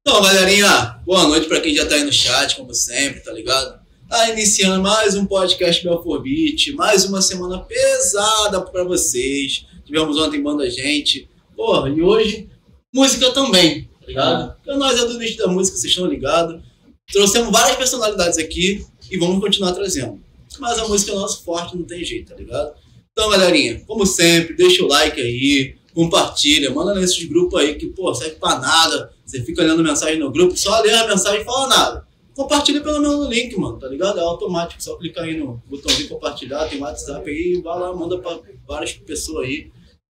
Então, galerinha, boa noite pra quem já tá aí no chat, como sempre, tá ligado? Tá iniciando mais um podcast Belfor Beat, mais uma semana pesada pra vocês. Tivemos ontem banda gente. Porra, e hoje, música também, tá ligado? Porque nós é do nicho da música, vocês estão ligados. Trouxemos várias personalidades aqui e vamos continuar trazendo. Mas a música é nosso forte, não tem jeito, tá ligado? Então, galerinha, como sempre, deixa o like aí, compartilha, manda nesses grupos aí que, pô, serve pra nada. Você fica olhando mensagem no grupo, só lê a mensagem e fala nada. Compartilha pelo menos no link, mano, tá ligado? É automático, só clicar aí no botãozinho compartilhar, tem WhatsApp aí, vai lá, manda pra várias pessoas aí.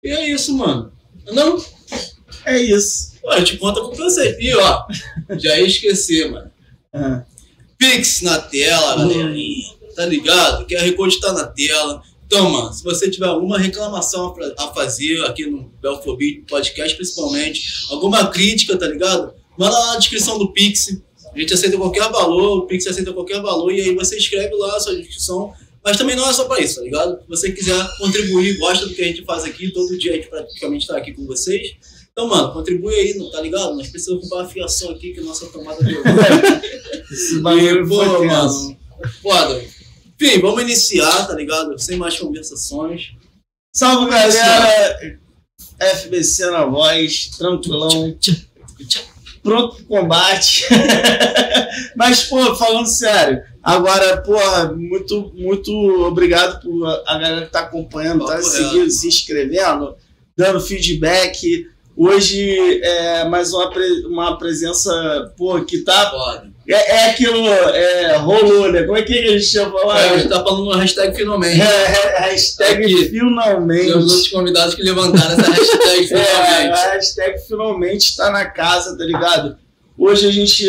E é isso, mano. Não? É isso. Ué, a gente conta com você. E ó, já ia esquecer, mano. Ah, Pix na tela, galerinha. Tá ligado? QR Code tá na tela. Então, mano, se você tiver alguma reclamação a a fazer aqui no Belfobit Podcast, principalmente, alguma crítica, tá ligado? Manda lá na descrição do Pix. A gente aceita qualquer valor, o Pix aceita qualquer valor, e aí você escreve lá a sua descrição. Mas também não é só pra isso, tá ligado? Se você quiser contribuir, gosta do que a gente faz aqui, todo dia a gente praticamente tá aqui com vocês. Então, mano, contribui aí, não tá ligado? Nós precisamos comprar uma fiação aqui, que a nossa tomada deu. esse bagulho E, pô, mano, foda. Enfim, vamos iniciar, tá ligado? Sem mais conversações. Salve galera! FBC na voz, tranquilão, pronto pro combate. Mas, pô, falando sério, agora, porra, muito, muito obrigado por a galera que tá acompanhando, tá seguindo, se inscrevendo, dando feedback. Hoje é mais uma, pre- uma presença, pô, que tá. Foda. É, é aquilo, é, rolou, né? Como é que a gente chama É, lá? a gente tá falando no hashtag finalmente. É, é, hashtag Aqui. finalmente. Temos outros convidados que levantaram essa hashtag É, a finalmente. hashtag finalmente está na casa, tá ligado? Hoje a gente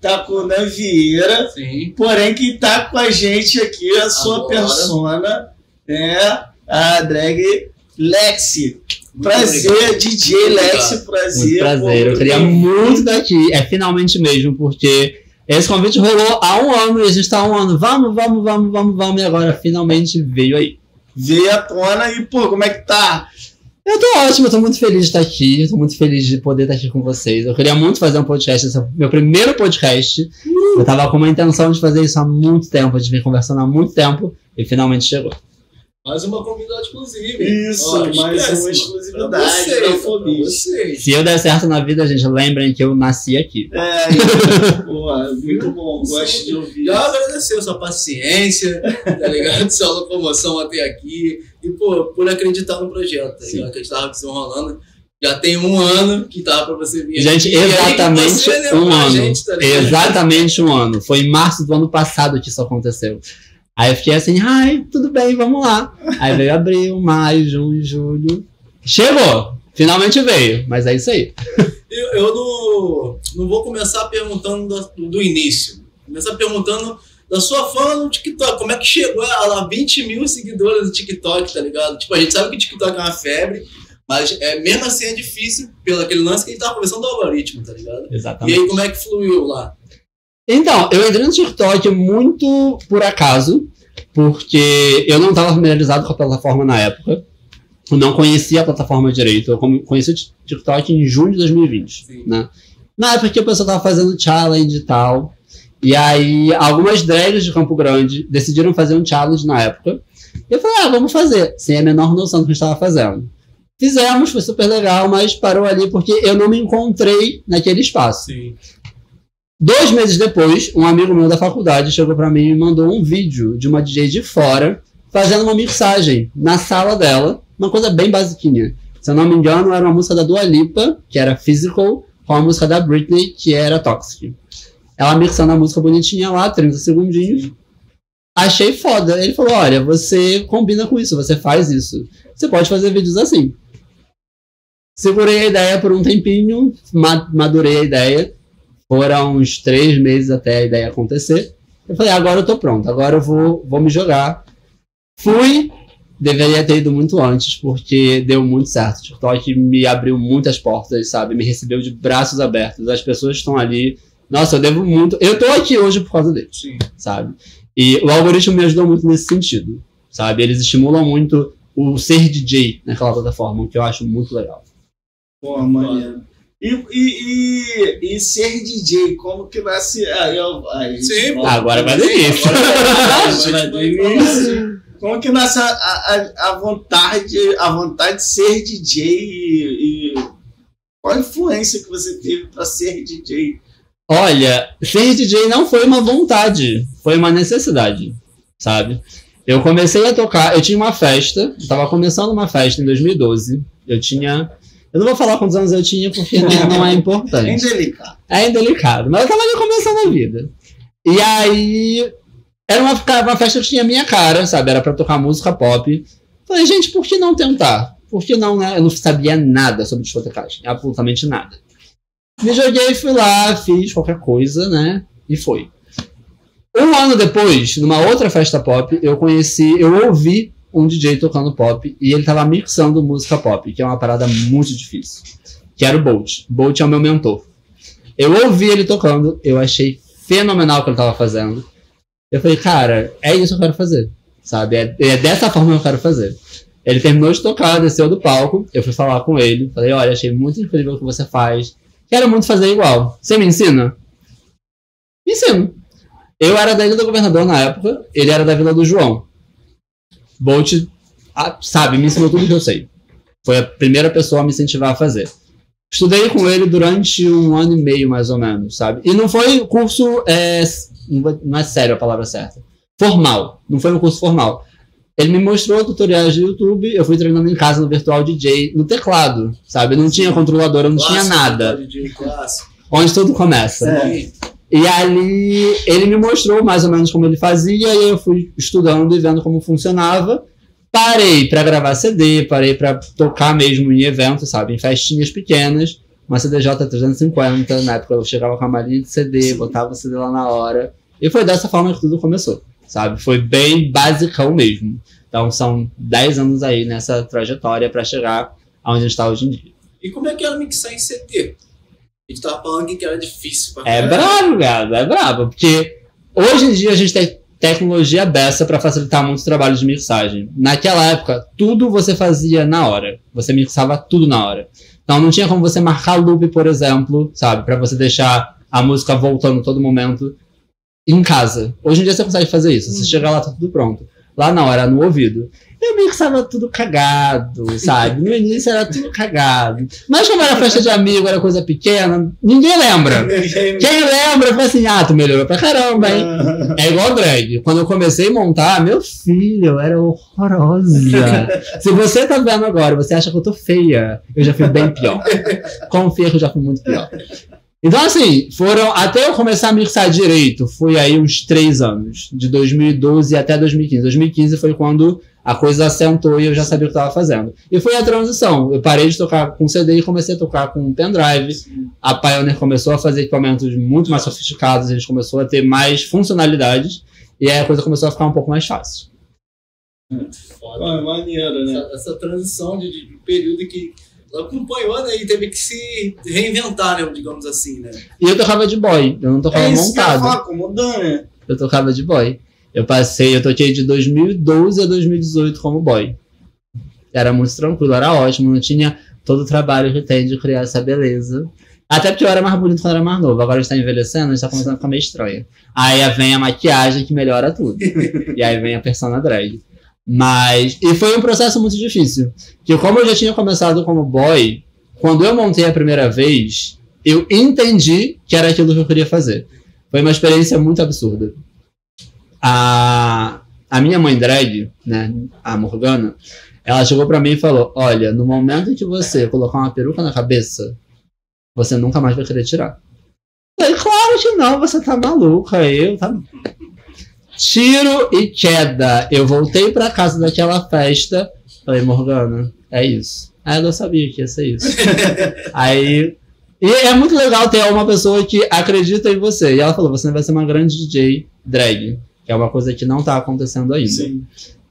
tá com o Dan Vieira, Sim. porém quem tá com a gente aqui, a sua Agora. persona, é a drag Lexi. Muito Prazer, obrigado. DJ Lexi, prazer. Muito prazer. pô, Eu queria muito estar aqui. É finalmente mesmo, porque esse convite rolou há um ano e a gente tá há um ano. Vamos, vamos, vamos, vamos, vamos. E agora finalmente veio aí. Veio à tona e, pô, como é que tá? Eu tô ótimo, eu tô muito feliz de estar aqui. Eu tô muito feliz de poder estar aqui com vocês. Eu queria muito fazer um podcast, esse é o meu primeiro podcast. Eu tava com uma intenção de fazer isso há muito tempo, de vir conversando há muito tempo e finalmente chegou. Mais uma convidada exclusiva. Isso, Ó, mais esquece, uma exclusividade da pra vocês. Se eu der certo na vida, gente, lembrem que eu nasci aqui. É, isso, pô, muito bom, gosto de ouvir. Já agradecer sua paciência, tá ligado? Sua locomoção até aqui. E, pô, por acreditar no projeto, tá ligado? Que a gente tava desenrolando. Já tem um ano que tava pra você vir Gente, aqui. Aí exatamente você lembrou um a ano. gente, tá? Exatamente um ano. Foi em março do ano passado que isso aconteceu. Aí eu fiquei assim, ai, tudo bem, vamos lá. Aí veio abril, maio, junho, julho. Chegou! Finalmente veio, mas é isso aí. Eu, eu não, não vou começar perguntando do, do início. Começar perguntando da sua fama no TikTok. Como é que chegou a lá 20 mil seguidores no TikTok, tá ligado? Tipo, a gente sabe que o TikTok é uma febre, mas é, mesmo assim é difícil pelo aquele lance que a gente tava conversando do algoritmo, tá ligado? E Exatamente. aí, como é que fluiu lá? Então, eu entrei no TikTok muito por acaso, porque eu não estava familiarizado com a plataforma na época. Eu não conhecia a plataforma direito. Eu conheci o TikTok em junho de 2020. Sim. né? Na época que o pessoal tava fazendo challenge e tal. E aí, algumas drags de Campo Grande decidiram fazer um challenge na época. E eu falei, ah, vamos fazer. Sem a menor noção do que a gente tava fazendo. Fizemos, foi super legal, mas parou ali porque eu não me encontrei naquele espaço. Sim. Dois meses depois, um amigo meu da faculdade chegou pra mim e mandou um vídeo de uma DJ de fora fazendo uma mixagem na sala dela, uma coisa bem basiquinha. Se eu não me engano, era uma música da Dua Lipa, que era Physical, com a música da Britney, que era Toxic. Ela mixando a música bonitinha lá, 30 segundinhos. Achei foda. Ele falou: Olha, você combina com isso, você faz isso. Você pode fazer vídeos assim. Segurei a ideia por um tempinho, ma- madurei a ideia. Foram uns três meses até a ideia acontecer. Eu falei, agora eu tô pronto, agora eu vou, vou me jogar. Fui, deveria ter ido muito antes, porque deu muito certo. O TikTok me abriu muitas portas, sabe? Me recebeu de braços abertos. As pessoas estão ali. Nossa, eu devo muito. Eu tô aqui hoje por causa deles, Sim. sabe? E o algoritmo me ajudou muito nesse sentido, sabe? Eles estimulam muito o ser DJ naquela plataforma, o que eu acho muito legal. Pô, maneiro. E, e, e, e ser DJ, como que vai se. Aí, eu, aí, Sim, ó. Agora vai do início. Agora vai do início. Como que nasce a, a, a vontade, a vontade de ser DJ e, e qual a influência que você teve para ser DJ? Olha, ser DJ não foi uma vontade, foi uma necessidade, sabe? Eu comecei a tocar, eu tinha uma festa, eu tava começando uma festa em 2012. Eu tinha. Eu não vou falar quantos anos eu tinha, porque não, não é É importante. indelicado. É indelicado, mas eu tava ali começando a vida. E aí. Era uma, uma festa que tinha a minha cara, sabe? Era pra tocar música pop. Falei, gente, por que não tentar? Por que não, né? Eu não sabia nada sobre discotecagem, absolutamente nada. Me joguei, fui lá, fiz qualquer coisa, né? E foi. Um ano depois, numa outra festa pop, eu conheci, eu ouvi um DJ tocando pop e ele tava mixando música pop, que é uma parada muito difícil. Que era o Bolt. Bolt é o meu mentor. Eu ouvi ele tocando, eu achei fenomenal o que ele tava fazendo. Eu falei, cara, é isso que eu quero fazer. Sabe? É, é dessa forma que eu quero fazer. Ele terminou de tocar, desceu do palco, eu fui falar com ele, falei, olha, achei muito incrível o que você faz. Quero muito fazer igual. Você me ensina? Me ensino. Eu era da Ilha do Governador na época, ele era da Vila do João. Bolt, ah, sabe, me ensinou tudo que eu sei. Foi a primeira pessoa a me incentivar a fazer. Estudei com ele durante um ano e meio, mais ou menos, sabe? E não foi curso, é, não é sério a palavra certa, formal. Não foi um curso formal. Ele me mostrou tutoriais do YouTube, eu fui treinando em casa no Virtual DJ, no teclado, sabe? Não tinha controlador, eu não tinha Clássico, nada. DJ. Onde tudo começa. Sim. E ali ele me mostrou mais ou menos como ele fazia, e eu fui estudando e vendo como funcionava. Parei pra gravar CD, parei pra tocar mesmo em eventos, sabe? Em festinhas pequenas, uma CDJ 350. Na época eu chegava com a malinha de CD, Sim. botava o CD lá na hora. E foi dessa forma que tudo começou, sabe? Foi bem basicão mesmo. Então são 10 anos aí nessa trajetória pra chegar aonde a gente tá hoje em dia. E como é que era mixar em CT? A gente tava falando que era difícil pra É brabo, gado, é brabo. Porque hoje em dia a gente tem tecnologia dessa para facilitar muito o trabalho de mixagem. Naquela época, tudo você fazia na hora. Você mixava tudo na hora. Então não tinha como você marcar loop, por exemplo, sabe? para você deixar a música voltando todo momento em casa. Hoje em dia você consegue fazer isso. Você chega lá, tá tudo pronto. Lá na hora, no ouvido. Eu mixava tudo cagado, sabe? No início era tudo cagado. Mas como era festa de amigo, era coisa pequena, ninguém lembra. Quem lembra, fala assim, ah, tu melhorou pra caramba, hein? É igual drag. Quando eu comecei a montar, meu filho, eu era horrorosa. Se você tá vendo agora, você acha que eu tô feia, eu já fui bem pior. Confia que eu já fui muito pior. Então, assim, foram. Até eu começar a mixar direito, foi aí uns três anos. De 2012 até 2015. 2015 foi quando a coisa assentou e eu já sabia o que eu tava fazendo. E foi a transição. Eu parei de tocar com CD e comecei a tocar com pendrive. A Pioneer começou a fazer equipamentos muito mais sofisticados, a gente começou a ter mais funcionalidades. E aí a coisa começou a ficar um pouco mais fácil. Foda. É maneiro, né? Essa, essa transição de, de período que acompanhou, né? E teve que se reinventar, né? Digamos assim, né? E eu tocava de boy, eu não tocava É isso que eu montado. falar, acomodando, né? Eu tocava de boy. Eu passei, eu toquei de 2012 a 2018 como boy. Era muito tranquilo, era ótimo, não tinha todo o trabalho que tem de criar essa beleza. Até porque eu era mais bonito quando era mais novo. Agora a gente tá envelhecendo, a gente tá começando a ficar meio estranho. Aí vem a maquiagem que melhora tudo. e aí vem a persona drag. Mas. E foi um processo muito difícil. Que como eu já tinha começado como boy, quando eu montei a primeira vez, eu entendi que era aquilo que eu queria fazer. Foi uma experiência muito absurda. A, a minha mãe drag, né, a Morgana, ela chegou pra mim e falou: Olha, no momento que você colocar uma peruca na cabeça, você nunca mais vai querer tirar. Eu falei, claro que não, você tá maluca. Eu tá. Tiro e queda. Eu voltei pra casa daquela festa. Falei, Morgana, é isso. Aí ela sabia que ia ser isso. Aí. E é muito legal ter uma pessoa que acredita em você. E ela falou: você vai ser uma grande DJ drag. Que é uma coisa que não tá acontecendo ainda. Sim.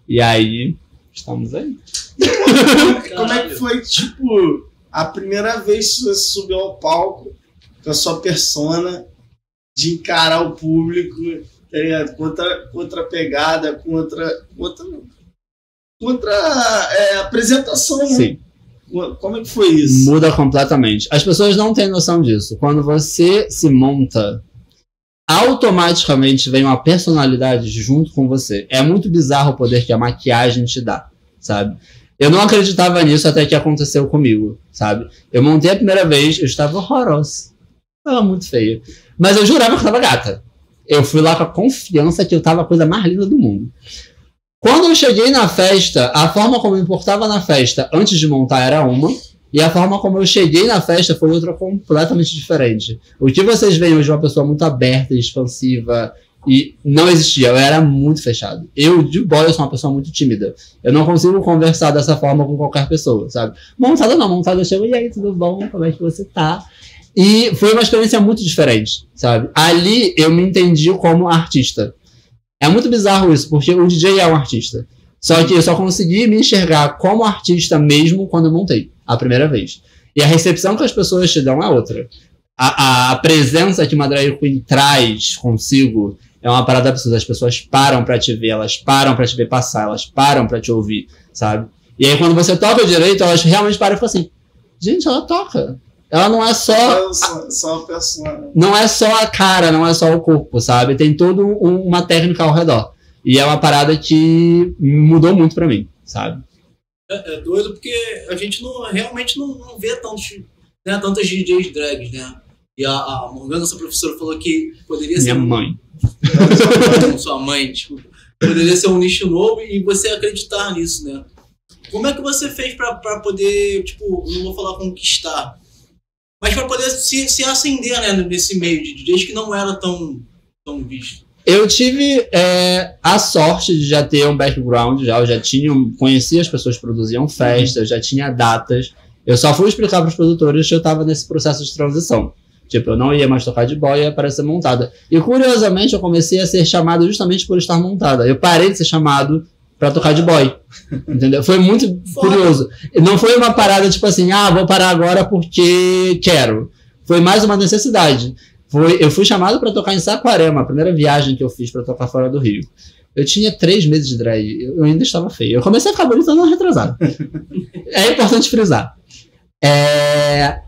E aí, estamos aí. Como é que foi, tipo, a primeira vez que você subiu ao palco com a sua persona, de encarar o público, tá ligado? Contra, contra pegada, contra. contra, contra é, apresentação, né? Sim. Como é que foi isso? Muda completamente. As pessoas não têm noção disso. Quando você se monta, automaticamente vem uma personalidade junto com você. É muito bizarro o poder que a maquiagem te dá, sabe? Eu não acreditava nisso até que aconteceu comigo, sabe? Eu montei a primeira vez, eu estava horrorosa. Estava muito feia. Mas eu jurava que estava gata. Eu fui lá com a confiança que eu estava a coisa mais linda do mundo. Quando eu cheguei na festa, a forma como eu importava na festa antes de montar era uma, e a forma como eu cheguei na festa foi outra completamente diferente. O que vocês veem hoje é uma pessoa muito aberta e expansiva, e não existia, eu era muito fechado. Eu, de boy, eu sou uma pessoa muito tímida. Eu não consigo conversar dessa forma com qualquer pessoa, sabe? Montada não, montada eu chego, e aí, tudo bom? Como é que você tá? E foi uma experiência muito diferente, sabe? Ali eu me entendi como artista. É muito bizarro isso, porque o DJ é um artista. Só que eu só consegui me enxergar como artista mesmo quando eu montei, a primeira vez. E a recepção que as pessoas te dão é outra. A, a, presença que uma drag queen traz consigo é uma parada absurda. As pessoas param para te ver, elas param para te ver passar, elas param para te ouvir, sabe? E aí quando você toca direito, elas realmente param e ficam assim: gente, ela toca. Ela não é só. Só, só a pessoa. Não é só a cara, não é só o corpo, sabe? Tem toda um, uma técnica ao redor. E é uma parada que mudou muito para mim, sabe? É, é, doido porque a gente não, realmente não, não vê tantos, né, tantas DJs drags, né? E a, a Morgana, nossa professora, falou que poderia ser. Minha mãe. sua mãe, tipo, poderia ser um nicho novo e você acreditar nisso, né? Como é que você fez para poder, tipo, não vou falar conquistar, mas para poder se, se acender né, nesse meio de DJs que não era tão, tão visto. Eu tive é, a sorte de já ter um background, já, eu já tinha, conhecia as pessoas que produziam festas, uhum. já tinha datas. Eu só fui explicar para os produtores que eu estava nesse processo de transição. Tipo, eu não ia mais tocar de boia para ser montada. E curiosamente, eu comecei a ser chamado justamente por estar montada. Eu parei de ser chamado para tocar de boy. Entendeu? Foi muito curioso. Não foi uma parada tipo assim, ah, vou parar agora porque quero. Foi mais uma necessidade. Foi, eu fui chamado para tocar em Saquarema, a primeira viagem que eu fiz para tocar fora do Rio. Eu tinha três meses de drag, eu ainda estava feio. Eu comecei a ficar bonito não retrasado. é importante frisar. É...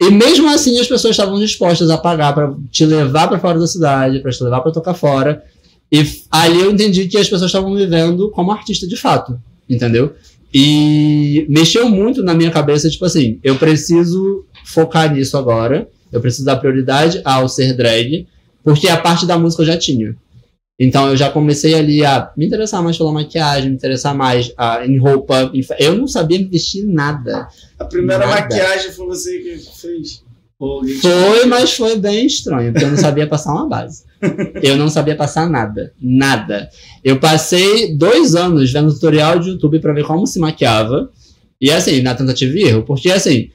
E mesmo assim as pessoas estavam dispostas a pagar para te levar para fora da cidade, para te levar para tocar fora. E ali eu entendi que as pessoas estavam me vendo como artista de fato, entendeu? E mexeu muito na minha cabeça, tipo assim, eu preciso focar nisso agora, eu preciso dar prioridade ao ser drag, porque a parte da música eu já tinha. Então eu já comecei ali a me interessar mais pela maquiagem, me interessar mais a, em roupa. Em, eu não sabia me vestir nada. A primeira nada. maquiagem foi você que fez? Foi, mas foi bem estranho, porque eu não sabia passar uma base. Eu não sabia passar nada. Nada. Eu passei dois anos vendo tutorial de YouTube para ver como se maquiava. E assim, na tentativa e erro. Porque assim,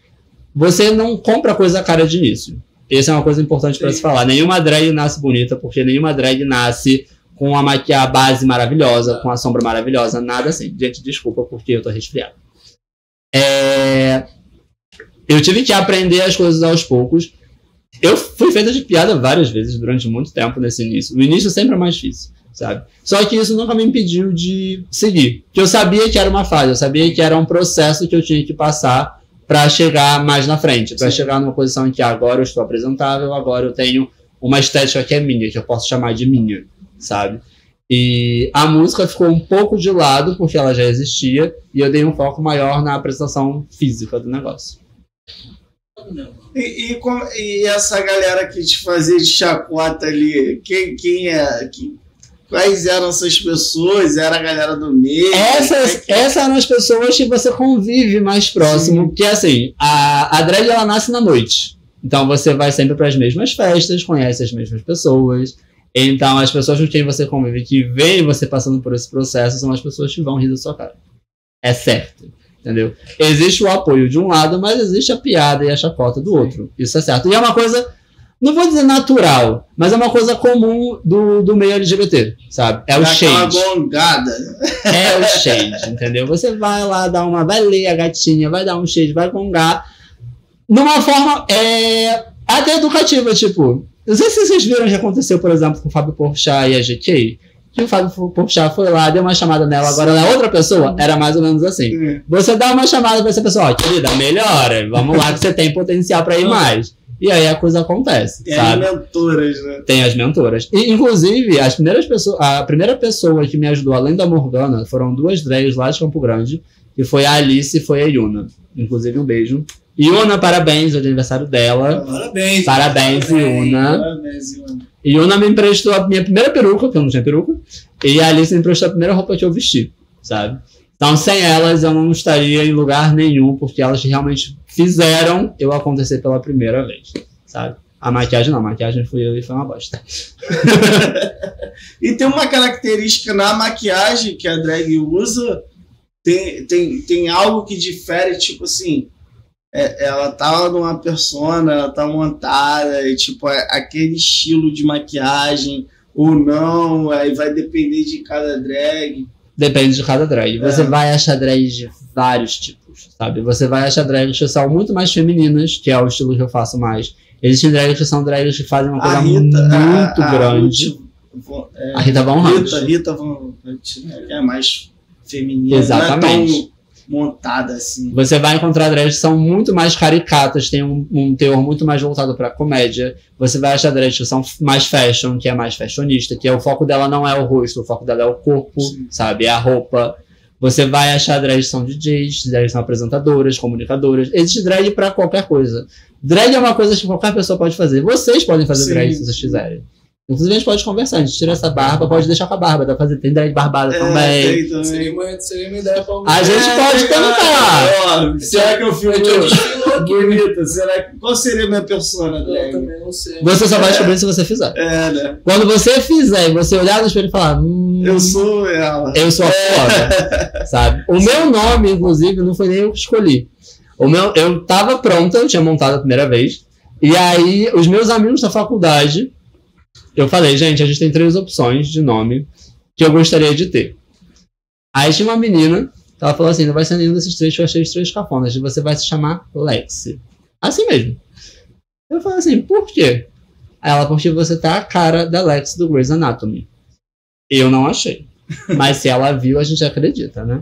você não compra coisa cara de início. Essa é uma coisa importante para se falar. Nenhuma drag nasce bonita, porque nenhuma drag nasce com a maquiagem base maravilhosa, com a sombra maravilhosa, nada assim. Gente, desculpa porque eu tô resfriado. É eu tive que aprender as coisas aos poucos. Eu fui feita de piada várias vezes durante muito tempo nesse início. O início sempre é mais difícil, sabe? Só que isso nunca me impediu de seguir. Que eu sabia que era uma fase, eu sabia que era um processo que eu tinha que passar para chegar mais na frente, para chegar numa posição em que agora eu estou apresentável, agora eu tenho uma estética que é minha, que eu posso chamar de minha, sabe? E a música ficou um pouco de lado, porque ela já existia, e eu dei um foco maior na apresentação física do negócio. E, e, e, essa galera que te fazia de chacota ali, quem, quem é? Quem, quais eram essas pessoas? Era a galera do meio? Essas, é que... essas eram as pessoas que você convive mais próximo. Sim. Porque assim, a, a drag ela nasce na noite. Então você vai sempre para as mesmas festas, conhece as mesmas pessoas. Então as pessoas com quem você convive, que veem você passando por esse processo, são as pessoas que vão rir da sua cara. É certo. Entendeu? Existe o apoio de um lado, mas existe a piada e a chacota do outro. Isso é certo. E é uma coisa, não vou dizer natural, mas é uma coisa comum do, do meio LGBT, sabe? É o shade. Gongada. É o shade, entendeu? Você vai lá dar uma, vai ler a gatinha, vai dar um shade, vai gongar. Numa forma é, até educativa, tipo. Não sei se vocês viram o que aconteceu, por exemplo, com o Fábio Porchat e a GK que o Fábio Porchat foi lá, deu uma chamada nela, agora ela é outra pessoa, era mais ou menos assim. Você dá uma chamada pra essa pessoa, ó, querida, melhora, vamos lá que você tem potencial pra ir mais. E aí a coisa acontece, Tem sabe? as mentoras, né? Tem as mentoras. E, inclusive, as primeiras pessoas, a primeira pessoa que me ajudou, além da Morgana, foram duas drags lá de Campo Grande, que foi a Alice e foi a Yuna. Inclusive, um beijo. Yuna, parabéns, é de aniversário dela. Parabéns. Parabéns, Yuna. Parabéns, Ivan. Yuna me emprestou a minha primeira peruca, porque eu não tinha peruca, e a Alice me emprestou a primeira roupa que eu vesti, sabe? Então, sem elas, eu não estaria em lugar nenhum, porque elas realmente fizeram eu acontecer pela primeira vez, sabe? A maquiagem não, a maquiagem fui eu e foi uma bosta. E tem uma característica na maquiagem que a drag usa, tem, tem, tem algo que difere, tipo assim, é- ela tá numa persona, ela tá montada, e tipo, é aquele estilo de maquiagem, ou não, aí vai depender de cada drag. Depende de cada drag. Você É. vai achar drags de vários tipos, sabe? Você vai achar drags que são muito mais femininas, que é o estilo que eu faço mais. Existem drags que são drags que fazem uma coisa A Rita, muito a- a grande. Ruth Von- é, A Rita Von Ramos. Rita, Rita Von né, é mais feminina, Exatamente. Montada assim. Você vai encontrar drags que são muito mais caricatas, tem um, um teor muito mais voltado pra comédia. Você vai achar drags que são mais fashion, que é mais fashionista, que é o foco dela não é o rosto, o foco dela é o corpo, Sim. sabe? É a roupa. Você vai achar drags que são DJs, drags que são apresentadoras, comunicadoras. Existe drag pra qualquer coisa. Drag é uma coisa que qualquer pessoa pode fazer. Vocês podem fazer Sim. drag se vocês quiserem. Inclusive, a gente pode conversar. A gente tira essa barba, pode deixar com a barba. Dá pra fazer, tem drag barbada também. É, tem também. Seria uma, seria uma ideia pra A gente pode tentar. Será que eu desfilo aqui. bonita? Será que... Qual seria a minha persona, Eu também não sei. Você só vai descobrir se você fizer. É, né? Quando você fizer e você olhar no espelho e falar, hum, Eu sou ela. eu sou a foda, sabe? O meu nome, inclusive, não foi nem eu que escolhi. O meu, eu tava pronta, eu tinha montado a primeira vez. E aí, os meus amigos da faculdade, eu falei, gente, a gente tem três opções de nome que eu gostaria de ter. Aí tinha uma menina, ela falou assim, não vai ser nenhum desses três, que eu achei os três cafonas, você vai se chamar Lexi. Assim mesmo. Eu falei assim, por quê? Aí ela, porque você tá a cara da Lexi do Grey's Anatomy. Eu não achei. Mas se ela viu, a gente acredita, né?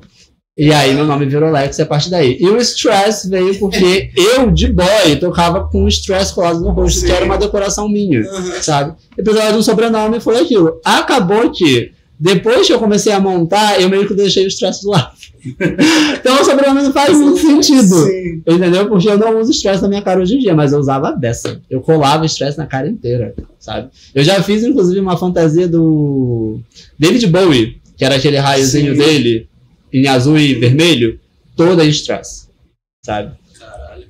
E aí meu nome virou Lex a partir daí. E o stress veio porque eu, de boy, tocava com o stress colado no rosto, que era uma decoração minha, sabe? E de um sobrenome foi aquilo. Acabou que, depois que eu comecei a montar, eu meio que deixei o stress do lado. então o sobrenome não faz muito sentido. Sim. Entendeu? Porque eu não uso stress na minha cara hoje em dia, mas eu usava dessa. Eu colava stress na cara inteira, sabe? Eu já fiz, inclusive, uma fantasia do David Bowie, que era aquele raiozinho Sim. dele, em azul e vermelho, toda em stress, sabe? Caralho.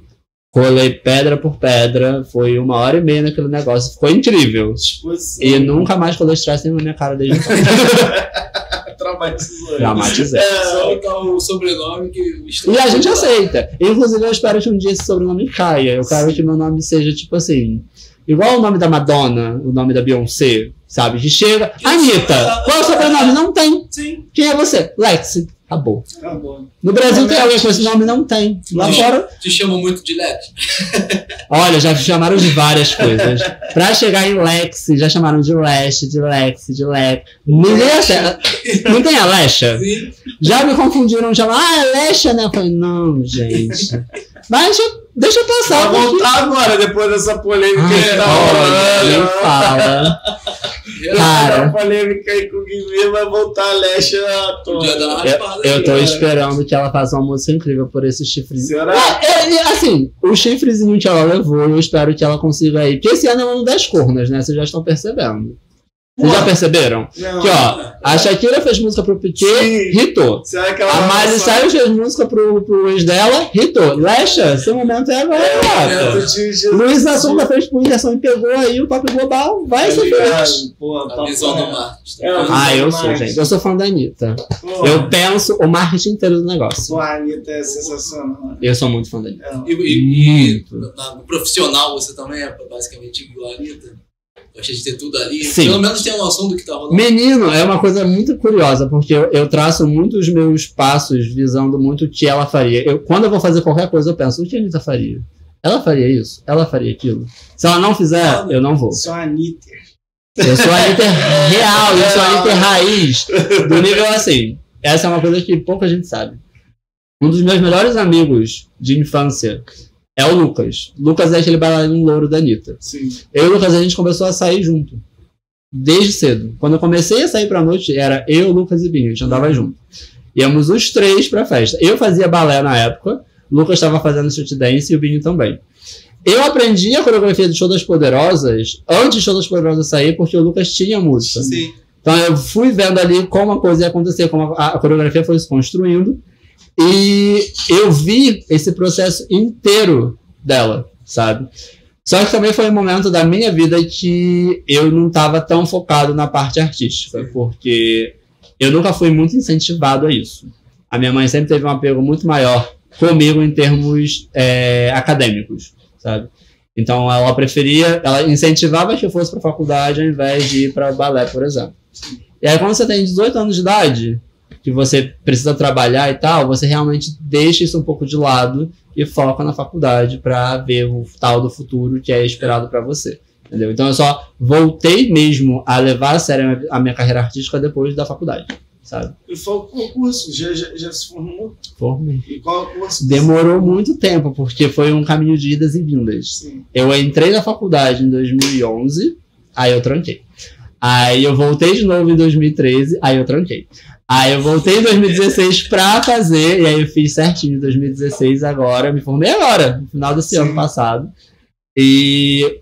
Colei pedra por pedra, foi uma hora e meia naquele negócio, ficou incrível. Disposição. E nunca mais colei stress na minha cara desde então. Traumatizou. Dramatizei. Só botar o sobrenome que E a gente aceita. Inclusive, eu espero que um dia esse sobrenome caia. Eu quero que meu nome seja, tipo assim, igual o nome da Madonna, o nome da Beyoncé, sabe? Que chega. Anitta! Qual é o sobrenome? Não tem. Sim. Quem é você? Lexi. Acabou. Acabou. No Brasil tem alguém com esse nome? Não tem. Lá Não. fora. Te chamam muito de Lex. Olha, já chamaram de várias coisas. Pra chegar em Lexi, já chamaram de Lesh, de Lexi, de Lex. Acerta. Não tem a Lecha? Sim. Já me confundiram, já ah, é Lecha, né? Eu falei, não, gente. Mas deixa, deixa eu passar. Vai voltar agora, depois dessa polêmica Ai, que tá olha, fala. Cara. Essa polêmica aí com o Guilherme vai voltar a tona. uma raspada Eu aí, tô cara. esperando que ela faça uma música incrível por esse chifrezinho. Será? É, é, assim, o chifrezinho que ela levou, eu espero que ela consiga aí. Porque esse ano é ano das cornas, né? Vocês já estão percebendo. Vocês já perceberam? Não. Que ó, a Shakira fez música pro Piquet, Sim. hitou. Será que ela A Miley Cyrus fez música pro, pro ex dela, hitou. Lecha, seu momento é agora, Momento gata. Luiz Assunta fez pro Whindersson e pegou aí o papo global. Vai Tá ser feliz. ligado? Porra, A visão papo do. É, a Ah, eu sou, gente. Eu sou fã da Anitta. Porra, Eu penso o marketing inteiro do negócio. Pô, a Anitta é sensacional. Eu sou muito fã da Anitta. É. E, e, e na- no profissional você também é basicamente igual a Anitta? Gosta de ter tudo ali? Sim. Pelo menos tem a noção do que tá rolando. Menino é uma coisa muito curiosa, porque eu, eu traço muito os meus passos visando muito o que ela faria. Eu, quando eu vou fazer qualquer coisa, eu penso, o que a Anitta faria? Ela faria isso? Ela faria aquilo? Se ela não fizer, eu não vou. Só a Anitta. Eu sou a Anitta real, eu sou a Anitta raiz. Do nível assim. Essa é uma coisa que pouca gente sabe. Um dos meus melhores amigos de infância é o Lucas. Lucas é aquele bailarino louro da Anitta. Sim. Eu e o Lucas, a gente começou a sair junto. Desde cedo. Quando eu comecei a sair pra noite, era eu, Lucas e Binho. A gente andava junto. Íamos os três pra festa. Eu fazia balé na época. Lucas estava fazendo street dance e o Binho também. Eu aprendi a coreografia do Show das Poderosas antes do Show das Poderosas sair, porque o Lucas tinha música. Sim. Então eu fui vendo ali como a coisa ia acontecer, como a, a coreografia foi se construindo. E eu vi esse processo inteiro dela, sabe? Só que também foi um momento da minha vida que eu não estava tão focado na parte artística, porque eu nunca fui muito incentivado a isso. A minha mãe sempre teve um apego muito maior comigo em termos é, acadêmicos, sabe? Então ela preferia, ela incentivava que eu fosse para faculdade ao invés de ir para balé, por exemplo. E aí quando você tem 18 anos de idade, que você precisa trabalhar e tal, você realmente deixa isso um pouco de lado e foca na faculdade para ver o tal do futuro que é esperado para você. Entendeu? Então eu só voltei mesmo a levar a sério a minha- carreira artística depois da faculdade, sabe? E qual o curso? Já, já, já se formou? Formei. E qual é o curso? Demorou muito tempo, porque foi um caminho de idas e vindas. Sim. Eu entrei na faculdade em 2011, aí eu tranquei. Aí eu voltei de novo em 2013, aí eu tranquei. Aí eu voltei em 2016 pra fazer, e aí eu fiz certinho em 2016 agora, me formei agora, no final desse Sim. ano passado. E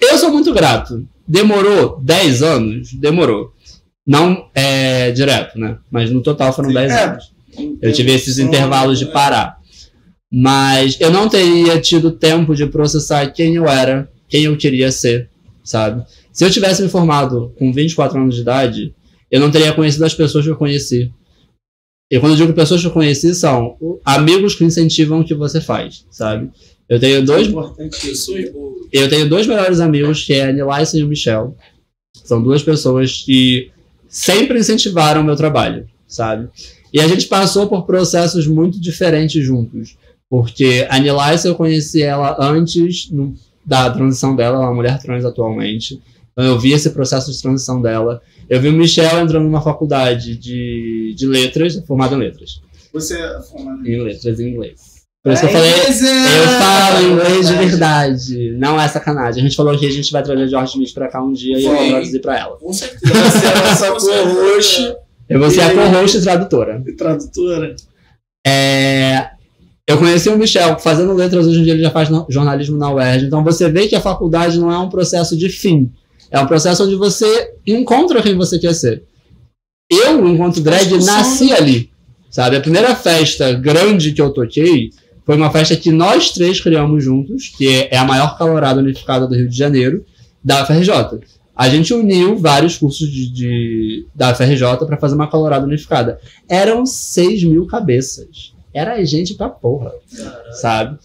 eu sou muito grato. Demorou 10 anos? Demorou. Não é direto, né? Mas no total foram Sim. 10 É. anos. Eu tive esses intervalos de parar. Mas eu não teria tido tempo de processar quem eu era, quem eu queria ser, sabe? Se eu tivesse me formado com 24 anos de idade, eu não teria conhecido as pessoas que eu conheci. E quando eu digo pessoas que eu conheci, são amigos que incentivam o que você faz, sabe? Eu tenho dois boas. eu tenho dois melhores amigos, que é a Nilaice e o Michel. São duas pessoas que sempre incentivaram o meu trabalho, sabe? E a gente passou por processos muito diferentes juntos. Porque a Nilaice eu conheci ela antes no- da transição dela, ela é uma mulher trans atualmente. Então eu vi esse processo de transição dela. Eu vi o Michel entrando numa faculdade de, de letras, formado em letras. Você é formado Em letras em inglês. Por isso que eu falei, Inglês é- eu falo inglês de verdade. Não é sacanagem. A gente falou que a gente vai trazer George Smith pra cá um dia e eu Sim. vou traduzir pra ela. Com certeza. Você é a nossa co-host Eu vou ser a co-host e tradutora. e tradutora. É, Eu conheci o Michel, fazendo letras hoje em dia ele já faz jornalismo na UERJ. Então você vê que a faculdade não é um processo de fim. É um processo onde você encontra quem você quer ser. Eu, enquanto drag, nasci né? ali. Sabe? A primeira festa grande que eu toquei foi uma festa que nós três criamos juntos, que é a maior calorada unificada do Rio de Janeiro, da UFRJ. A gente uniu vários cursos de, de- da UFRJ para fazer uma calorada unificada. Eram 6 mil cabeças. Era gente pra porra, sabe?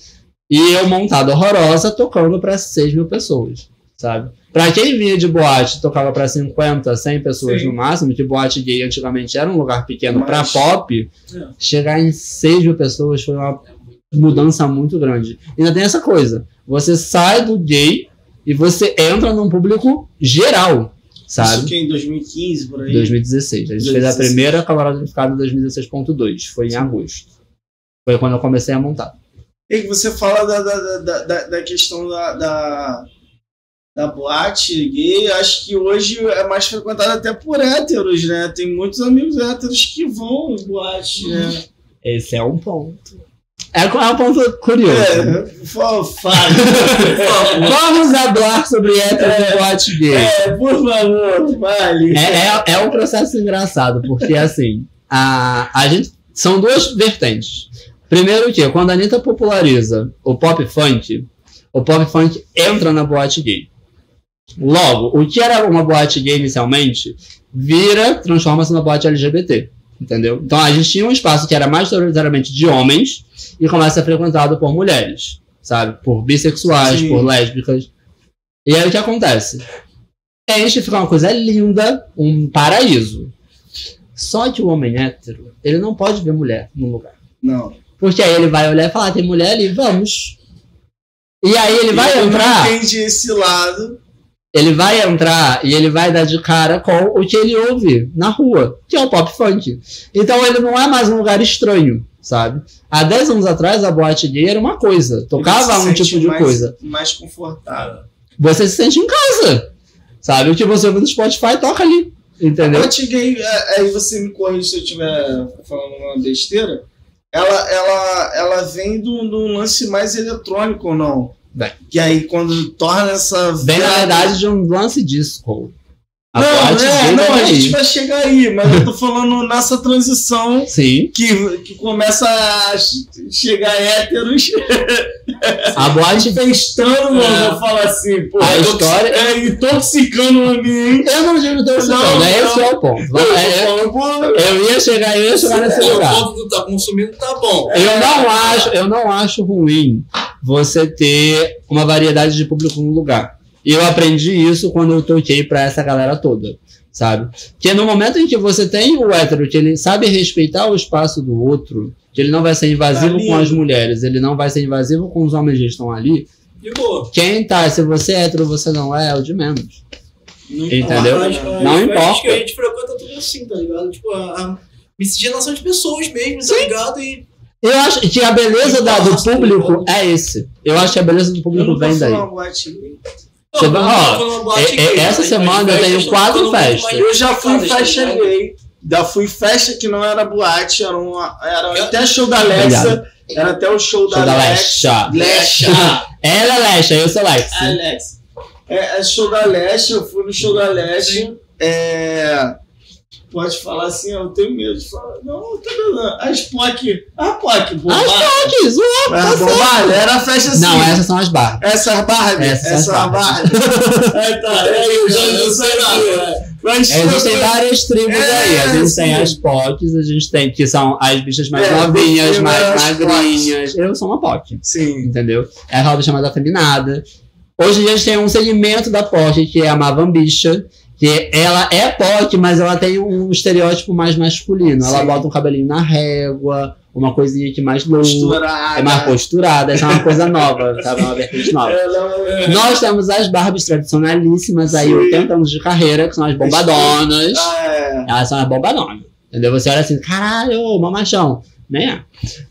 E eu montada horrorosa tocando pra 6 mil pessoas, sabe? Pra quem vinha de boate, tocava pra 50, 100 pessoas Sim. no máximo, que boate gay antigamente era um lugar pequeno pra Mas- pop, É. chegar em 6 mil pessoas foi uma mudança muito grande. E ainda tem essa coisa, você sai do gay e você entra num público geral, Isso sabe? que é em 2015, por aí. 2016. A gente fez a 2016. primeira unificada em 2016.2. Foi em agosto. Foi quando eu comecei a montar. E você fala da, da, da, da, da questão da, da, da boate gay, acho que hoje é mais frequentada até por héteros, né? Tem muitos amigos héteros que vão em boate, né? Esse é um ponto. É, é um ponto curioso. É, fale. Vamos falar sobre héteros e boate gay. É, por favor, fale. É, é, é um processo engraçado, porque assim, a, a gente. São duas vertentes. Primeiro que, quando a Anitta populariza o pop funk, o pop funk entra na boate gay. Logo, o que era uma boate gay inicialmente, vira, transforma-se na boate LGBT. Entendeu? Então a gente tinha um espaço que era majoritariamente de homens e começa a ser frequentado por mulheres, sabe? Por bissexuais, Sim. por lésbicas. E aí o que acontece? Enche, fica uma coisa linda, um paraíso. Só que o homem hétero, ele não pode ver mulher no lugar. Não. Porque aí ele vai olhar e falar, "Ah, tem mulher ali, vamos. E aí ele vai Eu não entrar. entendi esse lado. Ele vai entrar e ele vai dar de cara com o que ele ouve na rua, que é o pop funk. Então ele não é mais um lugar estranho, sabe? Há 10 anos atrás a boate gay era uma coisa, tocava se um tipo de mais- coisa. Mais confortável. Você se sente em casa, sabe? O que você ouve no Spotify toca ali, entendeu? Eu te gay, é, aí você me corrige se eu estiver falando uma besteira. Ela, ela, ela vem do, do lance mais eletrônico ou não? Vem. Que aí quando torna essa. Vem na verdade de um lance disco. A Não, é, não, a gente daí. vai chegar aí, mas eu tô falando nessa transição Sim, que, que começa a che- chegar héteros a boate festando, É. vou falar assim, pô, A história- é, intoxicando o ambiente. Eu não digo teu Não, não, né? Esse é o ponto. Eu é- falando, Eu ia chegar, eu ia chegar nesse O lugar. ponto que tu tá consumindo tá bom. Eu não acho, eu não acho ruim você ter uma variedade de público no lugar. E eu aprendi isso quando eu toquei pra essa galera toda, sabe? Que no momento em que você tem o hétero, que ele sabe respeitar o espaço do outro, que ele não vai ser invasivo Tá com as mulheres, ele não vai ser invasivo com os homens que estão ali. De boa. Quem tá, se você é hétero ou você não é, é o de menos. não Entendeu? importa, Não importa. que a gente frequenta tudo assim, tá ligado? Tipo, a, a miscigenação de pessoas mesmo, tá ligado? E Eu acho que a beleza da- do público é esse. Eu acho que a beleza do Eu público vem daí. gay. Você vai- ó, é- é- gay, essa semana eu tenho quatro festas. Eu já fui em festa gay. Já fui em festa que não era boate, era, uma, era Eu- até show da Alexa. Era até o show da Show da Alexa. Lexa. Lexa. Ela é Lexa, eu sou Lex. Alex. É, é show da Leste, eu fui no show da Leste. É, pode falar assim, eu tenho medo de falar. Não, tá beleza. As POC. A POC. As Fox, zoou, É, tá era a festa assim. Não, essas são as barras. Essas Barbie. Essas Essas são as Barbie. é, tá. É, eu já não sei nada. Mas Existem várias tribos É, aí. A gente tem sim. as POCs, a gente tem que são as bichas mais É, novinhas, mais era as magrinhas. Eu sou uma POC, Sim. entendeu? É a roda chamada afeminada. Hoje em dia a gente tem um segmento da POC que é a Mavambicha, que ela é POC, mas ela tem um estereótipo mais masculino. Ela Sim. bota um cabelinho na régua, uma coisinha que mais. Posturada. É mais posturada, essa é uma coisa nova, sabe? Uma vertente nova. Ela- Nós temos as Barbies tradicionalíssimas aí, Sim. 80 anos de carreira, que são as bombadonas. Ah, é. Elas são as bombadonas. Entendeu? Você olha assim, caralho, mamachão. Nem é.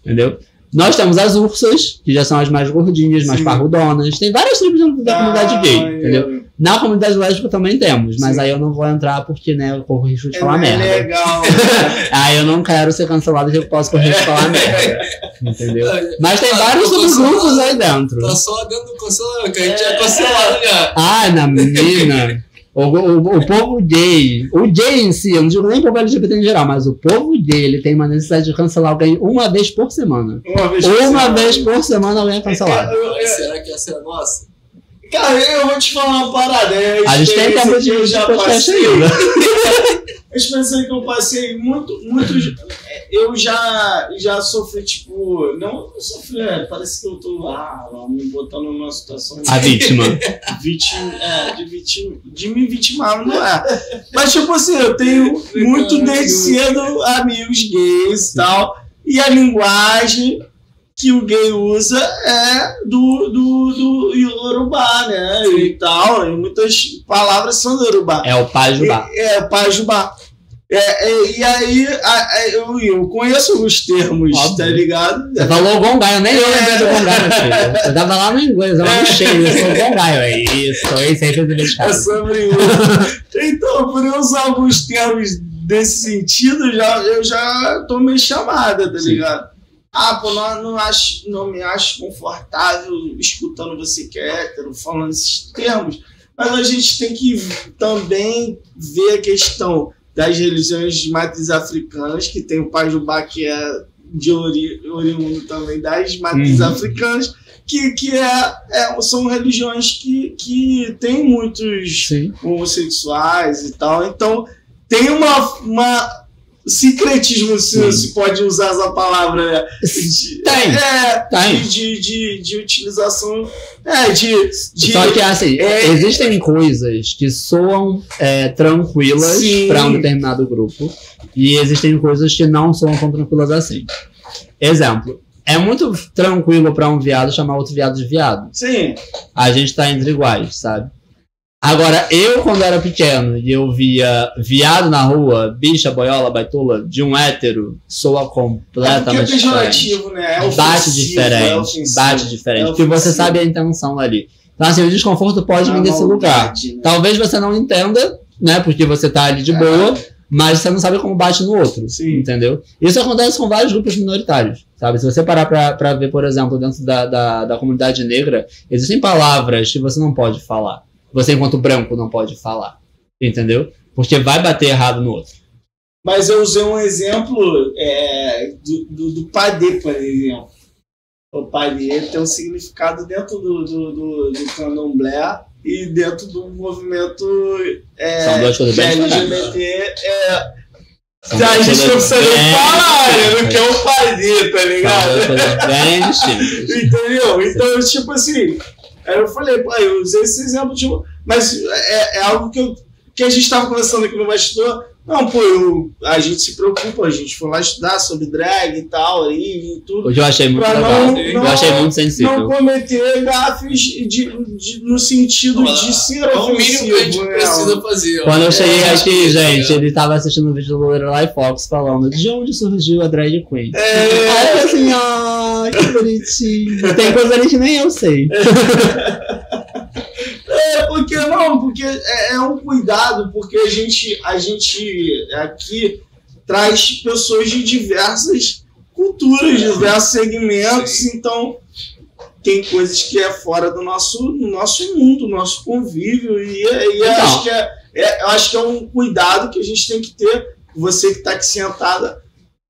Entendeu? Nós temos as ursas, que já são as mais gordinhas, mais Sim. parrudonas. Tem vários tipos dentro da comunidade gay, é. entendeu? Na comunidade lésbica também temos, mas Sim. aí eu não vou entrar porque, né, eu corro risco de É falar merda. legal. Aí eu não quero ser cancelado que eu posso correr risco de falar merda. Entendeu? Mas tem Ah, vários subgrupos aí dentro. Tá só dando cancelamento, que a gente é cancelado já. Ai, na menina. O, o, o povo gay, o gay em si, eu não digo nem povo LGBT em geral, mas o povo gay, ele tem uma necessidade de cancelar alguém uma vez por semana. Uma vez por Uma semana. vez por semana alguém é cancelado. Eu- eu- Mas será que essa é a nossa? Cara, eu vou te falar uma parada. É A gente tem tempo que de, eu de já podcast passei. ainda. A experiência que eu passei, muito, muito. Eu já, já sofri, tipo. Não sofri, é, parece que eu tô lá, lá, me botando numa situação A vítima. vítima, é, de, vítima, de me vitimar, não é. Mas, tipo assim, eu tenho muito desde cedo amigos gays e tal. E a linguagem que o gay usa é do, do, do Yorubá, né? E tal. E muitas palavras são do Yorubá. É o Pajubá. É, é Pajubá. É, é, e aí, a- a- eu, eu conheço os termos, Óbvio. tá ligado? Você falou Gongaio, nem eu lembrei do Gongaio, filho. Você tava lá no inglês, eu lá no cheio, eu sou Gongaio. É isso, esse aí fez o É sobre isso. então, por eu usar alguns termos desse sentido, já, eu já tô meio chamada, tá Sim. Ah, pô, não, não, acho, não me acho confortável escutando você que é hétero, falando esses termos, mas a gente tem que também ver a questão das religiões de matriz africanas, que tem o Pajubá, que é de ori, oriundo também das matrizes Uhum. africanas, que, que é, é- são religiões que, que têm muitos Sim. homossexuais e tal. Então, tem uma, uma secretismo, se, se pode usar essa palavra. né? De- Tem. É, Tem. De, de, de, utilização. É, de. de Só que assim, é- existem coisas que soam é, tranquilas para um determinado grupo e existem coisas que não soam tão tranquilas assim. Exemplo, é muito tranquilo para um viado chamar outro viado de viado. Sim, A gente tá entre iguais, sabe? Agora, eu, quando era pequeno e eu via viado na rua, bicha, boiola, baitola, de um hétero, soa É é completamente diferente. pejorativo, né? É Bate ofensivo, diferente, é ofensivo. bate diferente. É porque você sabe a intenção ali. Então, assim, o desconforto pode É vir desse lugar. né? Talvez você não entenda, né? Porque você tá ali de boa, mas você não sabe como bate no outro. Sim. Entendeu? Isso acontece com vários grupos minoritários. Sabe? Se você parar pra, pra ver, por exemplo, dentro da, da, da comunidade negra, existem palavras que você não pode falar. Você, enquanto branco, não pode falar. Entendeu? Porque vai bater errado no outro. Mas eu usei um exemplo é, do, do, do padê, por exemplo. O padê tem um significado dentro do, do, do, do candomblé e dentro do movimento é, São duas coisas bem LGBT. É, São a gente não precisa nem falar, né? Que é o padê, tá ligado? bem. Entendeu? Então, tipo assim, aí eu falei, pô, eu usei esse exemplo de. Mas é, é algo que, eu, que a gente estava conversando aqui no bastidor. Não, pô, eu, a gente se preocupa, a gente foi lá estudar sobre drag e tal, aí, e tudo. Hoje eu achei muito legal. não- eu não- achei muito Não sensível. cometer gafes de, de- no sentido de ser É o mínimo que a gente né? precisa fazer. ó. Quando eu cheguei É, aqui, tá gente, ligado? ele tava assistindo um vídeo do Lorelai Fox falando de onde surgiu a drag queen. É. Aí assim, que bonitinho. Tem coisa ali que nem eu sei. É, porque não, porque é, é um cuidado, porque a gente, a gente aqui traz pessoas de diversas culturas, diversos segmentos, então tem coisas que é fora do nosso, do nosso mundo, do nosso convívio, e, e Então. acho que é, é- eu acho que é um cuidado que a gente tem que ter, você que está aqui sentada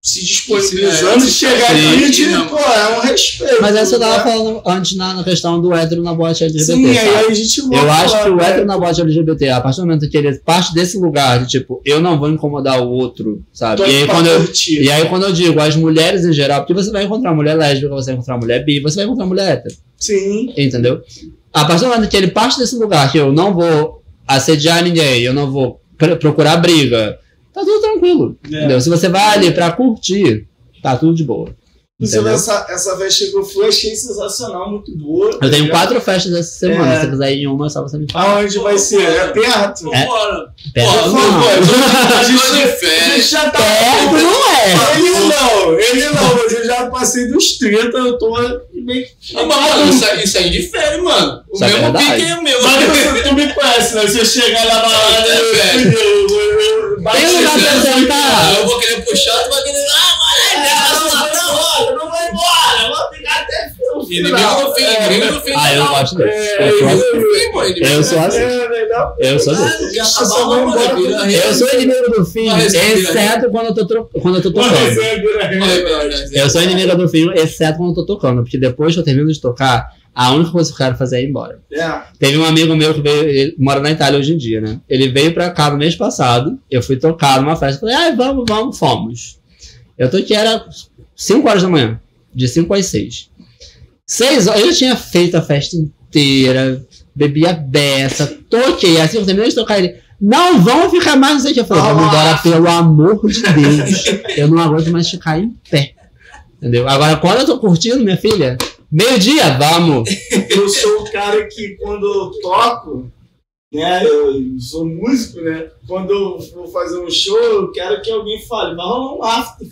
se disponibilizando Sim, é, de chegar aqui e de, pô, é um respeito. Mas essa eu tava né? falando antes na, na questão do hétero na boate LGBT. Sim, aí a gente volta Eu acho que o né? hétero na boate LGBT, a partir do momento que ele parte desse lugar de tipo, eu não vou incomodar o outro, sabe? E aí, quando eu, curtir. e aí quando eu digo as mulheres em geral, porque você vai encontrar mulher lésbica, você vai encontrar mulher bi, você vai encontrar mulher hétero. Sim. Entendeu? A partir do momento que ele parte desse lugar, que eu não vou assediar ninguém, eu não vou pr- procurar briga, tá tudo tranquilo. É. Entendeu? Se você vai ali pra curtir, tá tudo de boa. Entendeu? essa, essa festa que eu fui, achei sensacional, muito boa. Eu tenho quatro festas essa semana. É. Se você quiser ir em uma, é só você me falar. Aonde vai ser? É perto? É. Vambora. Perto Pô, não. A gente a gente já tá. Perto não é. Ele não, ele não, mas eu já passei dos 30, eu tô meio que. Ah, mano, isso aí, isso aí de férias, mano. O Isso é mesmo verdade. pique é o meu. Mas você, tu me conhece, né? Se eu chegar lá na É, eu, eu, eu, eu, bati- Tem lugar pra sentar. Eu vou querer puxar, tu vai querer. Ah, É, mano, não, é não, não, não vai embora, eu vou ficar até o Inimigo final. do fim, É, inimigo do fim. Ah, eu gosto desse. É, Eu sou é, assim. Inimigo do fim, pô. inimigo Eu sou fim. assim. É. Eu sou desse. Eu sou inimigo do fim, exceto quando eu tô, quando eu tô tocando. Eu sou inimigo do fim, exceto quando eu tô tocando. Porque depois que eu termino de tocar, a única coisa que eu quero fazer é ir embora. É. Teve um amigo meu que veio, ele mora na Itália hoje em dia, né? Ele veio pra cá no mês passado, eu fui tocar numa festa, falei, ai, vamos, vamos, fomos. Eu toquei, era 5 horas da manhã, de 5 às 6. 6 horas, eu tinha feito a festa inteira, bebi a beça, toquei, assim, eu terminei de tocar ele, não vão ficar mais, não sei o que. Eu falei, vamos embora, pelo amor de Deus. Eu não aguento mais ficar em pé. Entendeu? Agora, quando eu tô curtindo, minha filha, meio-dia, vamos. eu sou o cara que quando eu toco, né, eu sou músico, né, quando eu vou fazer um show, eu quero que alguém fale, vai rolar um after,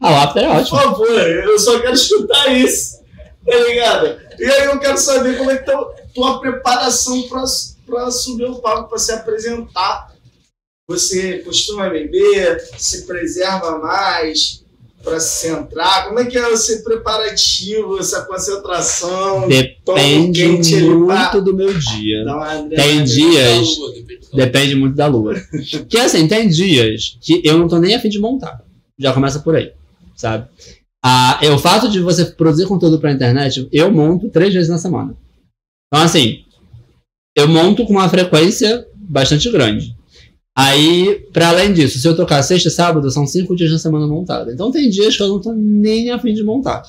Ah, o after é por ótimo. favor, eu só quero escutar isso, tá ligado? E aí eu quero saber como é que tá a tua preparação pra, pra subir o palco, pra se apresentar. Você costuma beber, se preserva mais pra se centrar? Como é que é esse preparativo, essa concentração? Depende pra muito do meu dia. Tem dias, Lua, depende muito da lua. Que assim, tem dias que eu não tô nem afim de montar. Já começa por aí, sabe? Ah, é, o fato de você produzir conteúdo pra internet, eu monto três vezes na semana. Então, assim, eu monto com uma frequência bastante grande. Aí, pra além disso, se eu tocar sexta e sábado, são cinco dias na semana montada. Então tem dias que eu não tô nem afim de montar.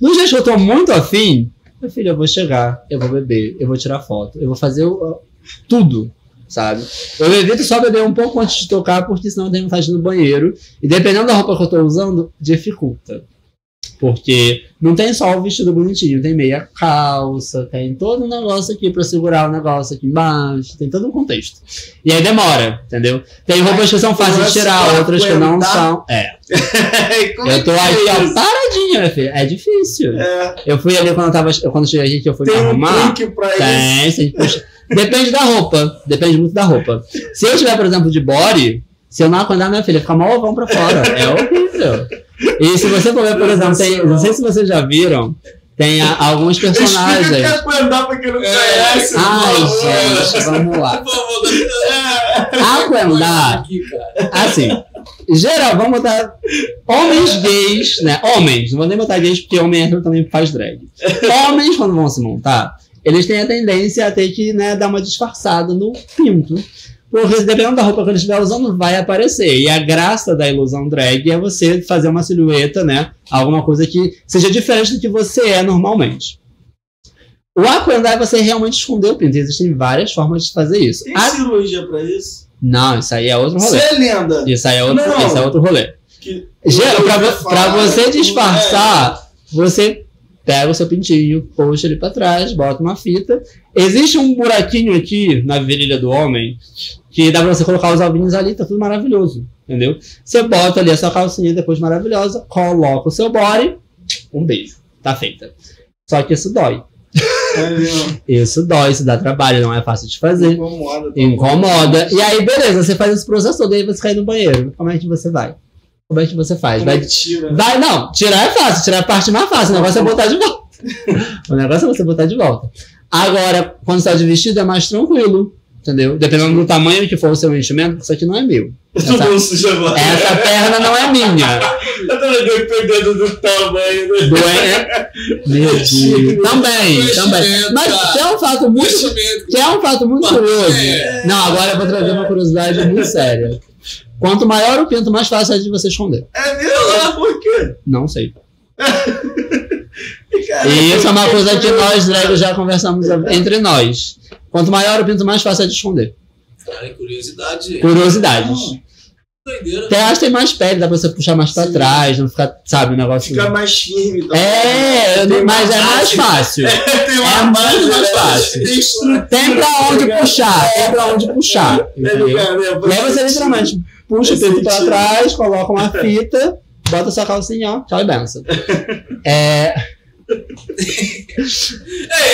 Nos dias que eu tô muito afim, meu filho, eu vou chegar, eu vou beber, eu vou tirar foto, eu vou fazer o- tudo, sabe? Eu evito só beber um pouco antes de tocar, porque senão eu tenho vontade no banheiro. E dependendo da roupa que eu tô usando, dificulta. Porque não tem só o vestido bonitinho, tem meia calça, tem todo um negócio aqui pra segurar o negócio aqui embaixo, tem todo um contexto. E aí demora, entendeu? Tem roupas que são fáceis de tirar, outras que não são. É. Eu tô é que aqui, é ó, isso? paradinha, minha filha. É difícil. É, Eu fui ali quando eu tava. Quando eu cheguei aqui, que eu fui me tem um arrumar. truque pra isso. Tem, tem, puxa. Depende da roupa. Depende muito da roupa. Se eu tiver, por exemplo, de body, se eu não acordar minha filha, fica mal ovão pra fora. É horrível. E se você for ver, por exemplo, tem, não sei se vocês já viram, tem a- alguns Explica o que é personagens. Aquendar pra quem não É. conhece. Ai, gente, vamos lá. Aqui, cara. assim, geral, vamos botar homens gays, né? Homens, não vou nem botar gays porque homem hétero também faz drag. Homens, quando vão se montar, eles têm a tendência a ter que né, dar uma disfarçada no pinto. Porque dependendo da roupa que eles estiver usando, vai aparecer. E a graça da ilusão drag é você fazer uma silhueta, né? Alguma coisa que seja diferente do que você é normalmente. O aquendar é você realmente esconder o pinto. Existem várias formas de fazer isso. Tem A- cirurgia pra isso? Não, isso aí é outro rolê. Você é lenda. Isso aí é outro, Não. isso é outro rolê. Que- Gera, pra, pra você tudo, disfarçar, você pega o seu pintinho, puxa ele pra trás, bota uma fita. Existe um buraquinho aqui na virilha do homem que dá pra você colocar os ovinhos ali, tá tudo maravilhoso. Entendeu? Você bota ali a sua calcinha depois maravilhosa, coloca o seu body, um beijo. Tá feita. Só que isso dói. É, é. Isso dói, isso dá trabalho, não é fácil de fazer. Incomoda. tá Incomoda. E aí, beleza, você faz esse processo todo, aí você cai no banheiro. Como é que você vai? Como é que você faz? Como é Vai, tira? vai, não, tirar é fácil, tirar é a parte mais fácil, o negócio é botar de volta. o negócio é você botar de volta. Agora, quando você tá de vestido, é mais tranquilo, entendeu? Dependendo do tamanho que for o seu enchimento, isso aqui não é meu. Essa, essa perna não é minha. Eu tô dependendo do tamanho. né? Doente. Meu Deus. Também, também. Mas que é um fato muito. Que é um fato muito Mas, curioso. é. Não, agora eu vou trazer uma curiosidade muito séria. Quanto maior o pinto, mais fácil é de você esconder. É mesmo? Por quê? Não sei. Cara, E isso é uma coisa que nós, dragos, já conversamos entre nós. Quanto maior o pinto, mais fácil é de esconder. Cara, é curiosidade. Curiosidades. Doideira. Até acho que tem mais pele, dá pra você puxar mais pra Sim. trás, não ficar, sabe, o negócio. Fica mais firme. Tá? É, Tem mas é mais base. fácil. Tem É uma muito base, mais né? fácil. Tem estrutura. Tem pra onde puxar, tem pra onde puxar. É, cara, é, E aí você literalmente puxa o pinto pra trás, coloca uma fita, bota sua calcinha, ó, tchau e benção. É, É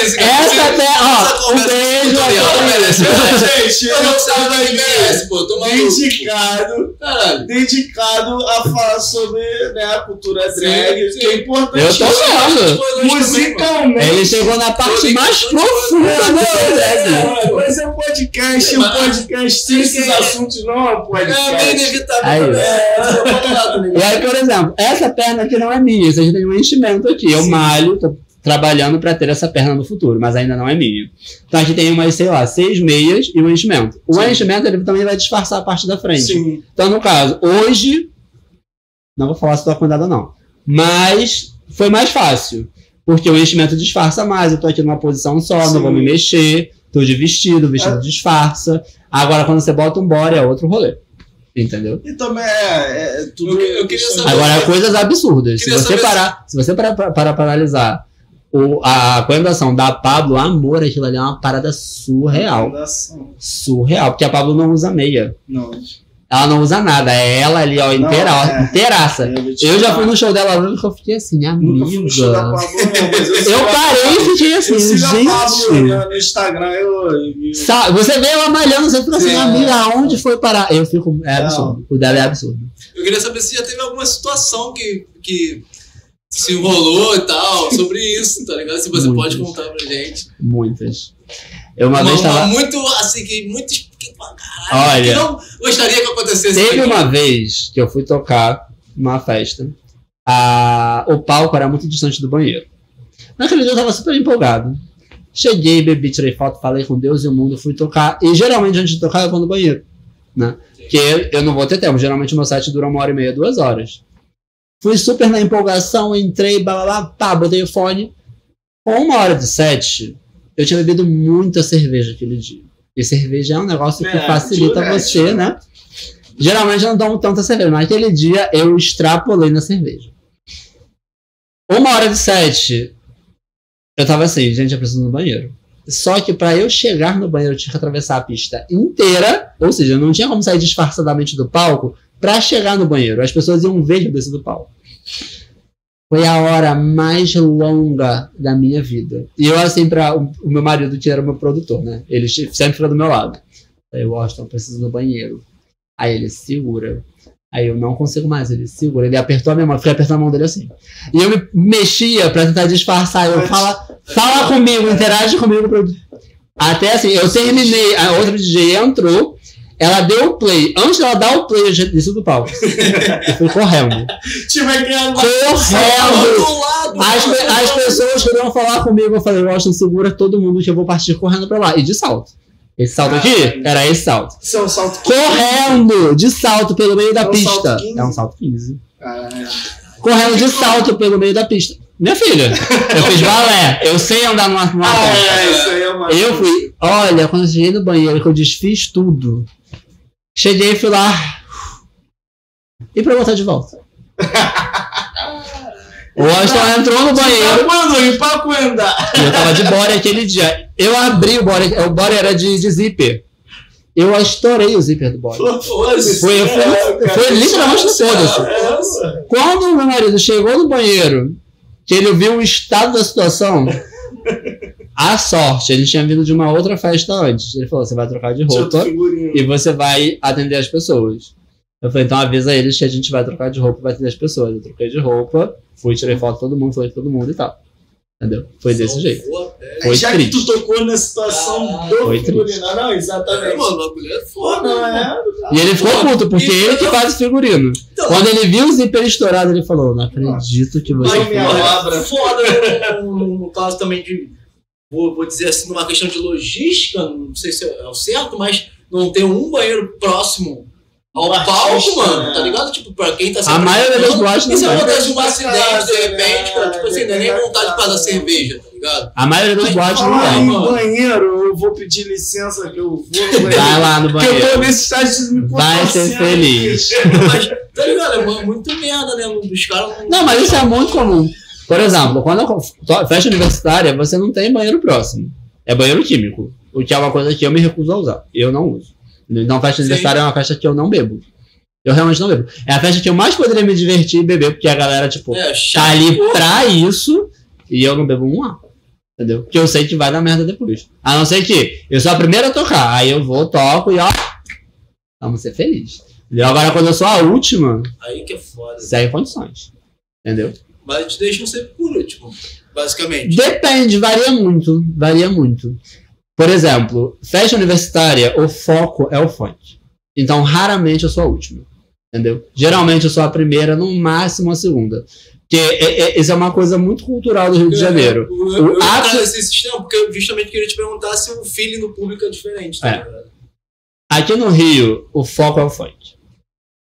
isso, cara. essa até, essa ó, um beijo. agora. merece. Gente, Eu não tava o que merece, pô. Maluco. dedicado, Caralho. dedicado a falar sobre né, a cultura drag, sim. que é importante. Eu tô vendo. Musicalmente. Ele chegou na parte mais profunda É, do drag. é, Mas é um podcast, um podcast sem esses assuntos não é um É podcast. inevitável Aí. É, tô falando, né? E aí, por exemplo, essa perna aqui não é minha, vocês têm um enchimento aqui. Eu Sim. Malho, tô trabalhando pra ter essa perna no futuro, mas ainda não é minha. Então aqui tem umas, sei lá, seis meias e um enchimento. O Sim. enchimento ele também vai disfarçar a parte da frente. Sim. Então, no caso, hoje. Não vou falar se tô acordado ou não. Mas foi mais fácil. Porque o enchimento disfarça mais. Eu tô aqui numa posição só, Sim. não vou me mexer. Tô de vestido, o vestido É. disfarça. Agora, quando você bota um body, é outro rolê. Entendeu? E também é, é tudo. Eu que- eu queria saber- Agora, coisas absurdas. Se você parar, se você parar para, para, analisar o, a coordenação da Pablo, amor, aquilo ali é uma parada surreal. Fundação. Surreal. Porque a Pablo não usa meia. Não. Ela não usa nada. É ela ali, ó, Não, inteira, é. inteiraça. vou te Eu já fui no show dela hoje que eu fiquei assim, amiga. Pablo, não, eu Eu parei e fiquei assim, Eu Pablo gente. no- Instagram, eu. eu- Sa- Você vê ela malhando, você fica assim, Sim. amiga, aonde foi parar? Eu fico, é Não. absurdo. O dela é absurdo. Eu queria saber se já teve alguma situação que, que se enrolou e tal, sobre isso, tá ligado? Se você Muitas. pode contar pra gente. Muitas. Eu uma, Uma, vez uma tava. muito, assim, que muito. Que, caralho, Olha. que não gostaria que acontecesse. Teve uma vez que eu fui tocar numa festa. A... O palco era muito distante do banheiro. Naquele dia eu tava super empolgado. Cheguei, bebi, tirei foto, falei com Deus e o mundo, fui tocar. E geralmente antes de tocar eu vou no banheiro. Né? Porque eu não vou ter tempo. Geralmente o meu set dura uma hora e meia, duas horas. Fui super na empolgação, entrei, blá blá blá, pá, botei o fone. Com uma hora de set, eu tinha bebido muita cerveja aquele dia. E cerveja é um negócio que É, facilita diurético, você, né? Geralmente eu não tomo tanta cerveja. Naquele dia eu extrapolei na cerveja. Uma hora de sete, eu tava assim, gente, eu preciso ir no banheiro. Só que pra eu chegar no banheiro, eu tinha que atravessar a pista inteira, ou seja, não tinha como sair disfarçadamente do palco pra chegar no banheiro. As pessoas iam ver que eu desci do palco. Foi a hora mais longa da minha vida. E eu, assim, pra o, meu marido, que era meu produtor, né? Ele sempre fica do meu lado. Aí, Washington, eu preciso no banheiro. Aí ele segura. Aí eu não consigo mais, ele segura. Ele apertou a minha mão, eu fui apertando a mão dele assim. E eu me mexia pra tentar disfarçar. Eu fala, fala comigo, interage comigo. Até assim, eu terminei, a outra DJ entrou, ela deu o play. Antes dela dar o play, eu já desci do palco. Eu fui correndo. Tive aquela. Correndo! As, pe- as pessoas queriam falar comigo, eu falei, Washington, segura todo mundo que eu vou partir correndo pra lá. E de salto. Esse salto aqui Caralho. era esse salto. Isso é um salto. Correndo de salto pelo meio da É um pista. 15? É um salto 15. Caralho. Correndo de salto pelo meio da pista. Minha filha, eu fiz balé. Eu sei andar numa, numa Ah, é, isso aí é uma. Eu fui, olha, quando eu cheguei no banheiro, que eu desfiz tudo. Cheguei e fui lá. E pra botar de volta. O Washington entrou no banheiro e eu tava de body aquele dia. Eu abri o body, o body era de, de zíper. Eu estourei o zíper do body. Foda-se. Foi- foi- É, foi cara. literalmente no foda-se. É, mano. Quando o meu marido chegou no banheiro, que ele viu o estado da situação, a sorte, ele tinha vindo de uma outra festa antes. Ele falou: você vai trocar de roupa e você vai atender as pessoas. Eu falei, então avisa eles que a gente vai trocar de roupa e vai atender as pessoas. Eu troquei de roupa, fui, tirei foto de todo mundo, falei com todo mundo e tal. Entendeu? Foi desse Salvou jeito. até. Foi Já triste. que tu tocou na situação Caralho. do Foi figurino. Não, não, É, exatamente. mano, o bagulho é foda. não mano. é? E ele ficou puto, porque Então- ele que faz o figurino. Então, Quando ele viu o zíper estourado, ele falou: Não acredito que você Vai, minha obra. foda no caso também de, vou, vou dizer assim, numa questão de logística, não sei se é o certo, mas não ter um banheiro próximo ao Um palco, artista, mano, né? tá ligado? Tipo, pra quem tá se A maioria das apresentando, boates E não se tem. acontece um acidente, de repente, cara, tipo assim, não é nem vontade causa da cerveja, tá ligado? A maioria das boates não tem. em mano. banheiro, eu vou pedir licença que eu vou no banheiro. Vai lá no Porque eu tô banheiro. nesse estágio de me Vai ser feliz. Mas, tá ligado? É mu- muito merda, né? Dos caras Não, mas isso é muito comum. Por exemplo, quando to- festa universitária, você não tem banheiro próximo. É banheiro químico. O que é uma coisa que eu me recuso a usar. Eu não uso. Então, festa universitária é uma festa que eu não bebo. Eu realmente não bebo. É a festa que eu mais poderia me divertir e beber, porque a galera, tipo, É, tá ali pra isso e eu não bebo um álcool. Entendeu? Porque eu sei que vai dar merda depois. A não ser que eu sou a primeira a tocar. Aí eu vou, toco e ó. Vamos ser felizes. Entendeu? Agora, quando eu sou a última, Aí que é foda. sem condições. Entendeu? Mas te deixam sempre por último, basicamente. Depende, varia muito. Varia muito. Por exemplo, festa universitária, o foco é o funk. Então, raramente eu sou a última. Entendeu? Geralmente eu sou a primeira, no máximo a segunda. Porque é, é- isso é uma coisa muito cultural do Rio de Janeiro. Eu, eu, eu O ápice- entrar nesse sistema porque eu justamente queria te perguntar se o feeling do público é diferente, tá É. Aqui no Rio, o foco é o funk.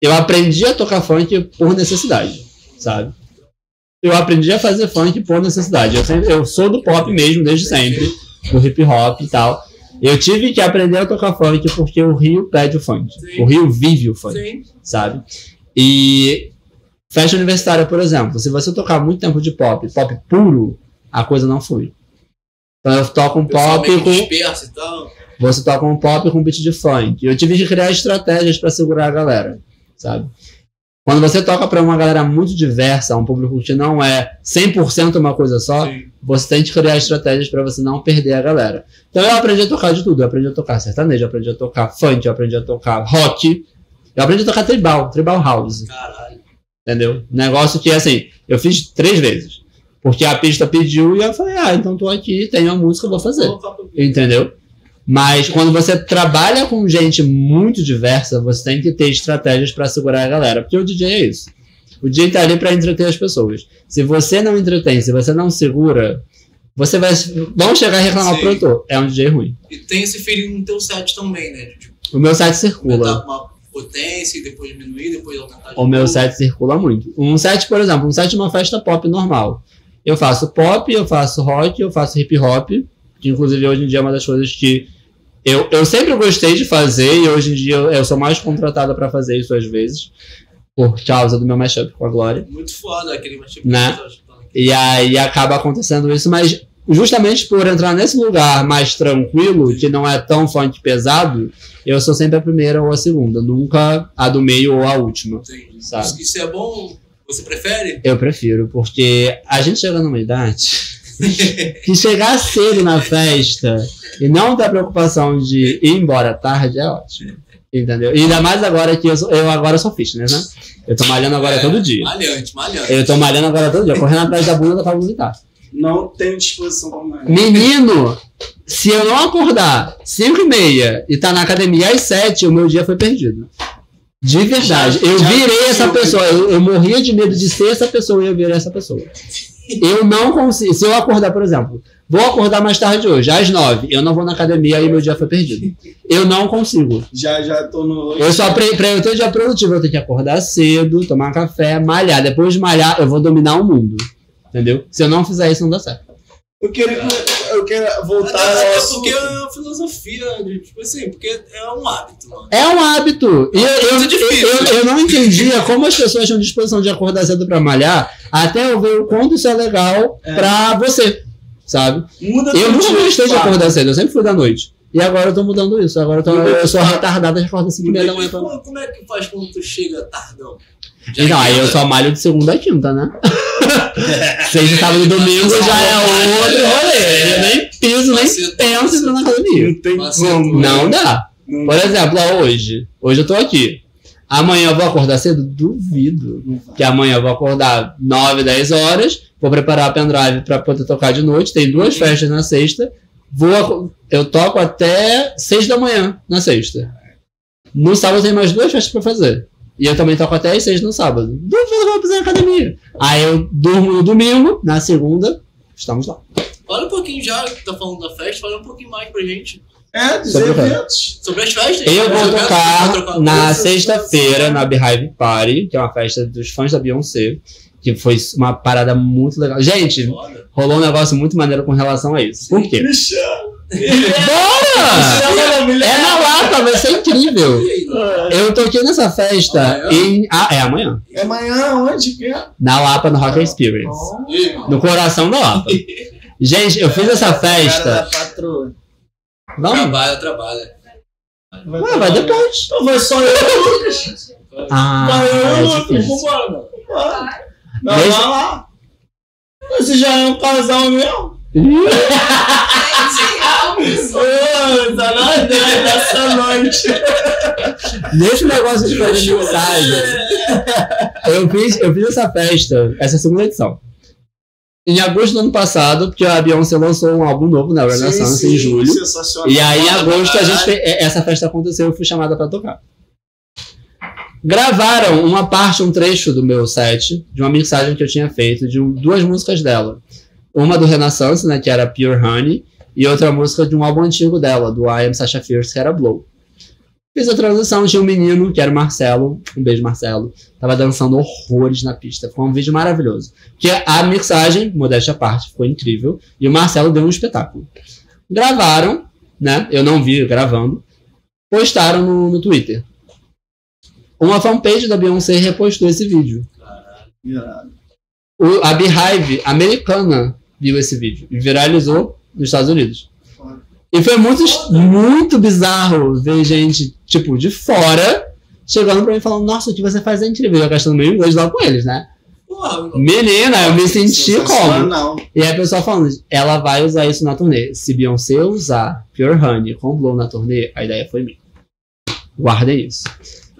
Eu aprendi a tocar funk por necessidade, sabe? Eu aprendi a fazer funk por necessidade. Eu, sempre- eu sou do pop mesmo, desde sempre, do hip hop e tal. Eu tive que aprender a tocar funk porque o Rio pede o funk. Sim. O Rio vive o funk, Sim. sabe? E festa universitária, por exemplo, se você tocar muito tempo de pop, pop puro, a coisa não flui. Então eu toco um pessoal pop com disperso e tal. você toca um pop com beat de funk. Eu tive que criar estratégias pra segurar a galera, sabe? Quando você toca pra uma galera muito diversa, um público que não é 100% uma coisa só, Sim. você tem que criar estratégias pra você não perder a galera. Então eu aprendi a tocar de tudo. Eu aprendi a tocar sertanejo, eu aprendi a tocar funk, eu aprendi a tocar rock, eu aprendi a tocar tribal, tribal house, Caralho. entendeu? Negócio que, assim, eu fiz três vezes. Porque a pista pediu e eu falei, ah, então tô aqui, tenho a música, eu vou fazer. Entendeu? Mas quando você trabalha com gente muito diversa, você tem que ter estratégias pra segurar a galera. Porque o DJ é isso. O DJ tá ali pra entreter as pessoas. Se você não entretém, se você não segura, você vai. Vão chegar e reclamar Sim. pro produtor. É um DJ ruim. E tem esse feeling no teu set também, né? Tipo, O meu set circula. uma potência e depois diminuir, depois aumentar de O meu novo. set circula muito. Um set, por exemplo, um set de uma festa pop normal. Eu faço pop, eu faço rock, eu faço hip hop. Que inclusive hoje em dia é uma das coisas que eu, eu sempre gostei de fazer e hoje em dia eu, eu sou mais contratada pra fazer isso às vezes. Por causa do meu mashup com a Glória. Muito foda aquele mas tipo, Né? E aí acaba acontecendo isso, mas justamente por entrar nesse lugar mais tranquilo, que não é tão funk pesado, eu sou sempre a primeira ou a segunda, nunca a do meio ou a última. Entendi. Sabe. Isso é bom? Você prefere? Eu prefiro, porque a gente chega numa idade que chegar cedo na festa e não ter a preocupação de ir embora tarde é ótimo. Entendeu? E ainda mais agora que eu, sou, eu agora sou fitness, né? Eu tô malhando agora É, todo dia. Malhante, malhante. Eu tô malhando agora todo dia, correndo atrás da bunda pra vomitar. Não tenho disposição pra mais. Menino, se eu não acordar 5 e meia e tá na academia às 7, o meu dia foi perdido. De verdade. Já- eu já virei essa pessoa. Eu, eu morria de medo de ser essa pessoa e eu virei essa pessoa. Eu não consigo. Se eu acordar, por exemplo, vou acordar mais tarde hoje, às 9, eu não vou na academia e meu dia foi perdido. Eu não consigo. Já, já tô no. Eu só pre- pra eu ter um dia produtivo, eu tenho que acordar cedo, tomar café, malhar. Depois de malhar, eu vou dominar o mundo. Entendeu? Se eu não fizer isso, não dá certo. Eu queria, eu queria voltar ao até assunto. porque é uma filosofia, de, tipo assim, porque é um hábito, mano. É um hábito. E eu, eu, Muito difícil. eu, eu não entendia como as pessoas tinham disposição de acordar cedo pra malhar, até eu ver o quanto isso é legal É. pra você, sabe? Muda Eu nunca gostei de acordar cedo, eu sempre fui da noite. E agora eu tô mudando isso. Agora eu, tô, eu sou retardada de acordar 5 e meia da manhã. Como, como é que faz quando tu chega tardão? Então, aí eu só malho de segunda a quinta, né? Sexta, sábado e domingo já é outro rolê. Eu nem piso, nem penso em entrar na academia. Não tem Mas como. Não dá. Não Por exemplo, ó, hoje. Hoje eu tô aqui. Amanhã eu vou acordar cedo? Duvido. Que amanhã eu vou acordar 9, 10 horas. Vou preparar a pendrive pra poder tocar de noite. Tem duas Uhum. festas na sexta. Vou, eu toco até 6 da manhã na sexta. No sábado tem mais duas festas pra fazer. E eu também toco até as 6 no sábado. Duvido que eu vou pisar na academia. Aí eu durmo no domingo, na segunda, estamos lá. Fala um pouquinho já, que tá falando da festa, fala um pouquinho mais pra gente. É, dos Sobre eventos. Sobre as festas. Eu vou tocar na sexta-feira na Beehive Party, que é uma festa dos fãs da Beyoncé, que foi uma parada muito legal. Gente, Foda. rolou um negócio muito maneiro com relação a isso. Por quê? Bora! É na Lapa, vai ser incrível. Eu toquei nessa festa Amanhã? em. Ah, é amanhã. É amanhã, onde que é? Na Lapa, no Rock Experience. Mano? No coração da Lapa. Gente, eu fiz essa festa. Vamos? Trabalha, trabalha. Vai, Ah, vai depois. Então vai só eu e o Lucas. Ah, Vai eu e o é Lucas. difícil. Vambora. Não, vai lá. Você já é um casal mesmo? Na dessa noite. Nesse negócio de fazer mixagem, eu fiz, eu fiz essa festa, essa segunda edição. Em agosto do ano passado, porque a Beyoncé lançou um álbum novo, né? Renaissance, em julho. E aí, em agosto, a gente fez, é, essa festa aconteceu e eu fui chamada pra tocar. Gravaram uma parte, um trecho do meu set, de uma mixagem que eu tinha feito, de um- duas músicas dela. Uma do Renaissance, né, que era Pure Honey, e outra música de um álbum antigo dela, do I Am Sasha Fierce, que era Blow. Fiz a transição, tinha um menino, que era o Marcelo, um beijo Marcelo, tava dançando horrores na pista. Ficou um vídeo maravilhoso. Que a mixagem, modéstia à parte, ficou incrível, e o Marcelo deu um espetáculo. Gravaram, né? Eu não vi gravando. Postaram no, no Twitter. Uma fanpage da Beyoncé repostou esse vídeo. Irado. O, a Beehive americana viu esse vídeo e viralizou nos Estados Unidos. E foi muito, muito bizarro ver gente, tipo, de fora, chegando pra mim falando, nossa, o que você faz é incrível. Eu gastando meu inglês lá com eles, né? Porra, Menina, eu me senti como? E aí a pessoa falando, ela vai usar isso na turnê. Se Beyoncé usar Pure Honey com Blow na turnê, a ideia foi minha. Guardem isso.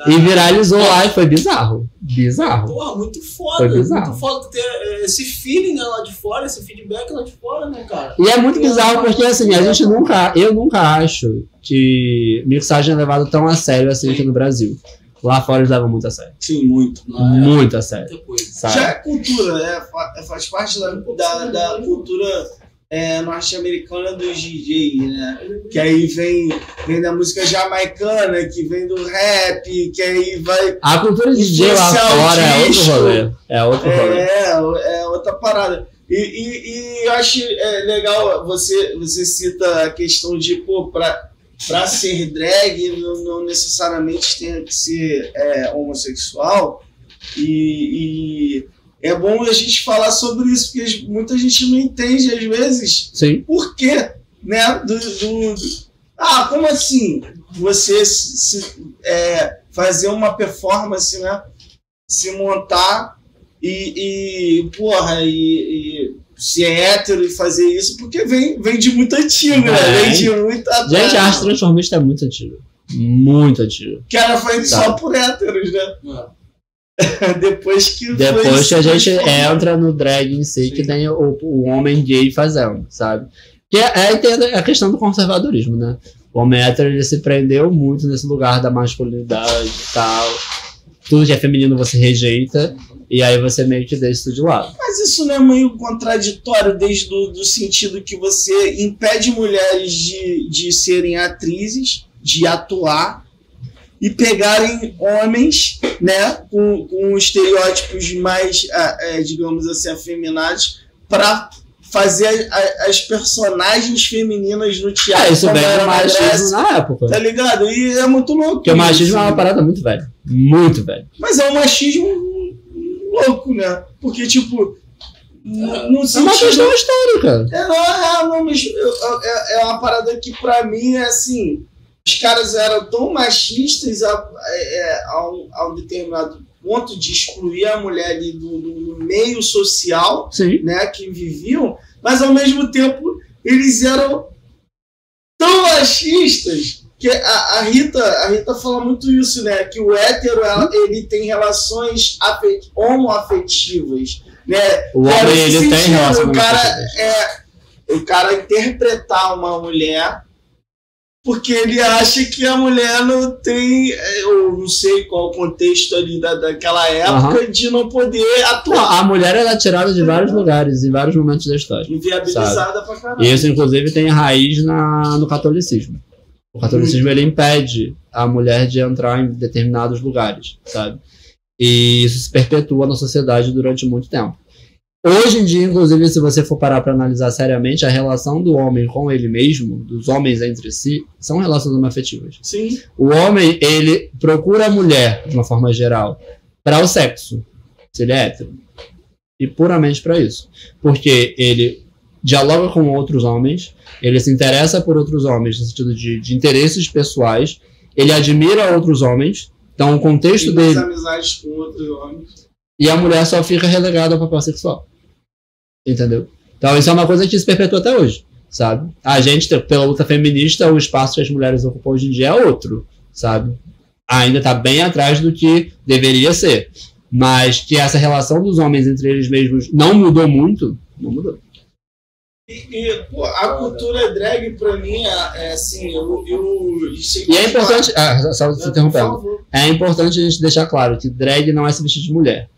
E viralizou lá e foi bizarro. Bizarro. Porra, muito foda. Foi bizarro. Muito foda ter é, esse feeling né, lá de fora, esse feedback lá de fora, né, cara? E é muito bizarro porque assim, a gente nunca, eu nunca acho que mixagem é levado tão a sério assim aqui no Brasil. Lá fora eles levam muito a sério. Sim, muito. É Muito a sério. muita coisa. Já é cultura, é, fa- é- faz parte da, da, da cultura é, norte-americana dos DJs, né? Que aí vem, vem da música jamaicana, que vem do rap, que aí vai. A cultura de DJ lá fora é outro rolê. É outro rolê. É, é outra parada. E, e, e eu acho é, legal, você, você cita a questão de, pô, pra, pra ser drag, não, não necessariamente tem que ser é, homossexual. E, e é bom a gente falar sobre isso, porque muita gente não entende, às vezes, Sim. por quê, né? Do, do- do- Ah, como assim? Você se- se- é, fazer uma performance, né? Se montar e, e porra, e, e ser hétero e fazer isso, porque vem, vem de muito antigo, né? Vem. De muito atrás. Gente, a arte transformista é muito antiga. Muito antiga. Que era feito Tá. só por héteros, né? Depois que Depois que a gente entra no drag em si, que tem o, o homem gay fazendo, sabe? Que é, é entendo a questão do conservadorismo, né? O homem hétero ele se prendeu muito nesse lugar da masculinidade e tal. Tudo que é feminino você rejeita, e aí você meio que deixa isso de lado. Mas isso não é meio contraditório desde do, do sentido que você impede mulheres de, de serem atrizes, de atuar e pegarem homens, né, com, com estereótipos mais, ah, eh, digamos assim, afeminados, para fazer as personagens femininas no teatro. É, isso vem era do na machismo Grécia, na época. Tá ligado? E é muito louco. Porque o machismo isso. é uma parada muito velha. Muito velha. Mas é um machismo louco, né? Porque, tipo, no, no É uma sentido. questão histórica. É, não, é, não, mas é, é uma parada que pra mim é assim. Os caras eram tão machistas a, é, a, um, a um determinado ponto de excluir a mulher ali do, do- meio social, Sim. né, que viviam, mas ao mesmo tempo eles eram tão machistas que a, a Rita a Rita fala muito isso, né, que o hétero ela- ele tem relações afet, homoafetivas, né, O homem ele tem relação o cara é o cara interpretar uma mulher porque ele acha que a mulher não tem é, eu não sei qual o contexto ali da, daquela época de não poder Não, atuar a mulher ela é tirada de vários lugares, em vários momentos da história. inviabilizada pra caralho E isso, inclusive, tem raiz na, no catolicismo. O catolicismo ele impede a mulher de entrar em determinados lugares, sabe? E isso se perpetua na sociedade durante muito tempo. Hoje em dia, inclusive, se você for parar para analisar seriamente, a relação do homem com ele mesmo, dos homens entre si, são relações homoafetivas. sim O homem, ele procura a mulher, de uma forma geral, para o sexo, se ele é hétero. E puramente para isso. Porque ele dialoga com outros homens, ele se interessa por outros homens, no sentido de, de interesses pessoais, ele admira outros homens, então o contexto dele. amizades com outros homens E a mulher só fica relegada ao papel sexual. Entendeu? Então isso é uma coisa que se perpetua até hoje, sabe? A gente, pela luta feminista, o espaço que as mulheres ocupam hoje em dia é outro, sabe? Ainda está bem atrás do que deveria ser. Mas que essa relação dos homens entre eles mesmos não mudou muito, não mudou. e, e, pô, a cultura drag pra mim é, é assim eu, eu sei E é importante. Ah, só interrompendo. É importante a gente deixar claro que drag não é se vestir de mulher.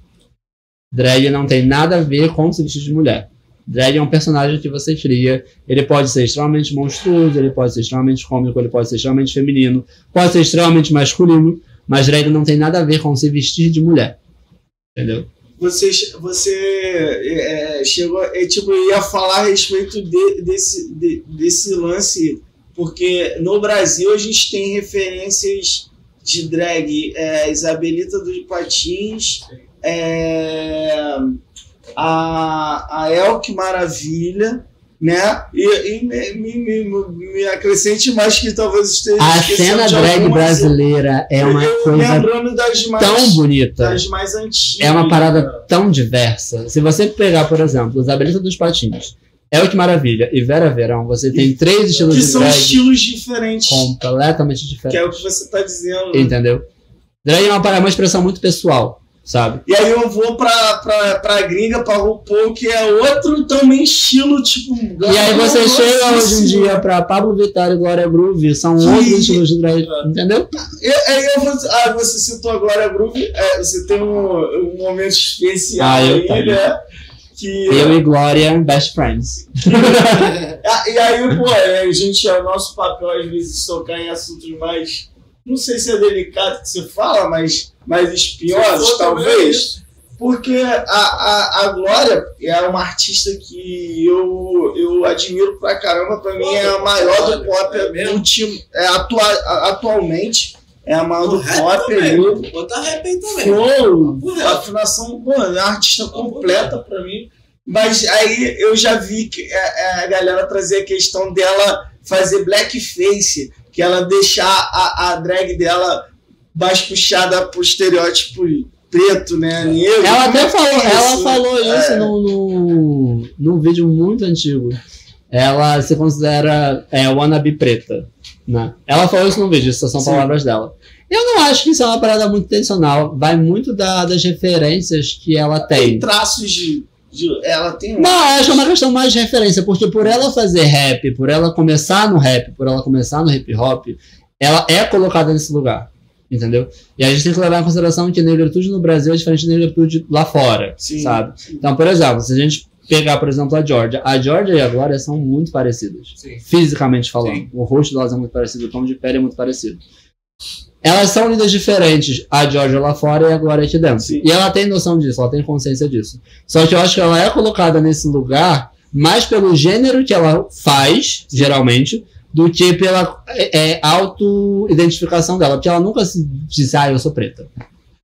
Drag não tem nada a ver com se vestir de mulher. Drag é um personagem que você cria. Ele pode ser extremamente monstruoso, ele pode ser extremamente cômico, ele pode ser extremamente feminino, pode ser extremamente masculino, mas drag não tem nada a ver com se vestir de mulher. Entendeu? você, você é, chegou, é, tipo, ia falar a respeito de- desse, de- desse lance, porque no Brasil a gente tem referências de drag, é, Isabelita dos Patins, é, a, a Elke Maravilha, né? E, e me, me, me, me acrescente mais que talvez esteja A cena drag brasileira é uma coisa mais, tão bonita. das mais antigas. É uma parada tão diversa. Se você pegar, por exemplo, Isabelita dos Patins, Elke Maravilha e Vera Verão, você tem três estilos que de são drag estilos diferentes. completamente Que é o diferentes. que você tá dizendo. Entendeu? Drag é uma, parada- uma expressão muito pessoal, sabe? E aí eu vou pra, pra, pra gringa, pra RuPaul, que é outro também estilo, tipo... E aí você chega hoje em dia pra Pablo Vittar e Glória Groove, são Que- outros estilos de drag, entendeu? E aí eu. Ah, você citou a Groove, é, você tem um, um momento especial Ah, eu aí, tenho. né? Que... Eu e Glória, best friends. E aí, pô, é, a gente, é o nosso papel às vezes tocar em assuntos mais, não sei se é delicado que você fala, mas mais espinhosos, talvez. Porque a, a, a Glória é uma artista que eu, eu admiro pra caramba, pra mim é a maior do pop É mesmo? ultim- é, atua, atualmente. é a maior do pop ali. Botar rap aí também. Flow, afinação, pô, é uma artista completa pra mim. Mas aí eu já vi que a, a galera trazer a questão dela fazer blackface, que ela deixar a, a drag dela mais puxada pro estereótipo preto, né? Negro. Ela até é falou, é ela isso? falou isso É. num, num, num vídeo muito antigo. Ela se considera é, wannabe preta. Né? Ela falou isso num vídeo, essas são Sim. palavras dela. Eu não acho que isso é uma parada muito intencional. Vai muito da- das referências que ela Tem tem. traços de- Ela tem um. Não, acho que é uma questão mais de referência, porque por ela fazer rap, por ela começar no rap, por ela começar no hip hop, ela é colocada nesse lugar. Entendeu? E a gente tem que levar em consideração que negritude no Brasil é diferente de negritude lá fora, Sim. sabe? Então, por exemplo, se a gente pegar, por exemplo, a Georgia, a Georgia e a Glória são muito parecidas, Sim. fisicamente falando. Sim. O rosto delas é muito parecido, o tom de pele é muito parecido. Elas são lindas diferentes, a Georgia lá fora e a Glória aqui dentro. Sim. E ela tem noção disso, ela tem consciência disso. Só que eu acho que ela é colocada nesse lugar mais pelo gênero que ela faz, geralmente, do que pela é, é, auto-identificação dela. Porque ela nunca se diz, ah, eu sou preta.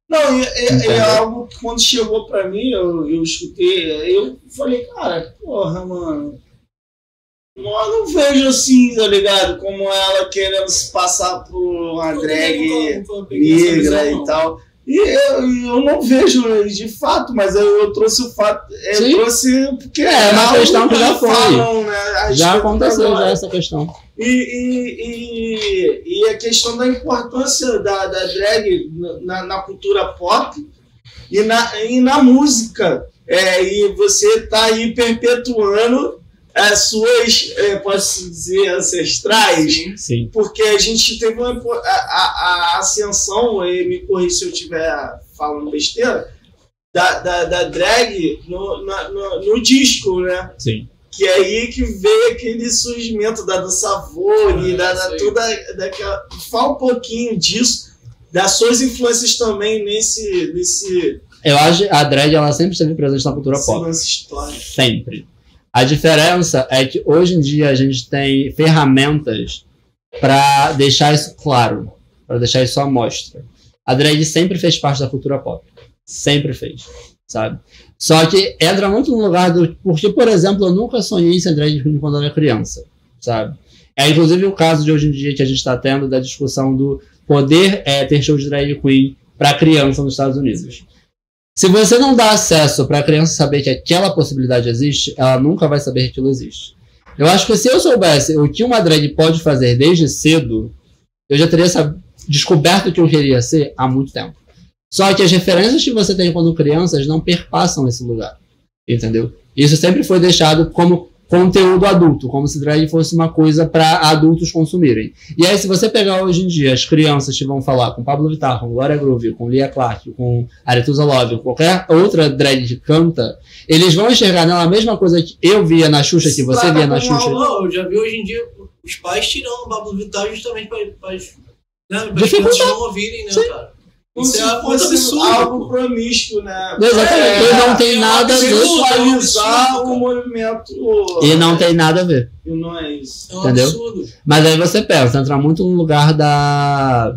Não, Entendeu? é algo que quando chegou pra mim, eu, eu escutei, eu falei, cara, porra, mano. Eu não vejo assim, tá ligado? Como ela querendo se passar por uma drag negra e tal. E eu, eu não vejo de fato, mas eu, eu trouxe o fato. Eu Sim. trouxe porque É, uma questão que já foi. falam, né, Já aconteceu já essa questão. e, e, e, e a questão da importância da, da drag na, na cultura pop e na, e na música. É, e você tá aí perpetuando as suas, é, posso dizer, ancestrais. Sim. Sim. Porque a gente teve uma, a, a, a ascensão, e me corri se eu estiver falando besteira, da, da, da drag no, na- no, no disco, né? Sim. Que é aí que veio aquele surgimento da dança vogue, É, da, da toda daquela. Fala um pouquinho disso, das suas influências também nesse, nesse, Eu acho que a drag ela sempre esteve presente na cultura nesse pop. Sempre. A diferença é que hoje em dia a gente tem ferramentas para deixar isso claro, para deixar isso à mostra. A drag sempre fez parte da cultura pop. Sempre fez, sabe? Só que entra muito no lugar do. Porque, por exemplo, eu nunca sonhei em ser drag queen quando eu era criança, sabe? É inclusive o caso de hoje em dia que a gente está tendo da discussão do poder é, ter show de drag queen para criança nos Estados Unidos. Se você não dá acesso para a criança saber que aquela possibilidade existe, ela nunca vai saber que aquilo existe. Eu acho que se eu soubesse o que uma drag pode fazer desde cedo, eu já teria descoberto o que eu queria ser há muito tempo. Só que as referências que você tem quando crianças não perpassam esse lugar. Entendeu? Isso sempre foi deixado como conteúdo adulto, como se drag fosse uma coisa para adultos consumirem. E aí, se você pegar hoje em dia as crianças que vão falar com Pablo Vittar, com Gloria Groove, com Lia Clark, com Aretusa Love, qualquer outra drag que canta, eles vão enxergar nela a mesma coisa que eu via na Xuxa, que você via na Xuxa. Não, eu já vi hoje em dia os pais tirando o Pablo Vittar justamente para as né, Dificultar. crianças não ouvirem, né, cara? Como Isso se é fosse absurdo. algo promíscuo, né? Exatamente, e não tem é nada a ver. Sexualizar o movimento. E não tem nada a ver. E não é isso. É um Entendeu? absurdo. Mas aí você pensa, entra muito no lugar da.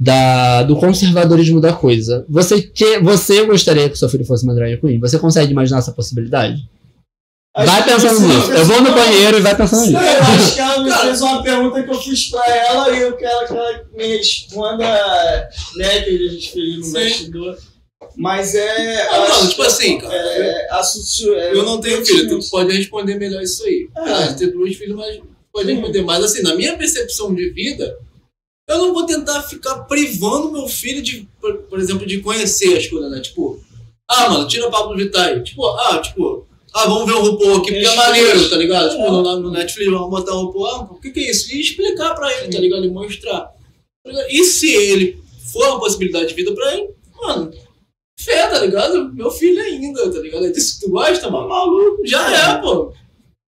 Da, do conservadorismo da coisa. Você, que, você gostaria que seu filho fosse uma drag queen? Você consegue imaginar essa possibilidade? Vai pensando nisso. Eu vou no banheiro e vai pensando Não, nisso. eu acho que ela me fez uma pergunta que eu fiz pra ela e eu quero que ela me responda, né, que a gente fez no bastidor. Mas é. Ah, que tipo assim, cara. É, associo- é, Eu não tenho filho, tu pode responder melhor isso aí. É. Ah, ter duas filhas, mas pode responder. Mas assim, na minha percepção de vida, eu não vou tentar ficar privando meu filho de, por, por exemplo, de conhecer as coisas, né? Tipo, ah, mano, tira o Pablo Vittar aí. Tipo, ah, tipo, ah, vamos ver o RuPaul aqui, porque é maneiro, tá ligado? Tipo, no, no Netflix, vamos botar o RuPaul, ah, o que que é isso? E explicar pra ele, tá ligado? E mostrar. Tá? E se ele for uma possibilidade de vida pra ele, mano, fé, tá ligado? Meu filho ainda, tá ligado? Aí, Se tu gosta, mano, maluco, já é, pô.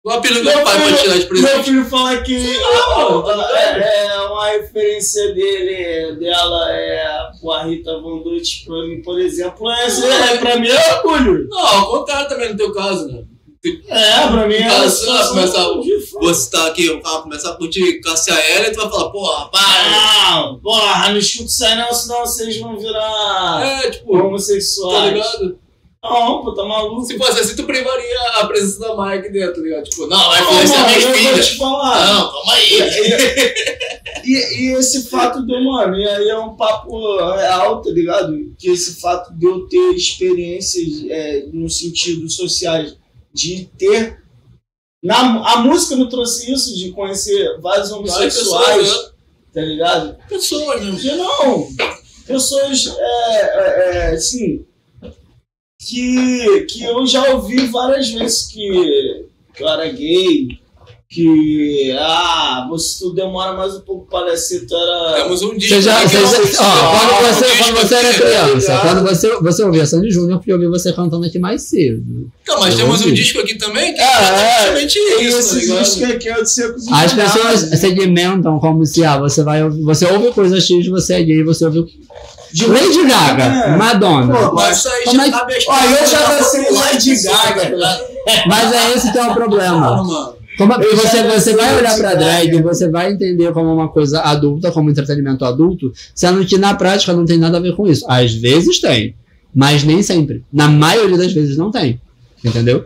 O apelido do Meu pai pra filho- tirar de Meu presente. filho fala que tá ligado? é, é uma referência dele, dela é a Rita Von Dutch, pra mim, por exemplo. É, é, pra mim é orgulho. Não, ao contrário também no teu caso, né? É, pra mim é ela situação começar-. Você tá aqui, ah, começar a curtir Cassia Eller, tu vai falar, porra, Ah, Não, porra, não escuta isso aí não, senão vocês vão virar É, tipo, tá homossexuais. ligado? Não, pô, tá maluco. Se fosse assim, tu privaria a presença da aqui dentro, tá ligado? Tipo, não, vai Não, influenciar mano, minhas eu vou te falar. Não, calma aí. E, e esse fato do, mano, e aí é um papo real, tá ligado? Que esse fato de eu ter experiências é, no sentido sociais, de ter. Na, a música me trouxe isso, de conhecer vários homossexuais, né? tá ligado? Pessoas, né? Não, pessoas, é, é, é, assim, que, que eu já ouvi várias vezes que, que eu era gay, que, ah, você tu demora mais um pouco para descer, tu era... Temos um disco. Você já, você é já- um- ó, quando um você, quando você era criança, ligado? quando você, você ouvia Sandy Júnior, porque eu ouvi você cantando aqui mais cedo. Não, mas Eu temos um ouvi. disco aqui também que É, é exatamente E isso, tá esse ligado? disco aqui é de secos e As pessoas segmentam como se ah, você vai ouvir, você ouve coisa X, você é gay, você ouve De Lady Gaga, É. Madonna. Pô, Mas isso aí é já que- cabe as Ó, eu já popular Lady Gaga. tá? Mas é esse que é o problema. Como, Eu você, você vai olhar Gaga. drag, você vai entender como uma coisa adulta, como entretenimento adulto, sendo que na prática não tem nada a ver com isso. Às vezes tem, mas nem sempre. Na maioria das vezes não tem. Entendeu?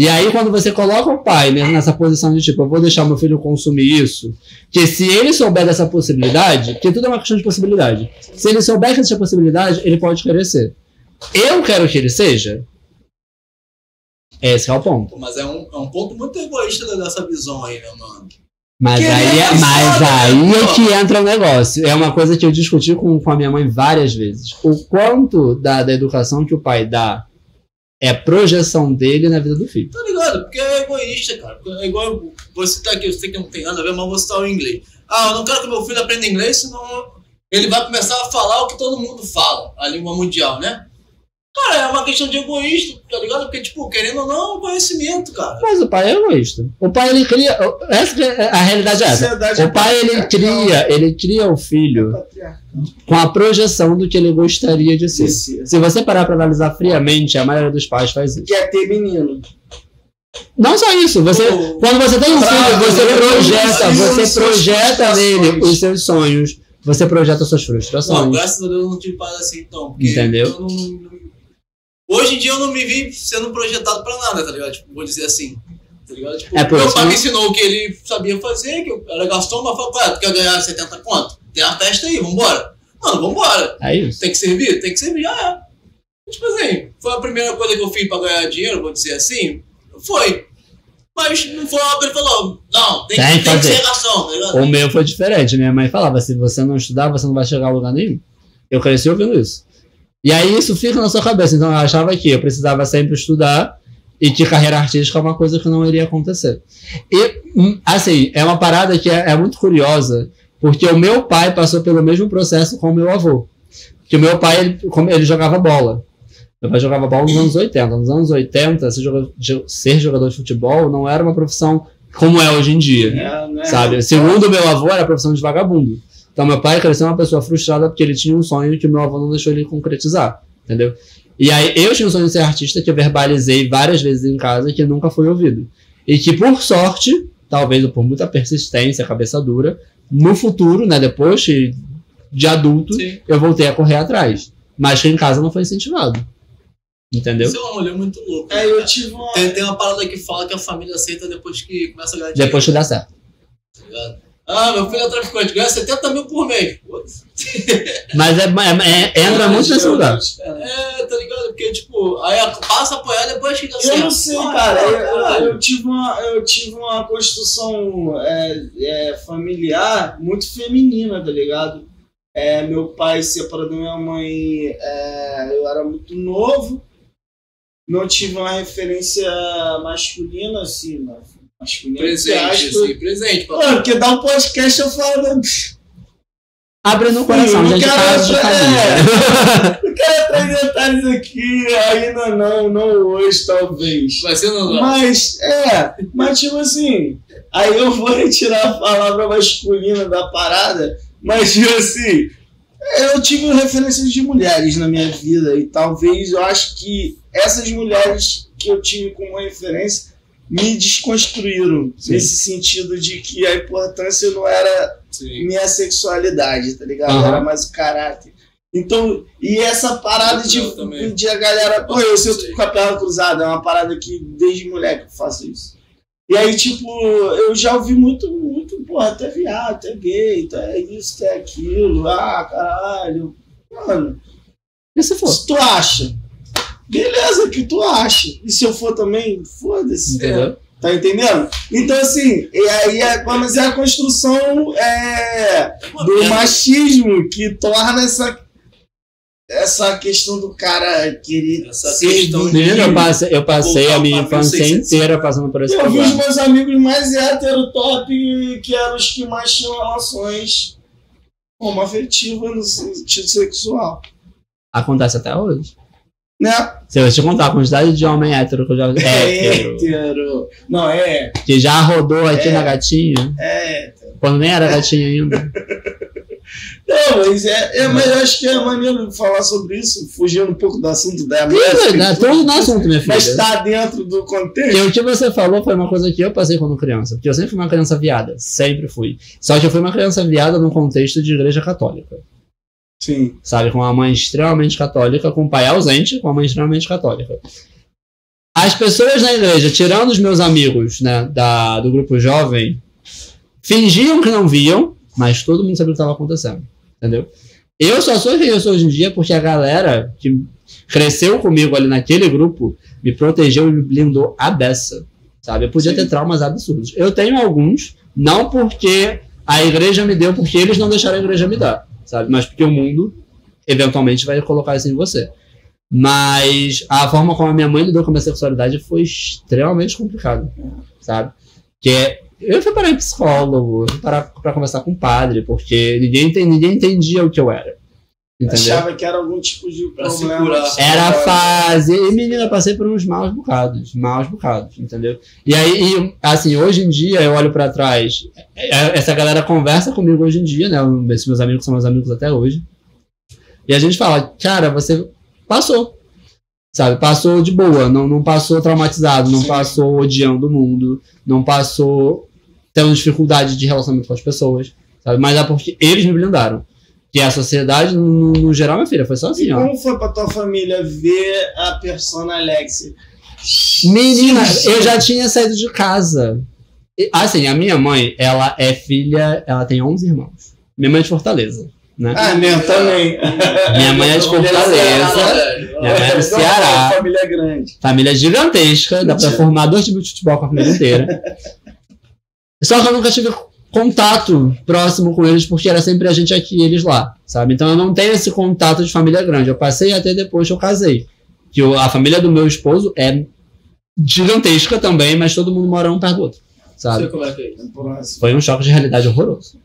E aí, quando você coloca o pai né, nessa posição de tipo, eu vou deixar meu filho consumir isso, que se ele souber dessa possibilidade, porque tudo é uma questão de possibilidade. Se ele souber que existe a possibilidade, ele pode querer ser. Eu quero que ele seja. Esse é o ponto. Mas é um, é um ponto muito egoísta dessa visão aí, né, mano? Mas Querer aí, é, mas foda, aí né, é que entra o negócio. É uma coisa que eu discuti com, com a minha mãe várias vezes. O quanto da, da educação que o pai dá é projeção dele na vida do filho. Tá ligado? Porque é egoísta, cara. É igual você tá aqui, eu sei que não tem nada a ver, mas você tá o inglês. Ah, eu não quero que meu filho aprenda inglês, senão ele vai começar a falar o que todo mundo fala, a língua mundial, né? Cara, é uma questão de egoísta, tá ligado? Porque, tipo, querendo ou não, é um conhecimento, cara. Mas o pai é egoísta. O pai, ele cria. Essa, é- a realidade é essa. O pai, ele cria, ele cria o filho com a projeção do que ele gostaria de ser. Se você parar pra analisar friamente, a maioria dos pais faz isso. Quer ter menino. Não só isso, você, Pô, quando você tem um filho, você projeta, você projeta nele os seus sonhos, você projeta suas Não, frustrações. graças a Deus eu não tive pai assim, então. Entendeu? eu não- não- Hoje em dia eu não me vi sendo projetado pra nada, tá ligado? Tipo, vou dizer assim. Tá ligado? Tipo, É meu pai me ensinou o que ele sabia fazer, que eu era gastão, mas falou, "Ué, tu quer ganhar 70 conto? Tem uma festa aí, vambora. Mano, vambora. É isso. Tem que servir? Tem que servir, já é. Tipo assim, foi a primeira coisa que eu fiz pra ganhar dinheiro, vou dizer assim. Foi. Mas não foi algo que ele falou, não, tem, Tem que, tem que ser gastão, tá ligado? O meu foi diferente. Minha mãe falava: se você não estudar, você não vai chegar a lugar nenhum. Eu cresci ouvindo isso. E aí isso fica na sua cabeça. Então eu achava que eu precisava sempre estudar e que carreira artística é uma coisa que não iria acontecer. E, hum, assim, é uma parada que é, é muito curiosa, porque o meu pai passou pelo mesmo processo com o meu avô. Que o meu pai, ele, como ele jogava bola. Meu pai jogava bola nos anos 80. Nos anos 80, ser jogador, de- ser jogador de futebol não era uma profissão como é hoje em dia. É, né? Sabe? Segundo meu avô, era a profissão de vagabundo. Então, meu pai cresceu uma pessoa frustrada porque ele tinha um sonho que meu avô não deixou ele concretizar. Entendeu? E aí, eu tinha um sonho de ser artista que eu verbalizei várias vezes em casa e que nunca foi ouvido. E que, por sorte, talvez por muita persistência, cabeça dura, no futuro, né, depois de adulto, Sim. eu voltei a correr atrás. Mas que em casa não foi incentivado. Entendeu? Isso é uma mulher muito louca. É, eu tive uma. Tem, tem uma parada que fala que a família aceita depois que começa a ganhar dinheiro. Depois que dá certo. tá ligado? Ah, meu filho é traficante, ganha 70 mil por mês. Putz. Mas é, é- é- entra muito nesse lugar. É, tá ligado? Porque, tipo, aí a- passa a apoiar depois que dá Eu certo. não sei, Ah, cara. Eu, eu- tive uma, eu tive uma construção é, é, familiar muito feminina, tá ligado? É, meu pai se separou da minha mãe, é, eu era muito novo, não tive uma referência masculina, assim, né? Masculina. entre Presente, aspas. assim, presente. Pô, porque dá um podcast eu falo, né? Abre no coração, Não gente. quero Casa de. Não quero entrar em detalhes aqui, ainda não, não hoje, talvez. Vai ser no. Mas, é, mas tipo assim, aí eu vou retirar a palavra masculina da parada, mas tipo assim, eu tive referências de mulheres na minha vida e talvez eu acho que essas mulheres que eu tive como referência me desconstruíram Sim. nesse sentido de que a importância não era Sim. minha sexualidade, tá ligado? Aham. Era mais o caráter. Então, e essa parada de, de a galera. Pô, eu Sei. sinto com a perna cruzada, é uma parada que desde moleque eu faço isso. E aí, tipo, eu já ouvi muito, muito, porra, até viado, até gay, até isso, até aquilo, ah, caralho. Mano, E se for? se tu acha, beleza, que tu acha. E se eu for também, foda-se. Entendeu? Tá entendendo? Então, assim, e aí é, mas é a construção é, do machismo que torna essa, essa questão do cara querer Essa ser questão de- Menino, eu passei, eu passei a minha infância 1600. inteira passando por esse Eu vi os meus amigos mais hétero top, que eram os que mais tinham relações homoafetivas no sentido sexual. Acontece até hoje. Né? Se eu te contar a quantidade de homem hétero que eu já É hétero, hétero. Não, é. que já rodou aqui É. na gatinha, É. quando nem era gatinha ainda. Não, mas é, é, mas eu acho que é maneiro falar sobre isso, fugindo um pouco do assunto da Tudo, né? Tudo no assunto, minha filha. Mas tá dentro do contexto. E o que você falou foi uma coisa que eu passei quando criança. Porque eu sempre fui uma criança viada. Sempre fui. Só que eu fui uma criança viada no contexto de igreja católica. Sim. Sabe? Com uma mãe extremamente católica, com um pai ausente, com uma mãe extremamente católica. As pessoas na igreja, tirando os meus amigos né, da, do grupo jovem, fingiam que não viam, mas todo mundo sabia o que estava acontecendo. Entendeu? Eu só sou quem eu sou hoje em dia porque a galera que cresceu comigo ali naquele grupo me protegeu e me blindou a beça. Sabe? Eu podia Sim. ter traumas absurdos. Eu tenho alguns, não porque a igreja me deu, porque eles não deixaram a igreja me dar, sabe? Mas porque o mundo eventualmente vai colocar isso em você. Mas a forma como a minha mãe lidou com a minha sexualidade foi extremamente complicada, sabe? Que é, eu fui parar em psicólogo, eu fui parar pra conversar com o padre, porque ninguém, ninguém entendia o que eu era. Entendeu? Achava que era algum tipo de Pra problema. curar. Era a fase. E, menina, eu passei por uns maus bocados. Maus bocados, entendeu? E aí, e, assim, hoje em dia, eu olho pra trás. é- Essa galera conversa comigo hoje em dia, né? Esses meus amigos são meus amigos até hoje. E a gente fala, cara, você passou. Sabe? Passou de boa. Não, não passou traumatizado. Não Sim. passou odiando o mundo. Não passou tendo dificuldade de relacionamento com as pessoas. Sabe? Mas é porque eles me blindaram. Que a sociedade, no, no geral, minha filha, foi só assim, E ó. como foi pra tua família ver a persona Alexia? Menina, eu já tinha saído de casa. Assim, a minha mãe, ela é filha, ela tem 11 irmãos. Minha mãe é de Fortaleza, né? Ah, meu também. Minha mãe é de Fortaleza, minha mãe é do Ceará. Família grande. família gigantesca, dá pra formar dois times de futebol com a família inteira. Só que eu nunca tive contato próximo com eles, porque era sempre a gente aqui e eles lá, sabe? Então eu não tenho esse contato de família grande. Eu passei até depois que eu casei. Que o- a família do meu esposo é gigantesca também, mas todo mundo mora um perto do outro, sabe? É é. Foi um choque de realidade horroroso.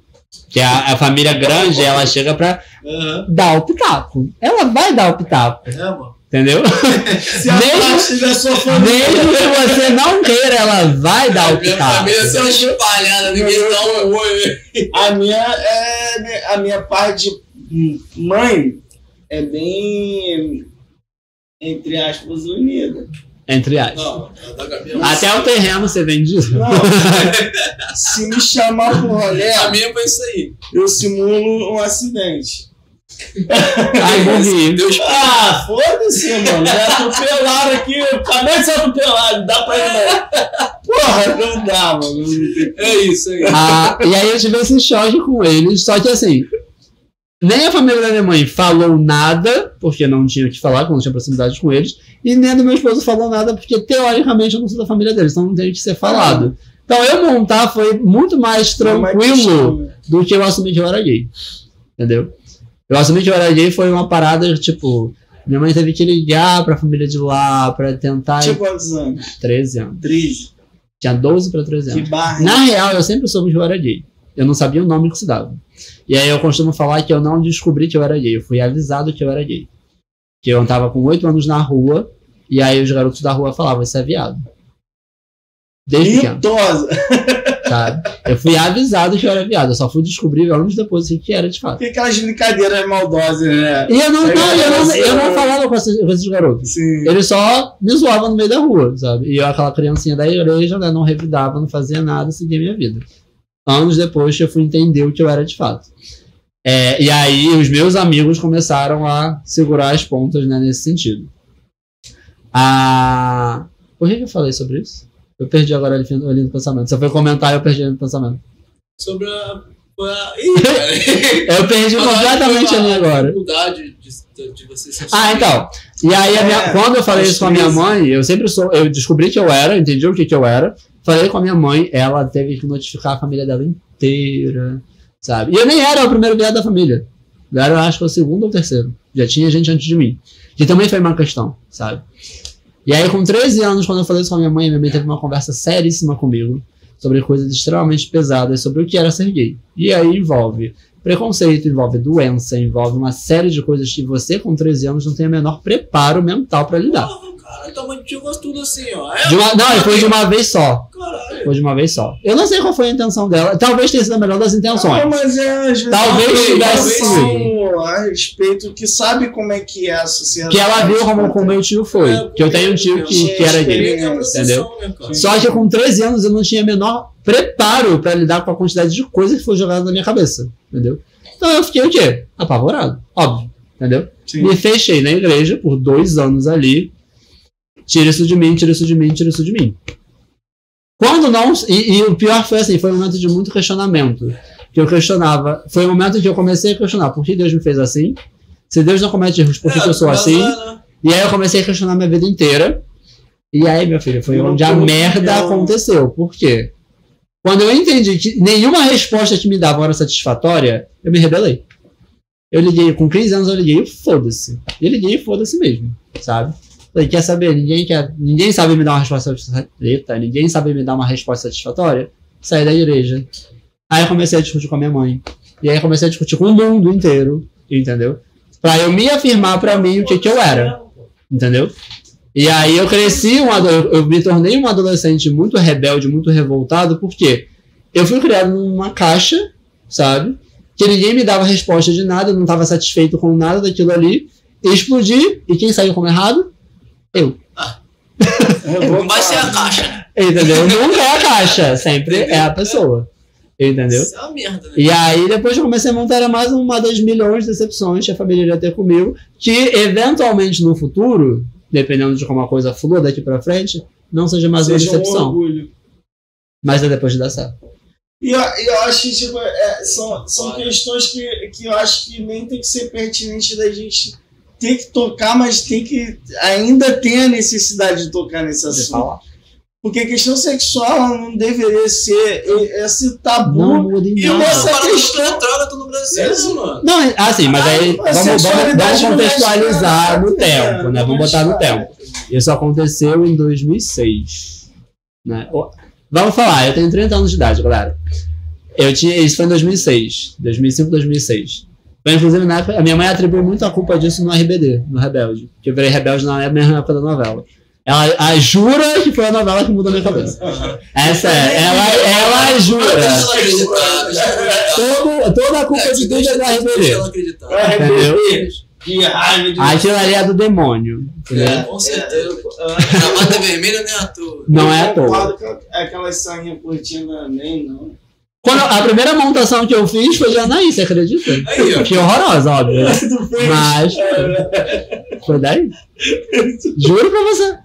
Que a, a família grande, ela chega pra Aham. dar o pitaco. Ela vai dar o pitaco, É, mano. Entendeu? Se a Mesmo- parte da sua família. Mesmo que você não queira, ela vai dar o Minha pitaco. família sendo espalhada, ninguém dá um oi. A minha, é, a minha parte de mãe é bem, entre aspas, unida. Entre aspas. Não, a é Até o terreno você vende. Não, se me chamar pro rolê, A minha foi isso aí. eu simulo um acidente. Ai, morri. Deus Ah, foda-se, mano. Me atropelaram aqui, acabei de ser atropelado, dá pra ir não. Porra, não dá, mano. É isso aí. Ah, e aí eu tive esse choque com eles, só que assim, nem a família da minha mãe falou nada, porque não tinha o que falar, quando não tinha proximidade com eles, e nem a do meu esposo falou nada, porque teoricamente eu não sou da família deles, então não tem o que ser falado. Então eu montar foi muito mais é tranquilo costume. do que eu assumir que eu era gay. Entendeu? Eu assumi que eu era gay foi uma parada, tipo, minha mãe teve que ligar pra família de lá pra tentar. Tinha quantos anos? 13 anos. Triste. Tinha 12 pra 13 Que anos. barra. Na real, eu sempre soube que eu era gay. Eu não sabia o nome que se dava. E aí eu costumo falar que eu não descobri que eu era gay. Eu fui avisado que eu era gay. Que eu tava com 8 anos na rua, e aí os garotos da rua falavam, isso é viado. Desde pequeno, Pintosa. sabe? Eu fui avisado que eu era viado. Eu só fui descobrir anos depois o que era de fato. Tem aquelas brincadeiras maldosas, né? E eu não, não, eu não, eu não falava com esses, com esses garotos. Sim. Eles só me zoavam no meio da rua, sabe? E eu, aquela criancinha da igreja, né, não revidava, não fazia nada, seguia minha vida. Anos depois eu fui entender o que eu era de fato. É, e aí os meus amigos começaram a segurar as pontas né, nesse sentido. Ah, por que eu falei sobre isso? Eu perdi agora ali no pensamento. Você foi comentar e eu perdi ali no pensamento. Sobre a. a... Ih, cara. Eu perdi completamente ali agora. dificuldade de, de você ser Ah, então. E aí, a minha- É, quando eu falei isso com a minha mãe, eu sempre sou. Eu descobri que eu era, entendi o que, que eu era. Falei com a minha mãe, ela teve que notificar a família dela inteira, sabe? E eu nem era o primeiro viado da família. Eu era, eu acho que, o segundo ou terceiro. Já tinha gente antes de mim. Que também foi uma questão, sabe? E aí, com 13 anos, quando eu falei isso com a minha mãe, minha mãe teve uma conversa seríssima comigo sobre coisas extremamente pesadas, sobre o que era ser gay. E aí envolve preconceito, envolve doença, envolve uma série de coisas que você, com 13 anos, não tem o menor preparo mental pra lidar. Porra, cara, tua mãe te gosta tudo assim, ó. É, De uma- não, foi de uma vez só. Caralho. Foi de uma vez só. Eu não sei qual foi a intenção dela. Talvez tenha sido a melhor das intenções. Não, mas é, às vezes, Talvez uma tivesse informação a respeito que sabe como é que é a sociedade. Que ela viu como o meu tio foi. É, Que eu tenho um tio que, que era gay. A proteção, né? Só que com 13 anos eu não tinha menor preparo pra lidar com a quantidade de coisa que foi jogada na minha cabeça. Entendeu? Então eu fiquei o quê? Apavorado. Óbvio. Entendeu? Sim. Me fechei na igreja por dois anos ali. Tira isso de mim, tira isso de mim, tira isso de mim. Quando não. E, e o pior foi assim: foi um momento de muito questionamento. Que eu questionava. Foi o momento em que eu comecei a questionar por que Deus me fez assim. Se Deus não comete erros, por que, que eu sou mas, assim? E aí eu comecei a questionar minha vida inteira. E aí, meu filho, foi onde a merda aconteceu. Por quê? Quando eu entendi que nenhuma resposta que me dava era satisfatória, eu me rebelei. Eu liguei, com 15 anos eu liguei, e foda-se. Eu liguei, e foda-se mesmo, sabe? Falei, quer saber? Ninguém, quer, ninguém sabe me dar uma resposta satisfatória. Ninguém sabe me dar uma resposta satisfatória. Saí da igreja. Aí eu comecei a discutir com a minha mãe. E aí comecei a discutir com o mundo inteiro, entendeu? Pra eu me afirmar pra mim o que, que eu era. Entendeu? E aí eu cresci, um eu me tornei um adolescente muito rebelde, muito revoltado, porque eu fui criado numa caixa, sabe? Que ninguém me dava resposta de nada, eu não estava satisfeito com nada daquilo ali. Explodi, e quem saiu como errado? Eu. Não vai ser a caixa? Entendeu? Nunca é a caixa, sempre é a pessoa. Entendeu? Isso é uma merda, né? E aí, depois que eu comecei a montar, era mais uma das milhões de decepções que a família iria ter comigo, que eventualmente no futuro, dependendo de como a coisa flua daqui pra frente, não seja mais uma Seja um decepção. orgulho. Mas é depois de dar certo. E eu, eu acho que tipo, é, são, são questões que, que eu acho que nem tem que ser pertinente da gente ter que tocar, mas tem que ainda tem a necessidade de tocar nesse De assunto. falar. Porque a questão sexual não deveria ser esse tabu. Não em E nada. essa parada questão- droga no Brasil, Essa- mano. Não, é- assim, mas aí Ah, vamos, vamos, vamos não contextualizar no tempo, né? não Vamos botar no com tempo. Isso aconteceu em 2006. Né? Vamos falar, eu tenho 30 anos de idade, galera. Eu tinha, isso foi em 2006, 2005, 2006. Foi, inclusive, na época, a minha mãe atribui muito a culpa disso no RBD, no Rebelde. Que eu virei rebelde na mesma época da novela. Ela a, jura que foi a novela que mudou a minha cabeça. Essa é, ela, ela jura. ela ela. Todo, toda a culpa É, de deixa, é do RBD. ela acreditar. É, Entendeu? Que raiva de Aquilo ali é do demônio. É. Com certeza. Ah, Gravata vermelha não é à toa. Não é à eu toa. concordo com aquela sainha curtinha nem não. Quando a primeira montação que eu fiz foi de Anaí, você acredita? Aí, ó. Que horrorosa, óbvio. né? Mas foi daí. Juro pra você.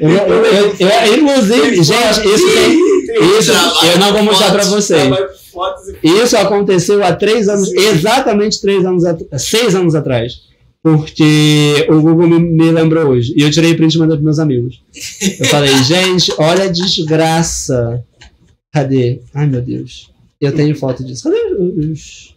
Eu, eu, eu- eu- inclusive, gente, isso tem. Isso eu não vou mostrar pra vocês. Isso aconteceu há três anos, exatamente três anos, seis anos atrás. Porque o Google me, me lembrou hoje. E eu tirei print e mandei pros meus amigos. Eu falei, gente, olha a desgraça. Cadê? Ai, meu Deus. Eu tenho foto disso. Cadê os.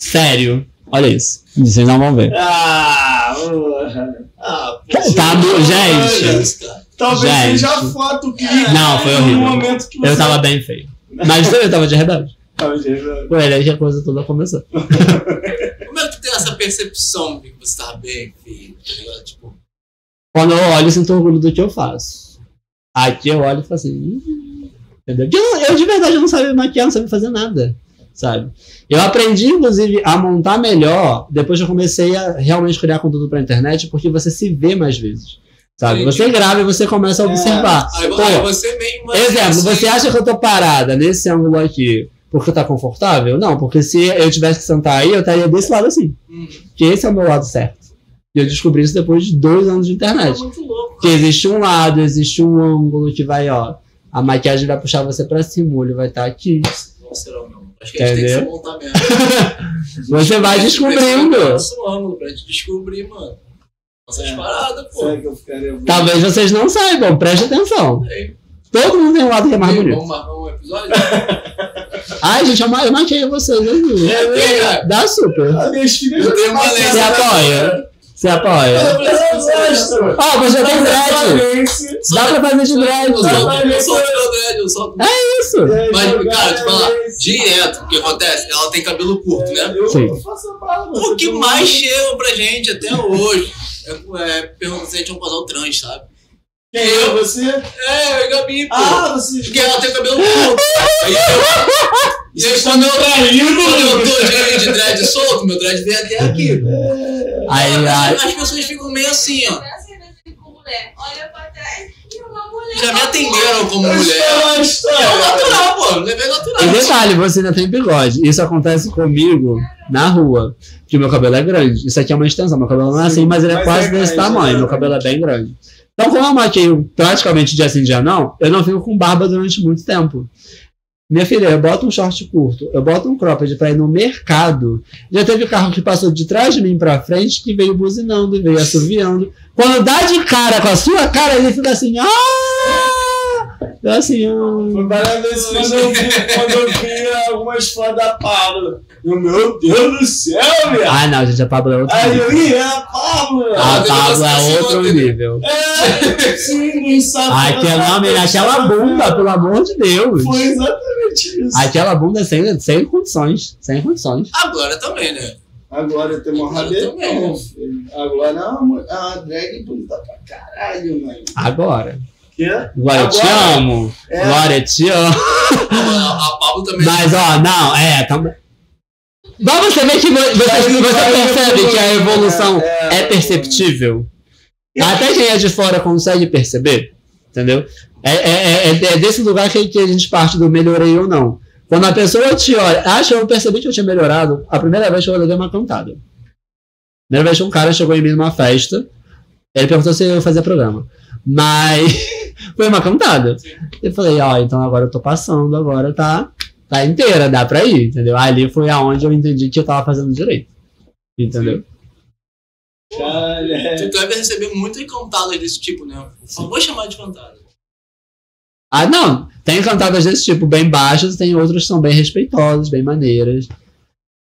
Sério. Olha isso. Vocês não vão ver. Ah, porra. Ah, pô. Tá, mo- gente. Talvez Gente. seja a foto que. Não, foi no horrível. momento que você. Eu tava bem feio. Mas eu tava de rebelde. Tava de- Foi aí que a coisa toda começou. Como é que tu tem essa percepção de que você tá bem, filho? Tá? Tipo, Quando eu olho, eu sinto orgulho do que eu faço. Aqui eu olho e falo assim. Entendeu? Eu, eu de verdade eu não sabia maquiar, não sabia fazer nada. Sabe? Eu aprendi, inclusive, a montar melhor depois que eu comecei a realmente criar conteúdo pra internet, porque você se vê mais vezes. Sabe? Você grava e você começa a É. observar. Aí, Pô, aí você mesmo Exemplo, assim, você acha que eu tô parada nesse ângulo aqui porque tá confortável? Não, porque se eu tivesse que sentar aí, eu estaria desse lado assim. Hum, Que esse é o meu lado certo. E eu descobri isso depois de dois anos de é internet. muito louco. Que existe um lado, existe um ângulo que vai, ó. A maquiagem vai puxar você pra cima, o olho vai estar aqui. Não será não. Acho que a gente tem que se montar mesmo. Você vai descobrindo. Nosso ângulo pra gente descobrir, mano. Nossas É. paradas, pô. Será que eu ficaria? Talvez vocês não saibam, preste atenção. Ei, Todo mundo tem um lado que é mais bonito. Vamos marcar um episódio? Ai, gente, eu, ma- eu maquiei vocês. né? É, pega. Dá super. As minhas filhas Eu tenho uma lei. Você apoia? Você apoia? Eu gosto. Ó, você tem dread. Dá pra fazer de dread. Eu eu meu dread, eu solto. Isso. Mas, cara, te falar, direto, o que acontece? Ela tem cabelo curto, né? Eu Sim. O que mais chega pra gente até hoje é, é perguntar se a gente é um casal trans, sabe? Quem é você? É, eu e Gabi, pô. Ah, você. Porque ela tem cabelo curto. Aí eu. E aí, quando eu, quando eu tô de, de dread solto, meu dread vem até aqui. Aí, aí, As pessoas ficam meio assim, ó. Olha pra trás e uma mulher. Já me atenderam como mulher. História, É história. natural, pô. Levei natural. E detalhe, você ainda tem bigode. Isso acontece comigo na rua. Que meu cabelo é grande. Isso aqui é uma extensão. Meu cabelo não é assim, mas ele é Mas quase é desse grande, tamanho. né? Meu cabelo é bem grande. Então, como eu maqueio praticamente dia sim, dia não, eu não fico com barba durante muito tempo. Minha filha, eu boto um short curto, eu boto um cropped pra ir no mercado. Já teve carro que passou de trás de mim pra frente que veio buzinando, veio assoviando. Quando dá de cara com a sua cara, ele fica assim, ah! Eu assim, Foi ah. várias vezes quando eu vi, quando eu vi algumas fotos da Pablo. Eu, meu Deus do céu, velho! Ah, não, gente, a Pablo é outro Aí nível. eu ia, a Pablo! A Pablo é outro nível. É, sim, não sabe. Aquela, não, aquela bunda, pelo amor de Deus. Foi exatamente isso. Aquela bunda sem, sem condições. Sem condições. Agora também, né? Agora tem uma rabetão, também. filho. Agora é uma, é uma drag bonita pra caralho, mano. Agora. Quê? Glória, eu te Agora? amo. É. Glória, eu te amo. A, a Pablo também. Mas, ó, não, é. Tá... Mas você vê que vo- você, você percebe que a evolução é perceptível. Até quem é de fora consegue perceber. Entendeu? É, é, é, é desse lugar que, que a gente parte do melhorei ou não. Quando a pessoa te olha, acha eu percebi que eu tinha melhorado, a primeira vez que eu levei uma cantada. Primeira vez que um cara chegou em mim numa festa, ele perguntou se eu fazia programa. Mas foi uma cantada. Eu falei, ó, então agora eu tô passando, agora tá, tá inteira, dá pra ir, entendeu? Ali foi aonde eu entendi que eu tava fazendo direito. Entendeu? É. Tu deve receber muito cantadas desse tipo, né? Só vou chamar de cantada. Ah, não. Tem cantadas desse tipo bem baixas, tem outras que são bem respeitosas, bem maneiras.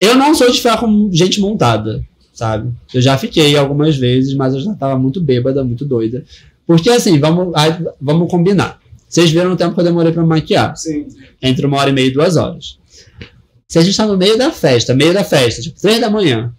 Eu não sou de ficar com gente montada, sabe? Eu já fiquei algumas vezes, mas eu já tava muito bêbada, muito doida. Porque assim, vamos, aí, vamos combinar. Vocês viram o tempo que eu demorei me maquiar. Sim. Entre uma hora e meia e duas horas. Se a gente tá no meio da festa, meio da festa, tipo, três da manhã,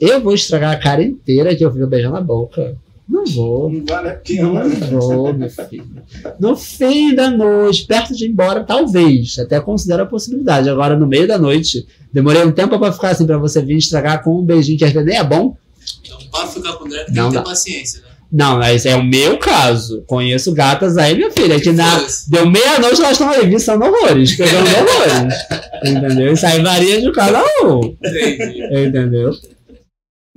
eu vou estragar a cara inteira que eu fico beijando a boca. Não vou. Não vale a Não pena. vou, meu filho. No fim da noite, perto de ir embora, talvez. Até considero a possibilidade. Agora, no meio da noite, demorei um tempo pra ficar assim, pra você vir estragar com um beijinho que às vezes nem é bom. Então, pra ficar com drag, tem Não que ter dá. paciência, né? Não, esse é o meu caso. Conheço gatas aí, minha filha, que na, deu meia-noite elas estão aí viçando horrores, pegando horrores. Entendeu? Isso aí varia de cada um. Entendi. Entendeu?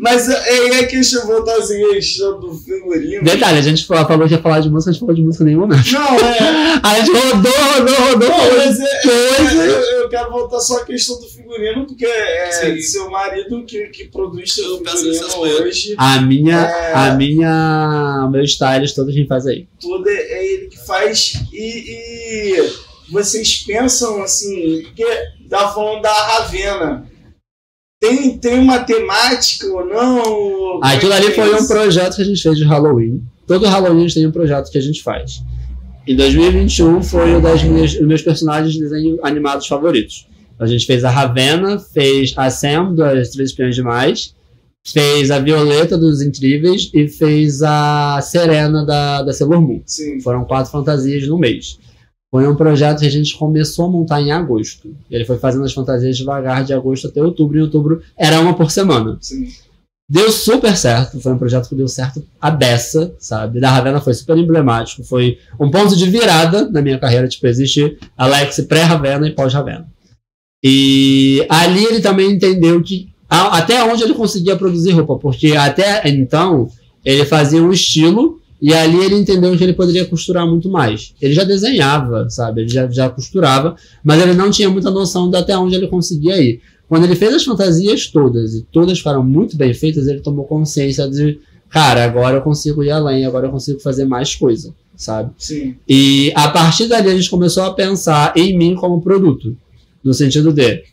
Mas é, é que deixa eu voltar assim, a questão do figurino. Detalhe, a gente falou falou que ia falar de música, a gente falou de música em nenhum momento. Não, é. A gente rodou, rodou, rodou, Não, mas é, Coisa. eu, eu quero voltar só à questão do figurino, porque é Sim. seu marido que, que produz seu Eu peço figurino hoje. A minha, É. a minha, o meu stylist, todo quem faz aí. Tudo é, é ele que faz. E, e vocês pensam assim, porque tá falando da Ravena. Tem, tem uma temática ou não? É Aquilo ali é foi um isso? projeto que a gente fez de Halloween. Todo Halloween a gente tem um projeto que a gente faz. Em 2021 foi o das minhas, os meus personagens de desenho animados favoritos. A gente fez a Ravena, fez a Sam das Três Espiões Demais, fez a Violeta dos Incríveis e fez a Serena da, da Sailor Moon. Sim. Foram quatro fantasias no mês. Foi um projeto que a gente começou a montar em agosto. Ele foi fazendo as fantasias devagar de agosto até outubro. Em outubro era uma por semana. sim. Deu super certo, foi um projeto que deu certo a beça, sabe? Da Ravena foi super emblemático, foi um ponto de virada na minha carreira, tipo, existe Alex pré-Ravena e pós-Ravena. E ali ele também entendeu que a- até onde ele conseguia produzir roupa, porque até então ele fazia um estilo e ali ele entendeu que ele poderia costurar muito mais. Ele já desenhava, sabe? Ele já, já costurava, mas ele não tinha muita noção de até onde ele conseguia ir. Quando ele fez as fantasias todas e todas ficaram muito bem feitas, ele tomou consciência de, cara, agora eu consigo ir além, agora eu consigo fazer mais coisa, sabe? Sim. E a partir dali a gente começou a pensar em mim como produto, no sentido de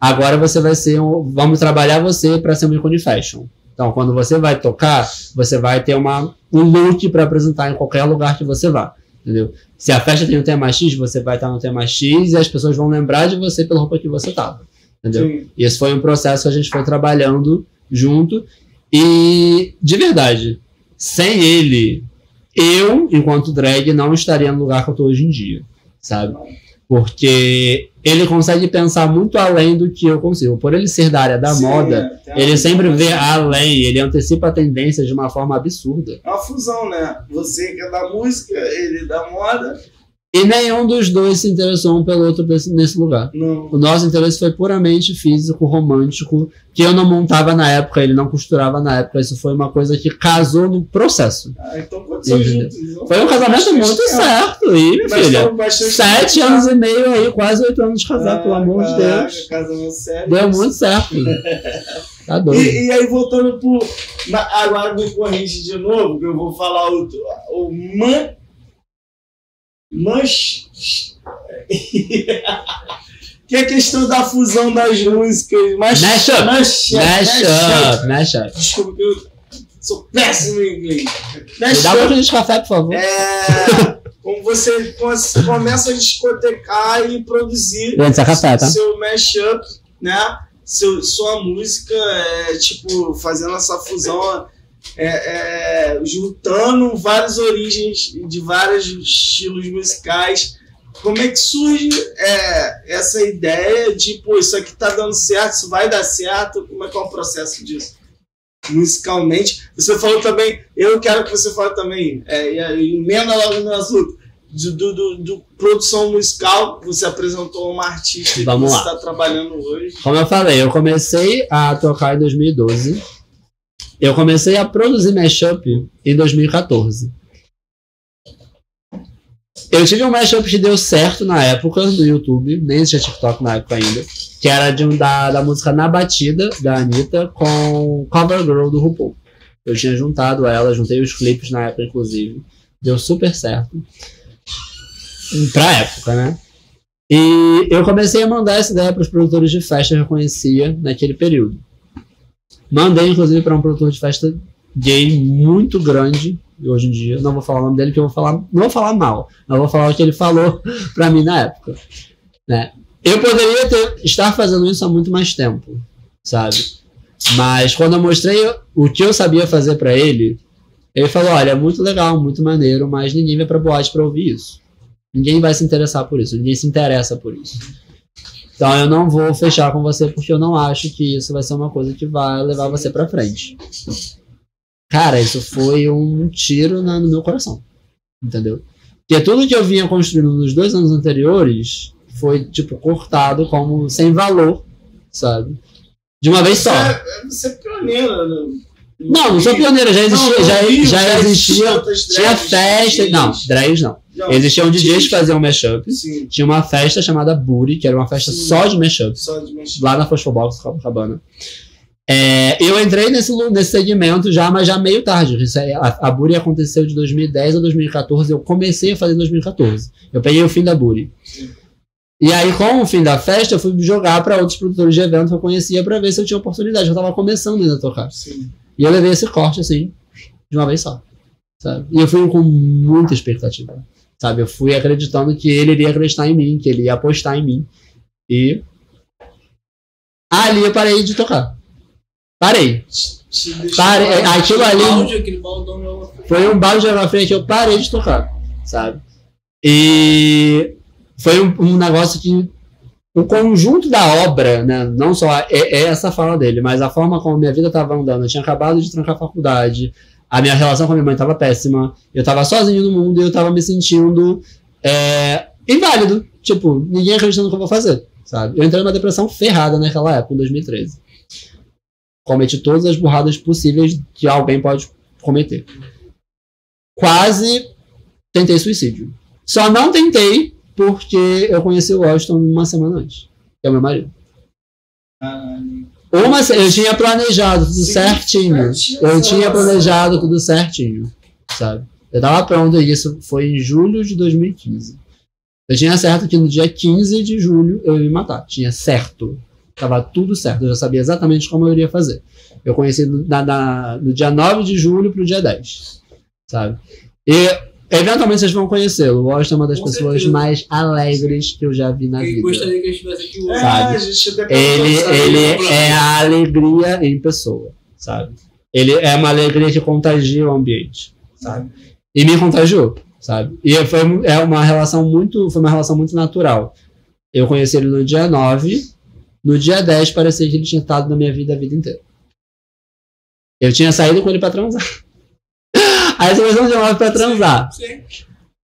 agora você vai ser um, vamos trabalhar você para ser um ícone fashion. Então, quando você vai tocar, você vai ter uma, um look para apresentar em qualquer lugar que você vá. Entendeu? Se a festa tem um tema X, você vai estar no tema X e as pessoas vão lembrar de você pela roupa que você tava. Entendeu? Sim. E esse foi um processo que a gente foi trabalhando junto. E, de verdade, sem ele, eu, enquanto drag, não estaria no lugar que eu tô hoje em dia, sabe? Porque ele consegue pensar muito além do que eu consigo. Por ele ser da área da Sim, moda, ele sempre vê além, ele antecipa a tendência de uma forma absurda. É uma fusão, né? Você que é da música, ele da moda. E nenhum dos dois se interessou um pelo outro desse- nesse lugar. Não. O nosso interesse foi puramente físico, romântico, que eu não montava na época, ele não costurava na época. Isso foi uma coisa que casou no processo. Ah, então aconteceu Entendeu? juntos. Foi um casamento muito certo. E, minha Mas filha, sete anos e meio aí, quase oito anos de casado, pelo amor de caraca, Deus. Casamento sério. Deu muito certo. Tá doido. E, e aí, voltando pro. na- agora me corrige de novo, que eu vou falar o, o man. Manch. que é a questão da fusão das músicas. Mas, Mash up. Mash up. Mesh up, mesh up. Desculpa eu sou péssimo em inglês. Me dá um pouquinho de café, por favor. é. Como você co- começa a discotecar e produzir é café, tá? seu mashup, né? Seu, sua música, é, tipo, fazendo essa fusão, é, é, juntando várias origens de vários estilos musicais. Como é que surge é, essa ideia de, pô, isso aqui tá dando certo, isso vai dar certo? Como é que é o processo disso? Musicalmente. Você falou também, eu quero que você fale também, é, emenda logo no assunto, do, do, do- do produção musical, você apresentou uma artista que Vamos você lá. está trabalhando hoje. Como eu falei, eu comecei a tocar em 2012. Eu comecei a produzir mashup em 2014. Eu tive um mashup que deu certo na época no YouTube, nem existia TikTok na época ainda, que era de um, da, da música Na Batida, da Anitta, com Cover Girl do RuPaul. Eu tinha juntado ela, juntei os clipes na época, inclusive. Deu super certo. Pra época, né? E eu comecei a mandar essa ideia para os produtores de festa que eu conhecia naquele período. Mandei, inclusive, para um produtor de festa gay muito grande hoje em dia. Não vou falar o nome dele, porque eu vou falar, não vou falar mal. Eu vou falar o que ele falou para mim na época. Né? Eu poderia ter, estar fazendo isso há muito mais tempo, sabe? Mas quando eu mostrei o que eu sabia fazer para ele, ele falou: Olha, é muito legal, muito maneiro, mas ninguém vai pra boate pra ouvir isso. Ninguém vai se interessar por isso, ninguém se interessa por isso. Então eu não vou fechar com você porque eu não acho que isso vai ser uma coisa que vai levar você pra frente. Cara, isso foi um tiro na- no meu coração. Entendeu? Porque tudo que eu vinha construindo nos dois anos anteriores foi, tipo, cortado como sem valor, sabe? De uma vez Você só. é, você é né? Não, não sou pioneira, já existia, Não, já, Rio já existia. Tinha festa. Não, drags não. Não, Existiam DJs DJs. que faziam mashup. Sim, Tinha uma festa chamada Booty, que era uma festa Sim. só de mashup, só de mexer. lá na Fosfobox, Copacabana. É, eu entrei nesse, nesse segmento já, mas já meio tarde. A, a Booty aconteceu de 2010 a 2014. Eu comecei a fazer em 2014. Eu peguei o fim da. Sim. E aí, com o fim da festa, eu fui jogar para outros produtores de evento que eu conhecia para ver se eu tinha oportunidade. Eu tava começando ainda a tocar. Sim. E eu levei esse corte, assim, de uma vez só. Sabe? E eu fui com muita expectativa. Sabe? Eu fui acreditando que ele iria acreditar em mim, que ele ia apostar em mim. E. Ali eu parei de tocar. Parei. Te deixou- Pare- é, aquilo ali-. Foi um balde fria que eu parei de tocar. Sabe? E. Foi um, um negócio que o conjunto da obra, né, não só é, é essa fala dele, mas a forma como a minha vida estava andando. Eu tinha acabado de trancar a faculdade, a minha relação com a minha mãe estava péssima, eu estava sozinho no mundo e eu estava me sentindo é, inválido. Tipo, ninguém acreditando no que eu vou fazer, sabe? Eu entrei numa depressão ferrada naquela época, em 2013. Cometi todas as burradas possíveis que alguém pode cometer. Quase tentei suicídio. Só não tentei porque eu conheci o Washington uma semana antes. Que é o meu marido. Caralho. Uma, eu tinha planejado tudo Sim, certinho. Eu tinha planejado tudo certinho, sabe? Eu tava pronto e isso foi em julho de 2015. Eu tinha certo que no dia 15 de julho eu ia me matar. Tinha certo. Tava tudo certo. Eu já sabia exatamente como eu iria fazer. Eu conheci no, na, na- no dia 9 de julho pro dia 10. Sabe? E eventualmente vocês vão conhecê-lo. O Washington é uma das Com pessoas certeza. mais alegres que eu já vi na Eu vida. gostaria que eu estivesse aqui hoje. É, Sabe? a gente até Ele, ele é a alegria em pessoa, sabe? Ele é uma alegria que contagia o ambiente, sabe? E me contagiou, sabe? E foi é uma relação muito, foi uma relação muito natural. Eu conheci ele no dia 9, no dia 10 parecia que ele tinha estado na minha vida a vida inteira. Eu tinha saído com ele pra transar. Aí você no dia 9 pra transar. Sim.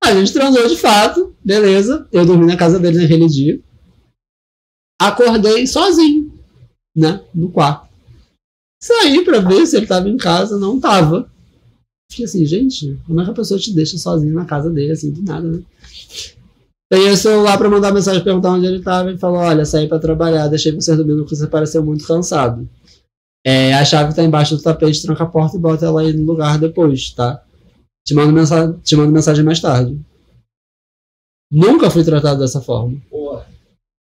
A gente transou de fato, beleza. Eu dormi na casa dele naquele dia. Acordei sozinho, né? No quarto. Saí pra ver se ele tava em casa, não tava. Fiquei assim, gente, como é que a pessoa te deixa sozinho na casa dele, assim, do nada, né? Peguei o celular pra mandar mensagem perguntar onde ele tava e falou: Olha, saí pra trabalhar, deixei você dormindo porque você pareceu muito cansado. É, a chave tá embaixo do tapete, tranca a porta e bota ela aí no lugar depois, tá? Te mando, mensa te mando mensagem mais tarde. Nunca fui tratado dessa forma, Porra.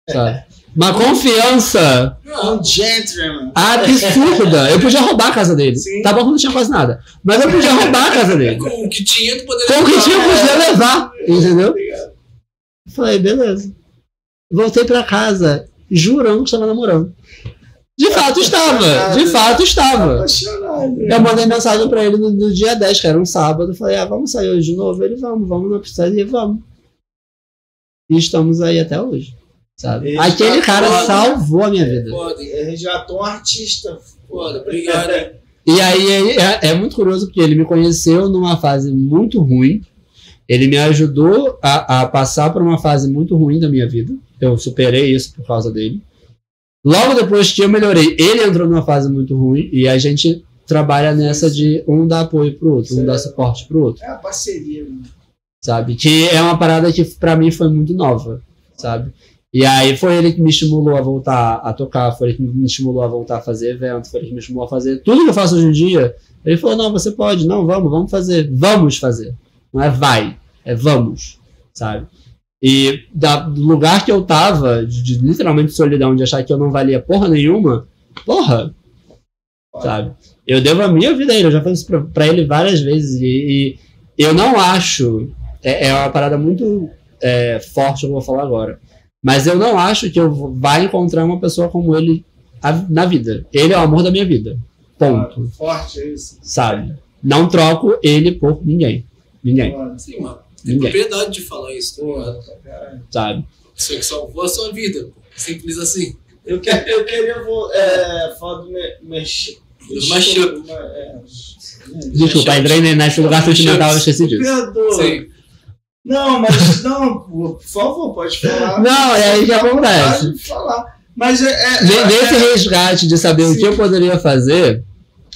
sabe? Uma confiança Um gentleman. absurda. Eu podia roubar a casa dele. Sim. Tá bom que não tinha quase nada. Mas eu podia roubar a casa dele. Com o que tinha, tu poderia. Com o que tinha, eu podia É. levar. Entendeu? Obrigado. Falei, beleza. Voltei pra casa, jurando que estava namorando. De fato estava. De fato estava. Eu mandei mensagem pra ele no, no dia 10, que era um sábado. Falei, ah, vamos sair hoje de novo? Ele, vamos, vamos na pizzaria, vamos. E estamos aí até hoje. Sabe? Ele Aquele cara foda. salvou a minha vida. Foda? Ele resgatou um artista. Foda, obrigado. E aí é, é- é muito curioso porque ele me conheceu numa fase muito ruim. Ele me ajudou a, a passar por uma fase muito ruim da minha vida. Eu superei isso por causa dele. Logo depois que eu melhorei, ele entrou numa fase muito ruim e a gente trabalha nessa de um dar apoio pro outro, um dar suporte pro outro, É uma parceria. mano. sabe? Que é uma parada que pra mim foi muito nova, sabe? E aí foi ele que me estimulou a voltar a tocar, foi ele que me estimulou a voltar a fazer evento, foi ele que me estimulou a fazer tudo que eu faço hoje em dia. Ele falou: não, você pode, não, vamos, vamos fazer, vamos fazer. Não é vai, é vamos, sabe? E da, do lugar que eu tava, de, de literalmente solidão, de achar que eu não valia porra nenhuma, porra, sabe? Eu devo a minha vida a ele, eu já falei isso pra, pra ele várias vezes e, e eu não acho, é, é uma parada muito é, forte eu vou falar agora, mas eu não acho que eu vai encontrar uma pessoa como ele a- na vida. Ele é o amor da minha vida. Ponto. Forte é isso. Sabe? Não troco ele por ninguém. Ninguém. Sim, mano. Tem Ninguém. propriedade de falar isso, tá Porra, ligado? pra caralho. Sabe? Isso que salvou a sua vida, pô. Simples assim. Eu, que, eu queria vo- é, falar do me, mex, Do mashup. É, Desculpa, entrei nesse lugar sentimental e esqueci disso. Perdoa. Sim. Não, mas não, pô, por favor, pode falar. Não, é aí que acontece. Pode falar. Mas é. é, é- Nesse resgate de saber o Sim. que eu poderia fazer,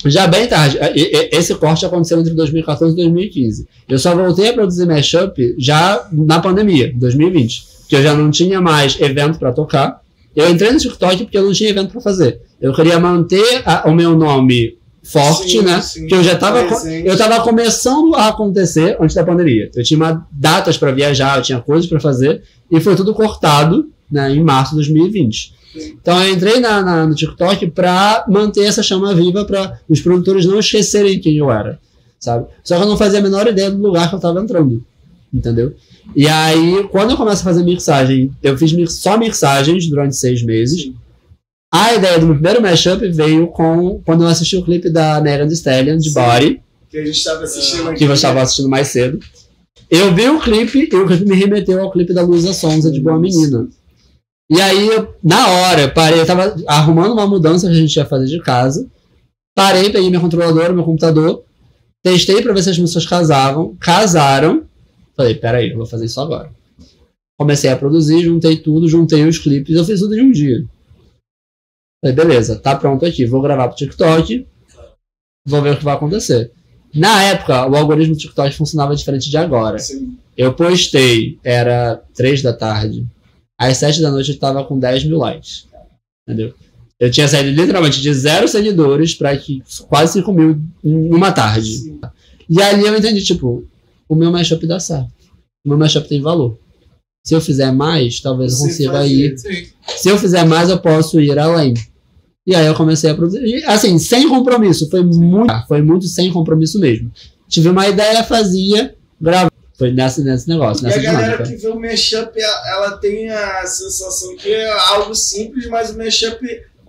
já bem tarde. E- e- Esse corte aconteceu entre 2014 e 2015. Eu só voltei a produzir mashup já na pandemia, 2020. Que eu já não tinha mais evento pra tocar. Eu entrei no TikTok porque eu não tinha evento pra fazer. Eu queria manter a- o meu nome forte, Sim, né? sim, que eu já tava. co- presente. Eu tava começando a acontecer antes da pandemia. Eu tinha datas pra viajar, eu tinha coisas pra fazer. E foi tudo cortado né, em março de 2020. Então eu entrei na, na- no TikTok pra manter essa chama viva, pra os produtores não esquecerem quem eu era, sabe? Só que eu não fazia a menor ideia do lugar que eu tava entrando, entendeu? E aí, quando eu começo a fazer mixagem, eu fiz mix- só mixagens durante seis meses. A ideia do meu primeiro mashup veio com quando eu assisti o clipe da Megan Thee Stallion, de Sim. Body, Que a gente estava assistindo aqui. que eu estava assistindo mais cedo. Eu vi o clipe e o clipe me remeteu ao clipe da Luísa Sonza, de Boa Menina. E aí, eu, na hora, eu parei, eu tava arrumando uma mudança que a gente ia fazer de casa. Parei, peguei minha controladora, meu computador, testei pra ver se as músicas casavam, casaram. Falei, peraí, eu vou fazer isso agora. Comecei a produzir, juntei tudo, juntei os clipes, eu fiz tudo em um dia. Falei, beleza, tá pronto aqui, vou gravar pro TikTok, vou ver o que vai acontecer. Na época, o algoritmo do TikTok funcionava diferente de agora. Sim. Eu postei, era 3 da tarde. Às 7 da noite eu tava com 10 mil likes. Entendeu? Eu tinha saído literalmente de zero seguidores pra que quase 5 mil em uma tarde. Sim. E ali eu entendi, tipo, o meu mashup dá certo. O meu mashup tem valor. Se eu fizer mais, talvez eu Você consiga fazia. ir. Sim. Se eu fizer mais, eu posso ir além. E aí eu comecei a produzir. E, Assim, sem compromisso. Foi muito, foi muito sem compromisso mesmo. Tive uma ideia, fazia, gravava. Foi nesse, nesse negócio, E nessa a galera dinâmica. que vê o mashup, ela tem a sensação que é algo simples, mas o mashup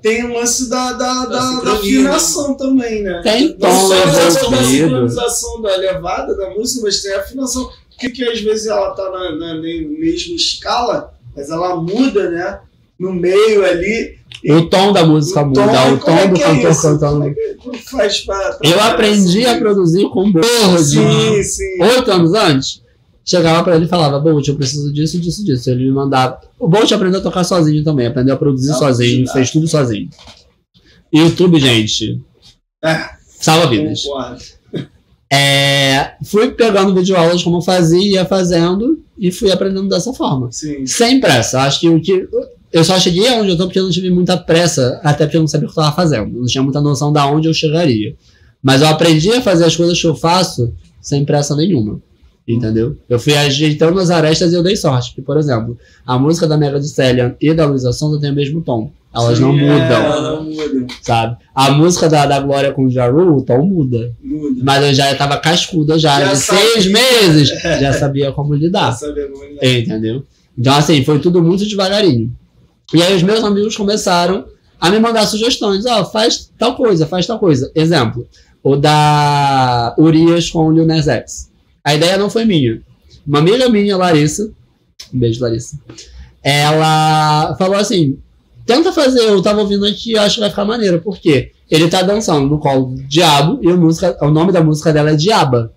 tem o lance da, da, Da da, da sincronia, afinação também, né? Tem Não tom só essa da envolvido. sincronização da levada da música, mas tem a afinação. Porque que às vezes ela tá na, na mesma escala, mas ela muda, né? No meio ali. O tom da música muda, o como tom é do é cantor cantando. É como faz pra, pra Eu aprendi a produzir com Bolt. Sim, sim. Oito anos antes, chegava pra ele e falava, Bolt, eu preciso disso, disso, disso. Ele me mandava. O Bolt aprendeu a tocar sozinho também, aprendeu a produzir Não, sozinho, fez tudo sozinho. YouTube, gente, É, salva vidas. É, fui pegando videoaulas como eu fazia, ia fazendo e fui aprendendo dessa forma. Sim. Sem pressa. Acho que o que. Eu só cheguei aonde eu tô porque eu não tive muita pressa, até porque eu não sabia o que eu tava fazendo. Eu não tinha muita noção da onde eu chegaria. Mas eu aprendi a fazer as coisas que eu faço sem pressa nenhuma. Entendeu? Eu fui ajeitando as arestas e eu dei sorte. Porque, por exemplo, a música da Mega de Stallion e da Luísa Sonza tem o mesmo tom. Elas não Sim, é, mudam, Ela não muda. sabe? A música da, da Glória com o Jaru, o tom muda. Muda. Mas eu já tava cascuda já, Já de sabia. seis meses. Já sabia como lidar. saber como ele é. Entendeu? Então, assim, foi tudo muito devagarinho. E aí os meus amigos começaram a me mandar sugestões. Ó, faz tal coisa, faz tal coisa. Exemplo, o da Urias com o Lil Nas X. A ideia não foi minha. Uma amiga minha, Larissa, um beijo, Larissa, ela falou assim, tenta fazer, eu tava ouvindo aqui, acho que vai ficar maneiro. Por quê? Ele tá dançando no colo do Diabo e música, o nome da música dela é Diaba.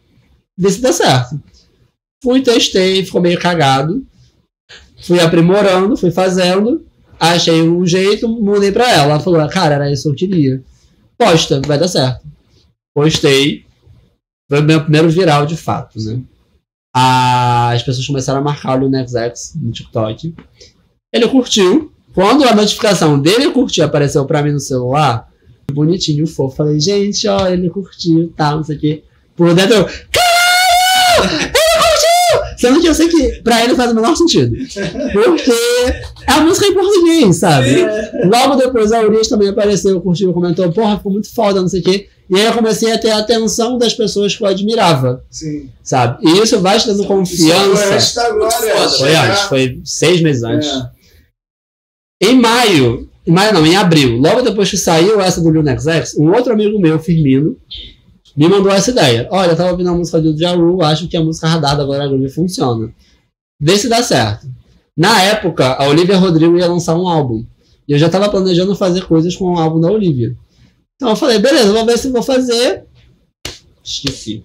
Vê se dá certo. Fui, testei, ficou meio cagado. Fui aprimorando, fui fazendo. Achei um jeito, mandei pra ela. Ela falou, cara, era isso que eu queria. Posta, vai dar certo. Postei. Foi o meu primeiro viral de fato, né? Ah, As pessoas começaram a marcar o Next X no TikTok. Ele curtiu. Quando a notificação dele curtir apareceu pra mim no celular, bonitinho, fofo. Falei, gente, ó, ele curtiu, tal, não sei o quê. Por dentro eu, caralho! Sendo que eu sei que pra ele faz o menor sentido. Porque é a música em português, sabe? Logo depois a Urias também apareceu, curtiu, comentou, porra, ficou muito foda, não sei o quê. E aí eu comecei a ter a atenção das pessoas que eu admirava, Sim. sabe? E isso vai te dando Isso foi confiança. Glória. foda. Foi É. antes, foi seis meses antes. É. Em maio, em maio não, em abril, logo depois que saiu essa do Lil Nas X, um outro amigo meu, Firmino, me mandou essa ideia. Olha, eu tava ouvindo a música do Jaru, acho que a música radar da Glória Groove funciona. Vê se dá certo. Na época, a Olivia Rodrigo ia lançar um álbum. E eu já tava planejando fazer coisas com o álbum da Olivia. Então eu falei, beleza, vou ver se vou fazer. Esqueci.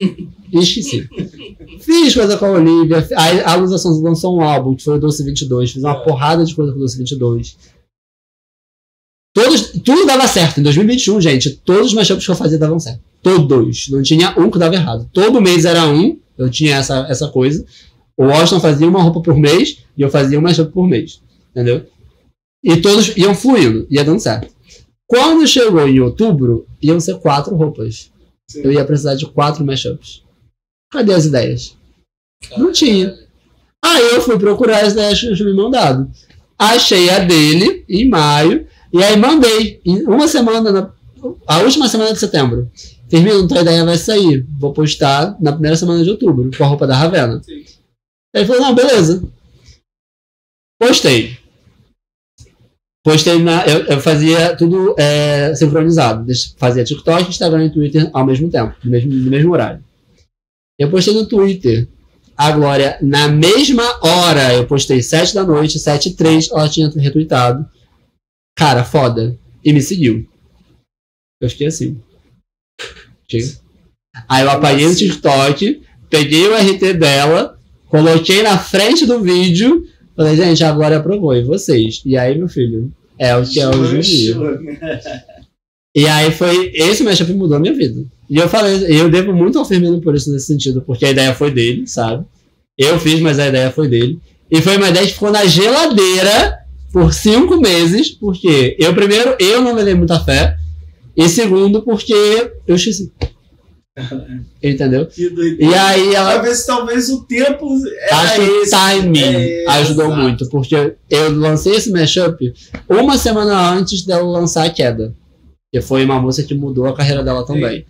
Esqueci. Fiz coisa com a Olivia. Aí a Lusa lançou um álbum, que foi o Doce 22. Fiz uma É. porrada de coisa com o Doce 22. Todos, tudo dava certo. Em 2021, gente, todos os mashups que eu fazia davam certo. Todos. Não tinha um que dava errado. Todo mês era um. Eu tinha essa, essa coisa. O Washington fazia uma roupa por mês e eu fazia um mashup por mês. Entendeu? E todos iam fluindo, ia dando certo. Quando chegou em outubro, iam ser quatro roupas. Sim. Eu ia precisar de quatro mashups. Cadê as ideias? Não tinha. Aí eu fui procurar as ideias que eu tinha me mandado. Achei a dele em maio. E aí mandei. Em uma semana, na, a última semana de setembro. Firmino, tua ideia vai sair. Vou postar na primeira semana de outubro, com a roupa da Ravena. Sim. Aí ele falou, não, beleza. Postei. Postei na. Eu, eu fazia tudo é, sincronizado. Fazia TikTok, Instagram e Twitter ao mesmo tempo, no mesmo, no mesmo horário. Eu postei no Twitter. A Glória, na mesma hora, eu postei 7 da noite, 7 e 3, ela tinha retweetado. Cara, foda. E me seguiu. Eu fiquei assim. Chega. Aí eu apaguei o TikTok, peguei o RT dela, coloquei na frente do vídeo, falei, gente, a Glória aprovou, e vocês? E aí, meu filho, é o que é hoje em dia. E aí foi. Esse mashup mudou a minha vida. E eu falei, eu devo muito ao Firmino por isso nesse sentido, porque a ideia foi dele, sabe? Eu fiz, mas a ideia foi dele. E foi uma ideia que ficou na geladeira por cinco meses, porque eu, primeiro, eu não levei muita fé. E segundo, porque eu esqueci. Entendeu? E aí ela. Se talvez o tempo. era Acho que o esse. timing É, ajudou exato. muito, porque eu lancei esse mashup uma semana antes dela lançar a queda. Que foi uma música que mudou a carreira dela também.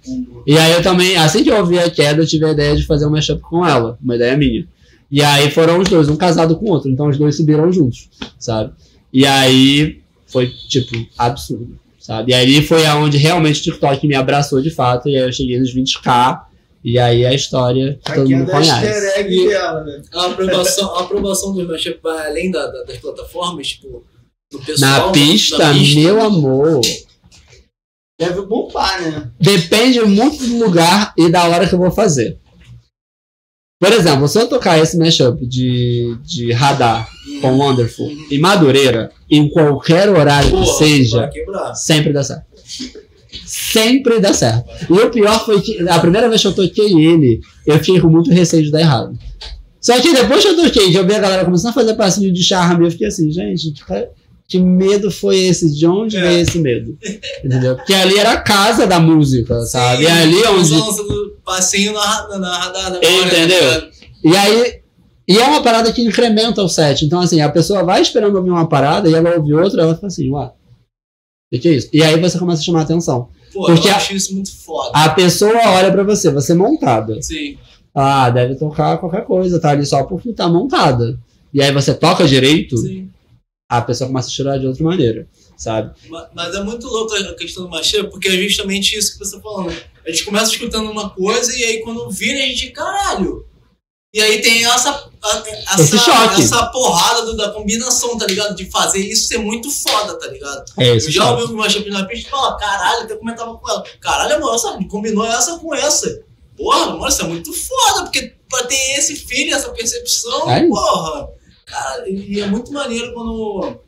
E aí eu também, assim que eu ouvi a queda, eu tive a ideia de fazer um mashup com ela, uma ideia minha. E aí foram os dois, um casado com o outro, então os dois subiram juntos, sabe? E aí foi, tipo, absurdo, sabe? E aí foi aonde realmente o TikTok me abraçou de fato, e aí eu cheguei nos 20k, e aí a história que todo Aqui é mundo conhece. egg dela, né? A aprovação, a aprovação dos mashup vai além da, da- das plataformas, tipo, do pessoal. Na da- pista, da pista. meu amor. Deve bombar, né? Depende muito do lugar e da hora que eu vou fazer. Por exemplo, se eu tocar esse mashup de, de radar com Wonderful e Madureira, em qualquer horário que seja, sempre dá certo. Sempre dá certo. E o pior foi que a primeira vez que eu toquei ele, eu fiquei com muito receio de dar errado. Só que depois que eu toquei, que eu vi a galera começando a fazer passinho de charme, eu fiquei assim, gente, que, medo foi esse? De onde É. veio esse medo? Entendeu? Porque ali era a casa da música, sabe? E ali é onde. passinho na, na Entendeu? E aí. E é uma parada que incrementa o set. Então, assim, a pessoa vai esperando ouvir uma parada e ela ouve outra, ela fica assim, ué. O que é isso? E aí você começa a chamar a atenção. Pô, Porque eu acho isso muito foda. A pessoa olha pra você, você montada. Sim. Ah, deve tocar qualquer coisa, tá ali só porque tá montada. E aí você toca direito, Sim. A pessoa começa a chorar de outra maneira, sabe? Ma- Mas é muito louco a questão do mashup, porque é justamente isso que você tá falando. A gente começa escutando uma coisa e aí quando vira a gente, caralho. E aí tem essa, essa, essa porrada do- da combinação, tá ligado? De fazer isso ser muito foda, tá ligado? É Eu esse já ouvi uma mashup na pista e fala, caralho, até comentava com ela. Caralho, amor, essa, combinou essa com essa. Porra, mano, isso é muito foda, porque pra ter esse feeling, essa percepção, É isso. porra. Cara, e é muito maneiro quando,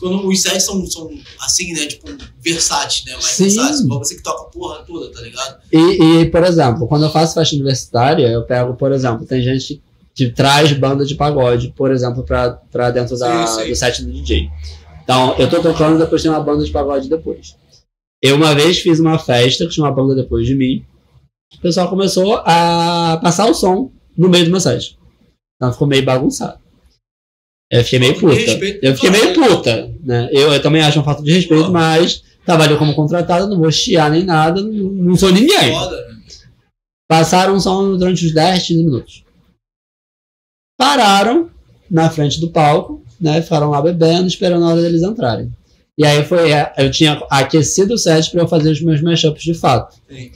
quando os sets são, são assim, né? Tipo, versáteis, né? Mais Sim. versáteis. Igual você que toca a porra toda, tá ligado? E, e, por exemplo, quando eu faço festa universitária, eu pego, por exemplo, tem gente que traz banda de pagode, por exemplo, pra, pra dentro da, Sim, sim. do set do DJ. Então, eu tô tocando e depois tem uma banda de pagode depois. Eu uma vez fiz uma festa que tinha uma banda depois de mim. O pessoal começou a passar o som no meio do meu set. Então ficou meio bagunçado. Eu fiquei meio puta. respeito Eu fiquei meio puta, né? Eu, eu também acho um fato de respeito, Pô. mas trabalho como contratado, não vou chiar nem nada, não, não sou ninguém. Foda, né? Passaram som durante uns 10, 15 minutos. Pararam na frente do palco, né? Ficaram lá bebendo, esperando a hora deles entrarem. E aí foi, é, eu tinha aquecido o set para eu fazer os meus mashups de fato. Sim.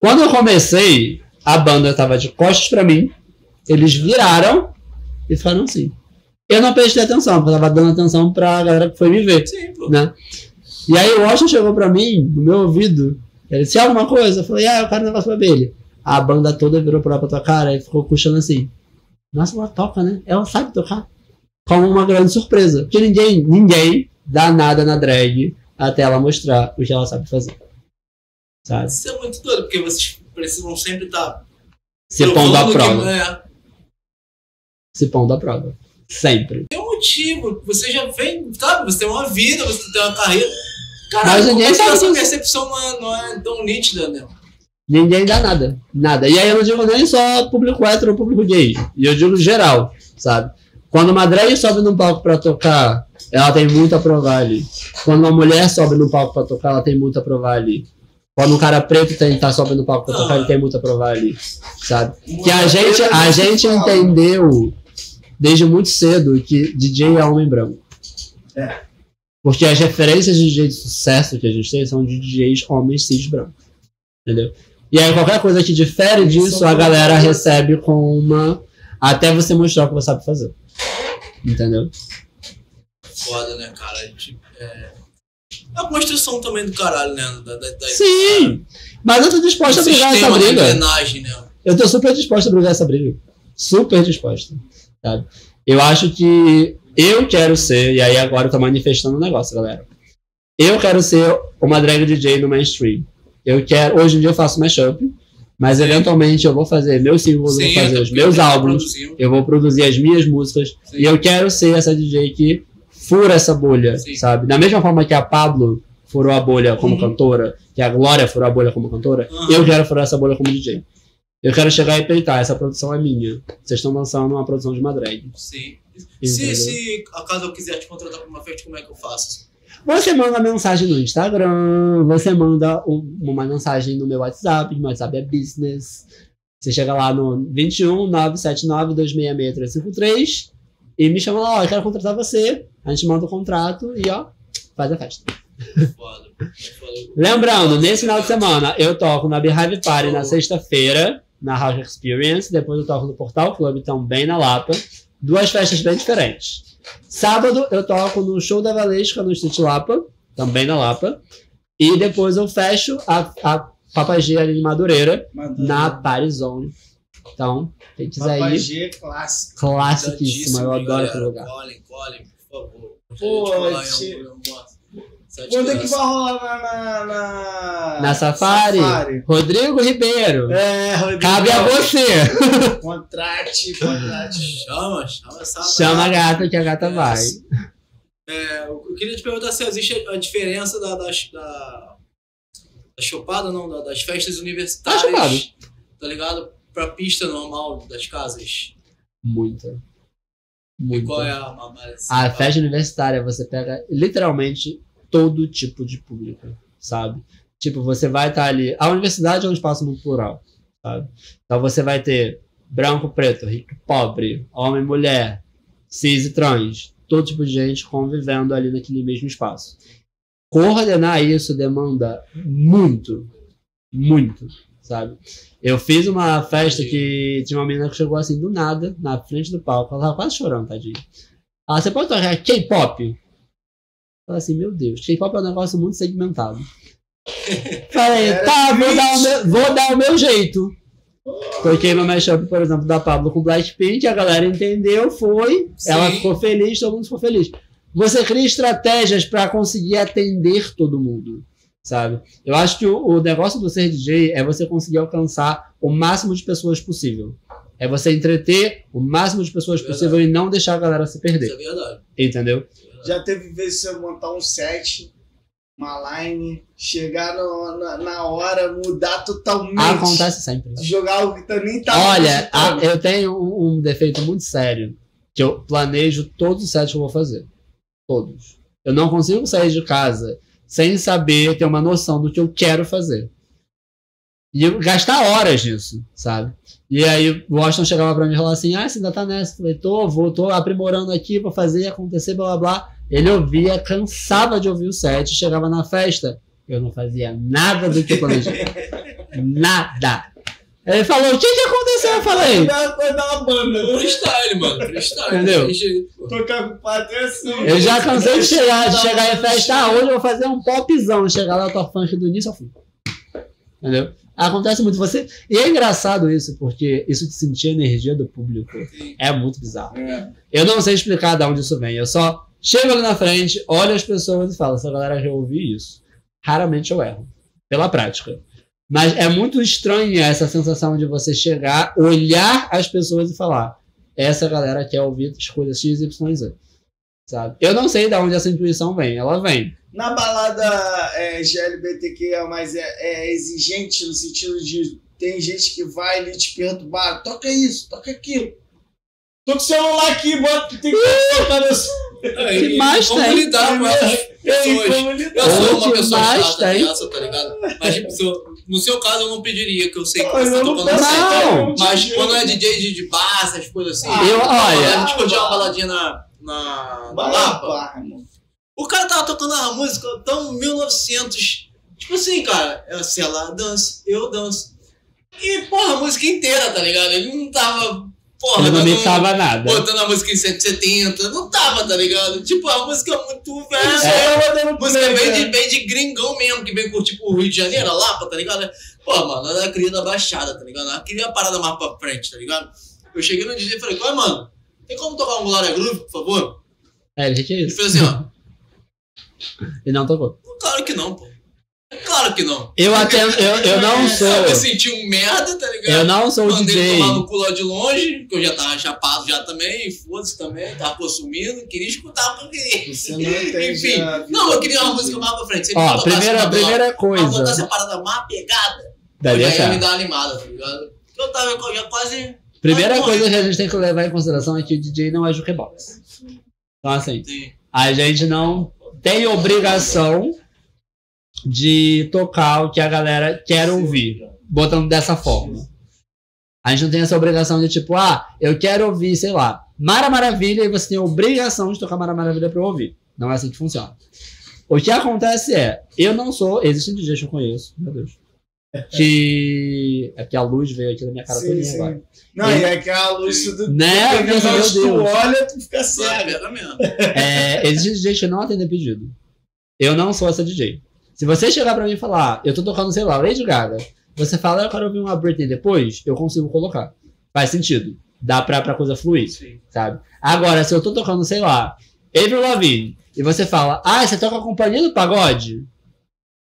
Quando eu comecei, a banda tava de costas para mim, eles viraram e ficaram assim. Eu não prestei atenção, porque eu tava dando atenção pra galera que foi me ver Sim, pô. né? E aí o Washington chegou pra mim, no meu ouvido, ele disse alguma coisa, eu falei, ah, eu quero um negócio pra ele. A banda toda virou pra lá pra tua cara e ficou puxando assim. Nossa, ela toca, né? Ela sabe tocar. Como uma grande surpresa. Porque ninguém, ninguém dá nada na drag até ela mostrar o que ela sabe fazer. Sabe? Isso é muito doido, porque vocês precisam sempre estar. Se pondo à prova. É. Se pondo à prova. Sempre. Tem um motivo. Você já vem, sabe? Você tem uma vida, você tem uma carreira. Mas Caralho, ninguém como é que sabe essa percepção não é, não é tão nítida, né? Ninguém dá nada. Nada. E aí eu não digo nem só público hétero ou público gay. E eu digo geral, sabe? Quando uma drag sobe num palco pra tocar, ela tem muito a provar ali. Quando uma mulher sobe no palco pra tocar, ela tem muito a provar ali. Quando um cara preto tem, tá sobe no palco pra tocar, ele tem muito a provar ali. Sabe? Que a gente, a gente entendeu desde muito cedo que DJ é homem branco. É. Porque as referências de DJ de sucesso que a gente tem são de DJs homens cis brancos. Entendeu? E aí qualquer coisa que difere disso, a galera recebe com uma Até você mostrar o que você sabe fazer. Entendeu? Foda, né, cara? Tipo, é... é uma construção também do caralho, né? Da, da, da, Sim! Mas eu tô disposta a brigar essa sistema de briga. né? Eu tô super disposta a brigar essa briga. Super disposta. Sabe? Eu acho que eu quero ser, e aí agora eu tô manifestando um negócio, galera. Eu quero ser uma drag DJ no mainstream. Eu quero, hoje em dia eu faço mashup, mas Sim. eventualmente eu vou fazer meus singles, eu vou fazer os meus eu álbuns, eu vou produzir as minhas músicas, Sim. e eu quero ser essa DJ que fura essa bolha, Sim. sabe? Da mesma forma que a Pablo furou a bolha como Uhum. cantora, que a Glória furou a bolha como cantora, Uhum. eu quero furar essa bolha como DJ. Eu quero chegar e peitar, essa produção é minha. Vocês estão lançando uma produção de uma drag. Sim. Se, se acaso eu quiser te contratar pra uma festa, como é que eu faço? Você manda mensagem no Instagram, você manda um- uma mensagem no meu WhatsApp, meu WhatsApp é business. Você chega lá no 21 979 266 353 e me chama lá, ó, eu quero contratar você. A gente manda o contrato e ó, faz a festa. Foda. Foda. Lembrando, nesse final de semana eu toco na Beehive Party na sexta-feira, na House Experience, depois eu toco no Portal Club também na Lapa. Duas festas bem diferentes. Sábado eu toco no Show da Valesca no Street Lapa, também na Lapa. E depois eu fecho a, a Papagê ali em Madureira, na Party Zone. Então, quem quiser ir, Papagê clássico. classiquíssima, eu adoro aquele lugar. Colhem, colhem, por favor. Pô, sete Quando é que vai rolar na. Na, na... Na Safari, Rodrigo Ribeiro, É, Rodrigo. cabe a você. Contrate, contrate. Chama, chama essa Chama a gata que a gata vai. É, eu queria te perguntar se existe a diferença da, das- da, da chopada, não, da- das festas Tá universitárias, chocado. tá ligado? Pra pista normal das casas. Muita. E Muita. qual é a, a mais... A festa universitária, você pega literalmente todo tipo de público, sabe? Tipo, você vai estar ali. A universidade é um espaço muito plural, sabe? Então você vai ter branco, preto, rico, pobre, homem, mulher, cis e trans, todo tipo de gente convivendo ali naquele mesmo espaço. Coordenar isso demanda muito, muito, sabe? Eu fiz uma festa que tinha uma menina que chegou assim do nada, na frente do palco, ela tava quase chorando, tadinha. Ah, você pode tocar K-pop? Falei assim, meu Deus, K-pop é um negócio muito segmentado. Falei, Era tá, vou dar, o meu, vou dar o meu jeito. Toquei meu mashup, por exemplo, da Pablo com Blackpink, a galera entendeu, foi, Sim. ela ficou feliz, todo mundo ficou feliz. Você cria estratégias para conseguir atender todo mundo, sabe? Eu acho que o, o negócio do ser DJ é você conseguir alcançar o máximo de pessoas possível. É você entreter o máximo de pessoas Verdade. possível e não deixar a galera se Isso perder. é verdade. Entendeu? Já teve vezes você montar um set, uma line, chegar no- na, na hora, mudar totalmente. Acontece sempre. Jogar algo que nem tá Olha, a- eu tenho um, um defeito muito sério. Que eu planejo todos os sets que eu vou fazer. Todos. Eu não consigo sair de casa sem saber, ter uma noção do que eu quero fazer. E eu gastar horas nisso, sabe? E aí o Washington chegava pra mim e falava assim: Ah, você ainda tá nessa? Eu falei, tô, vou, tô aprimorando aqui pra fazer acontecer, blá blá blá. Ele ouvia, cansava de ouvir o set, chegava na festa, eu não fazia nada do que eu planejei. nada. Ele falou: O que que aconteceu? Eu falei: Melhor coisa da banda. né? Freestyle, mano. Freestyle. Entendeu? Tocar com patrocínio. Eu já cansei de chegar, de chegar em festa, ah, hoje eu vou fazer um popzão, chegar lá, toco funk do início ao fim. Entendeu? Acontece muito você. E é engraçado isso, porque isso de sentir a energia do público é muito bizarro. É. Eu não sei explicar de onde isso vem. Eu só chego ali na frente, olho as pessoas e falo, essa galera já ouviu isso. Raramente eu erro. Pela prática. Mas é muito estranha essa sensação de você chegar, olhar as pessoas e falar: essa galera quer ouvir as coisas X, Y, Z. Sabe? Eu não sei de onde essa intuição vem. Ela vem. Na balada é, GLBTQ é mais é, é exigente no sentido de tem gente que vai ali te perturbar, toca isso, toca aquilo. Tô com o celular aqui, bota tem que tocar nesse. É, Que mais como tem? lidar com essas pessoas? Eu sou uma pessoa chata tem? dessa, tá ligado? Mas tipo, se eu- no seu caso eu não pediria, que eu sei que Mas você tá tocando. Não. Mas DJ. quando é DJ de, de bar, essas coisas assim. Ah, Eu- olha- A gente curtiu uma baladinha na, na, Lapa. Lá. O cara tava tocando uma música tão 1900. Tipo assim, cara. é, Se ela dança, eu danço. E, porra, a música inteira, tá ligado? Ele não tava porra, Ele não mixava nada. botando a música em 170. Não tava, tá ligado? Tipo, a música muito velha. Tava dando Música play, bem né? de, bem de gringão mesmo, que vem curtir tipo, o Rio de Janeiro, a Lapa, tá ligado? Pô, mano, ela queria da Baixada, tá ligado? Ela queria a parada mais pra frente, tá ligado? Eu cheguei no DJ e falei, qual é, mano? Tem como tocar um Glória Groove, por favor? É, ele que é Ele isso. fez assim, ó. E não tocou. Claro que não, pô. Claro que não. Eu atendo, eu, eu não Eu me sou. senti um merda, tá ligado? Eu não sou o Mandei DJ. tomar no cu lá de longe, que eu já tava chapado já também, foda-se também, tava consumindo, queria escutar o que eu queria. Você não entende Enfim, a não, eu queria uma música mais pra frente. Ele Ó, primeira, uma primeira Ela botasse coisa. a parada mais pegada, Daí eu é já ia me certo. dar uma animada, tá ligado? Porque eu tava eu já quase. Primeira Mas, coisa que a gente tem que levar em consideração é que o DJ não é jukebox. Então, assim, Sim. a gente não tem obrigação de tocar o que a galera quer ouvir, botando dessa forma. A gente não tem essa obrigação de tipo, ah, eu quero ouvir, sei lá, Mara Maravilha e você tem a obrigação de tocar Mara Maravilha pra eu ouvir. Não é assim que funciona. O que acontece é, eu não sou, existem DJs que eu conheço, meu Deus, que é que a luz veio aqui na minha cara Sim, todinha sim. agora. Não, e aquela luz do. Né? Meu negócio, tu Deus. olha, tu fica É, cego. pega mesmo. É, existem DJs que não atendem pedido. Eu não sou essa DJ. Se você chegar pra mim e falar, eu tô tocando, sei lá, Lady Gaga, você fala, eu quero ouvir uma Britney depois, eu consigo colocar. Faz sentido. Dá pra, pra coisa fluir, Sim. sabe? Agora, se eu tô tocando, sei lá, Avril Lavigne, e você fala, ah, você toca a companhia do pagode?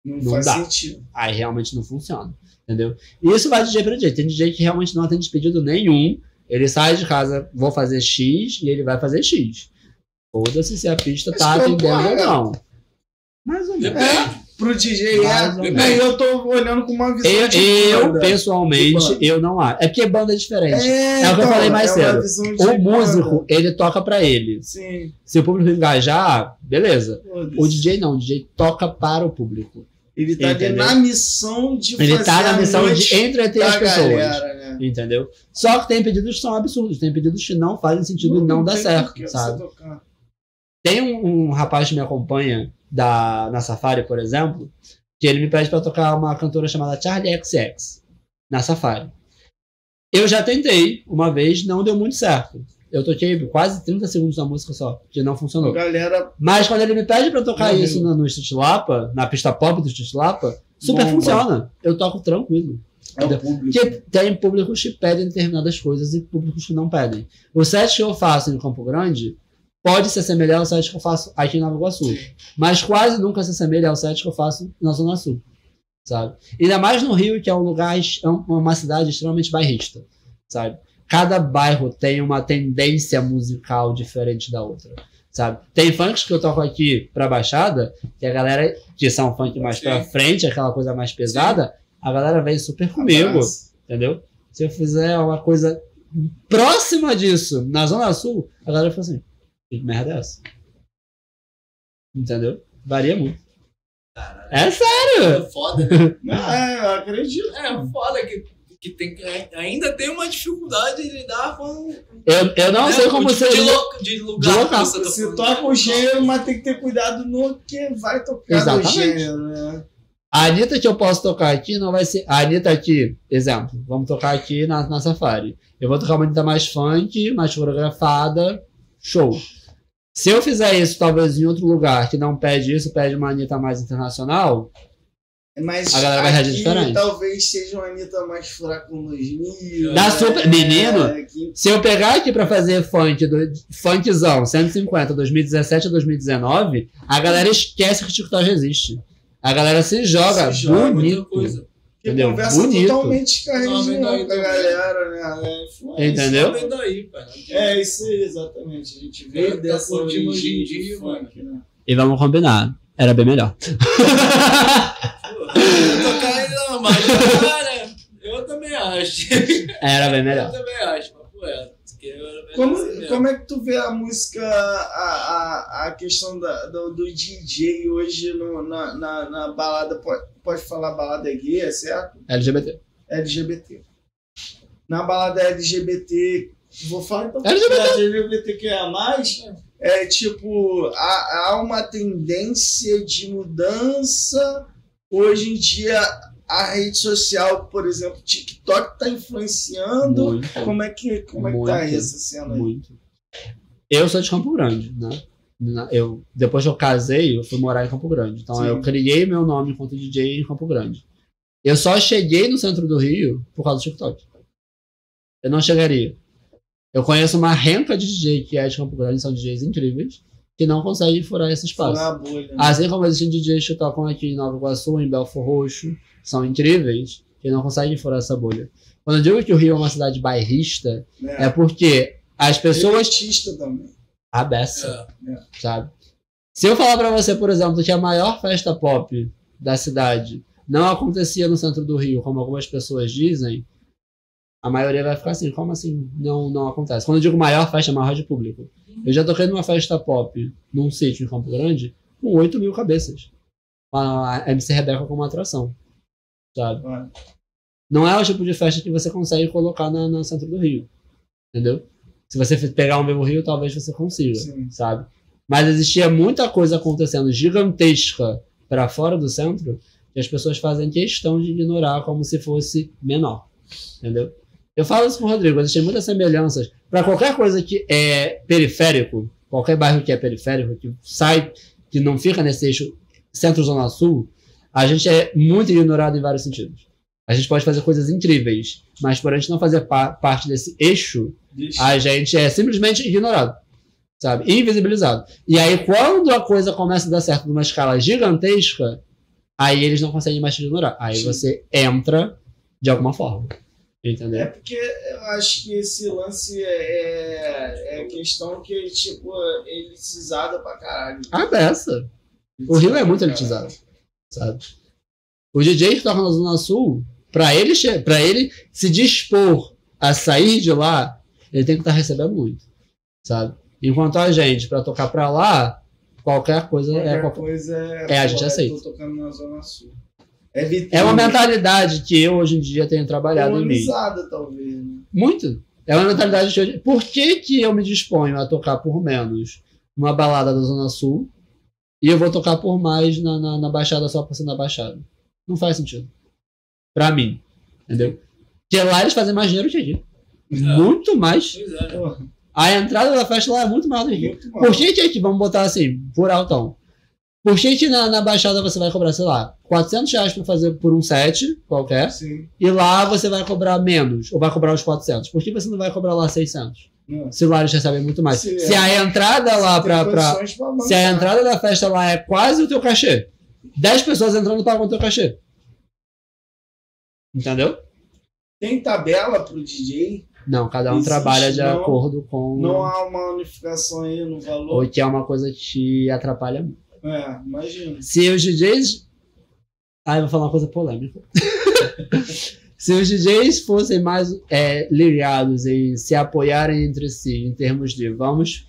Não, Não faz dá. sentido. Aí realmente não funciona, entendeu? E isso vai de DJ pra DJ. Tem DJ que realmente não atende pedido nenhum. Ele sai de casa, vou fazer X, e ele vai fazer X. Foda-se se a pista tá Mas, pô, atendendo ou é. não. Mais ou menos. Depende. Pro DJ é. Não, eu tô olhando com uma visão Eu, de eu, banda. pessoalmente, De banda. eu não acho. É porque banda é diferente. É, É o que eu então, falei mais é cedo. O músico, banda. ele toca pra ele. Sim. Se o público engajar, beleza. O DJ não, o DJ toca para o público. Ele tá na missão de Ele fazer tá na missão de entreter as pessoas. galera, né? Entendeu? Só que tem pedidos que são absurdos, tem pedidos que não fazem sentido e não dá tem certo, sabe? Tem um, um rapaz que me acompanha da, na Safari, por exemplo, que ele me pede pra tocar uma cantora chamada Charlie XX na Safari. Eu já tentei uma vez, não deu muito certo. Eu toquei quase 30 segundos da música só, que não A funcionou. galera Mas quando ele me pede pra tocar Não, isso no, no Lapa, na pista pop do Lapa, super Bomba. funciona. Eu toco tranquilo. é o público. Porque tem públicos que pedem determinadas coisas e públicos que não pedem. O set que eu faço em Campo Grande pode se assemelhar ao set que eu faço aqui em Nova Iguaçu. Mas quase nunca se assemelha ao set que eu faço na Zona Sul. Sabe? Ainda mais no Rio, que é um lugar, é uma cidade extremamente bairrista. Sabe? Cada bairro tem uma tendência musical diferente da outra. Sabe? Tem funks que eu toco aqui pra Baixada, que a galera, que são funk mais Sim. pra frente, aquela coisa mais pesada, a galera vem super comigo. Entendeu? Se eu fizer uma coisa próxima disso na Zona Sul, a galera fala assim: que merda é essa? Entendeu? Varia muito. É sério! É foda, né? Não, é, eu acredito. É foda que, que tem, ainda tem uma dificuldade de lidar com. Eu, eu não né, sei com como você. de, lo- de lugar de local. você tá Você toca o gênero, mas tem que ter cuidado no que vai tocar Exatamente. no gênero, né? A Anitta que eu posso tocar aqui não vai ser. A Anitta aqui, exemplo, vamos tocar aqui na, na Safari. Eu vou tocar uma Anitta mais funk, mais coreografada, show. Se eu fizer isso, talvez em outro lugar que não pede isso, pede uma Anitta mais internacional, Mas A galera vai reagir diferente. talvez seja uma Anitta mais Furacão 2000. Da né? super- menino, que- Se eu pegar aqui pra fazer funk, do, funkzão, 150, 2017 a 2019, a galera esquece que o TikTok existe. A galera se joga Se joga, bonito. coisa. Que Entendeu? conversa Bonito. totalmente com a daí com a galera, né? É. Entendeu? Vem daí, cara. É, isso aí, exatamente. A gente vê Tá dessa origem em de dia, funk, né? E vamos combinar. Era bem melhor. Tocar ainda não, mas cara, eu também acho. Era bem Eu melhor. também acho. Que eu era Como, assim como é que tu vê a música, a, a, a questão da, do, do DJ hoje no, na, na, na balada? Pode, pode falar balada gay, é certo? LGBT. LGBT. Na balada LGBT, vou falar então LGBT. LGBTQIA+, é tipo, há, há uma tendência de mudança hoje em dia a rede social, por exemplo, TikTok tá influenciando? Muito. Como é que, como é que tá essa cena aí? Muito. Eu sou de Campo Grande, né? Eu, depois que eu casei, eu fui morar em Campo Grande. Então Sim. eu criei meu nome enquanto DJ em Campo Grande. Eu só cheguei no centro do Rio por causa do TikTok. Eu não chegaria. Eu conheço uma renca de DJ que é de Campo Grande, são DJs incríveis, que não conseguem furar esse espaço. Furar bolha. né? Assim como existem DJs que tocam aqui em Nova Iguaçu, em Belfor Roxo, são incríveis, que não conseguem furar essa bolha. Quando eu digo que o Rio é uma cidade bairrista, né? é porque as pessoas Elitista também. A beça, É. sabe? Se eu falar pra você, por exemplo, que a maior festa pop da cidade não acontecia no centro do Rio, como algumas pessoas dizem, a maioria vai ficar assim, como assim? Não, não acontece. Quando eu digo maior festa, é maior de público. Eu já toquei numa festa pop, num sítio em Campo Grande, com 8 mil cabeças. A MC Rebeca como atração, sabe? Vai. Não é o tipo de festa que você consegue colocar na, no centro do Rio, entendeu? Se você pegar um mesmo Rio, talvez você consiga Sim. sabe? Mas existia muita coisa acontecendo gigantesca para fora do centro que as pessoas fazem questão de ignorar como se fosse menor, entendeu? Eu falo isso com o Rodrigo, existem muitas semelhanças para qualquer coisa que é periférico, qualquer bairro que é periférico, que sai, que não fica nesse eixo centro-zona sul, a gente é muito ignorado em vários sentidos. A gente pode fazer coisas incríveis, mas por a gente não fazer pa- parte desse eixo, Deixa. a gente é simplesmente ignorado, sabe? Invisibilizado. E aí, quando a coisa começa a dar certo numa escala gigantesca, aí eles não conseguem mais te ignorar. Aí Sim. você entra de alguma forma. É Entendeu? porque eu acho que esse lance é, é questão que, tipo, é elitizada pra caralho. A beça, O Rio é muito elitizado. sabe? O DJ que toca na Zona Sul, pra ele, pra ele se dispor a sair de lá, ele tem que estar recebendo muito, sabe? Enquanto a gente, pra tocar pra lá, qualquer coisa é Qualquer qualquer coisa é. É, a gente aceita. É. É uma mentalidade que eu hoje em dia tenho trabalhado em mim. Talvez. Né? Muito. É uma mentalidade que eu... Por que, que eu me disponho a tocar por menos numa balada da Zona Sul e eu vou tocar por mais na, na, na Baixada só por ser na Baixada? Não faz sentido. Pra mim. Entendeu? Porque lá eles fazem mais dinheiro que aqui. Muito mais. Pois é. Porra, A entrada da festa lá é muito maior do que aqui. Por que aqui, vamos botar assim, por altão? Por que na, na Baixada você vai cobrar, sei lá, 400 reais pra fazer por um set qualquer? Sim. E lá você vai cobrar menos, ou vai cobrar os 400. Por que você não vai cobrar lá 600? Não. Se lá eles recebem muito mais. Sim, se é. a entrada lá pra, pra- pra Se a entrada da festa lá é quase o teu cachê. 10 pessoas entrando pagam o teu cachê. Entendeu? Tem tabela pro DJ? Não, cada um Existe, trabalha de não- acordo com. Não há uma unificação aí no valor? Ou que é uma coisa que atrapalha muito. É, imagina. Se os DJs. Ah, eu vou falar uma coisa polêmica. Se os DJs fossem mais é, ligados em se apoiarem entre si, em termos de vamos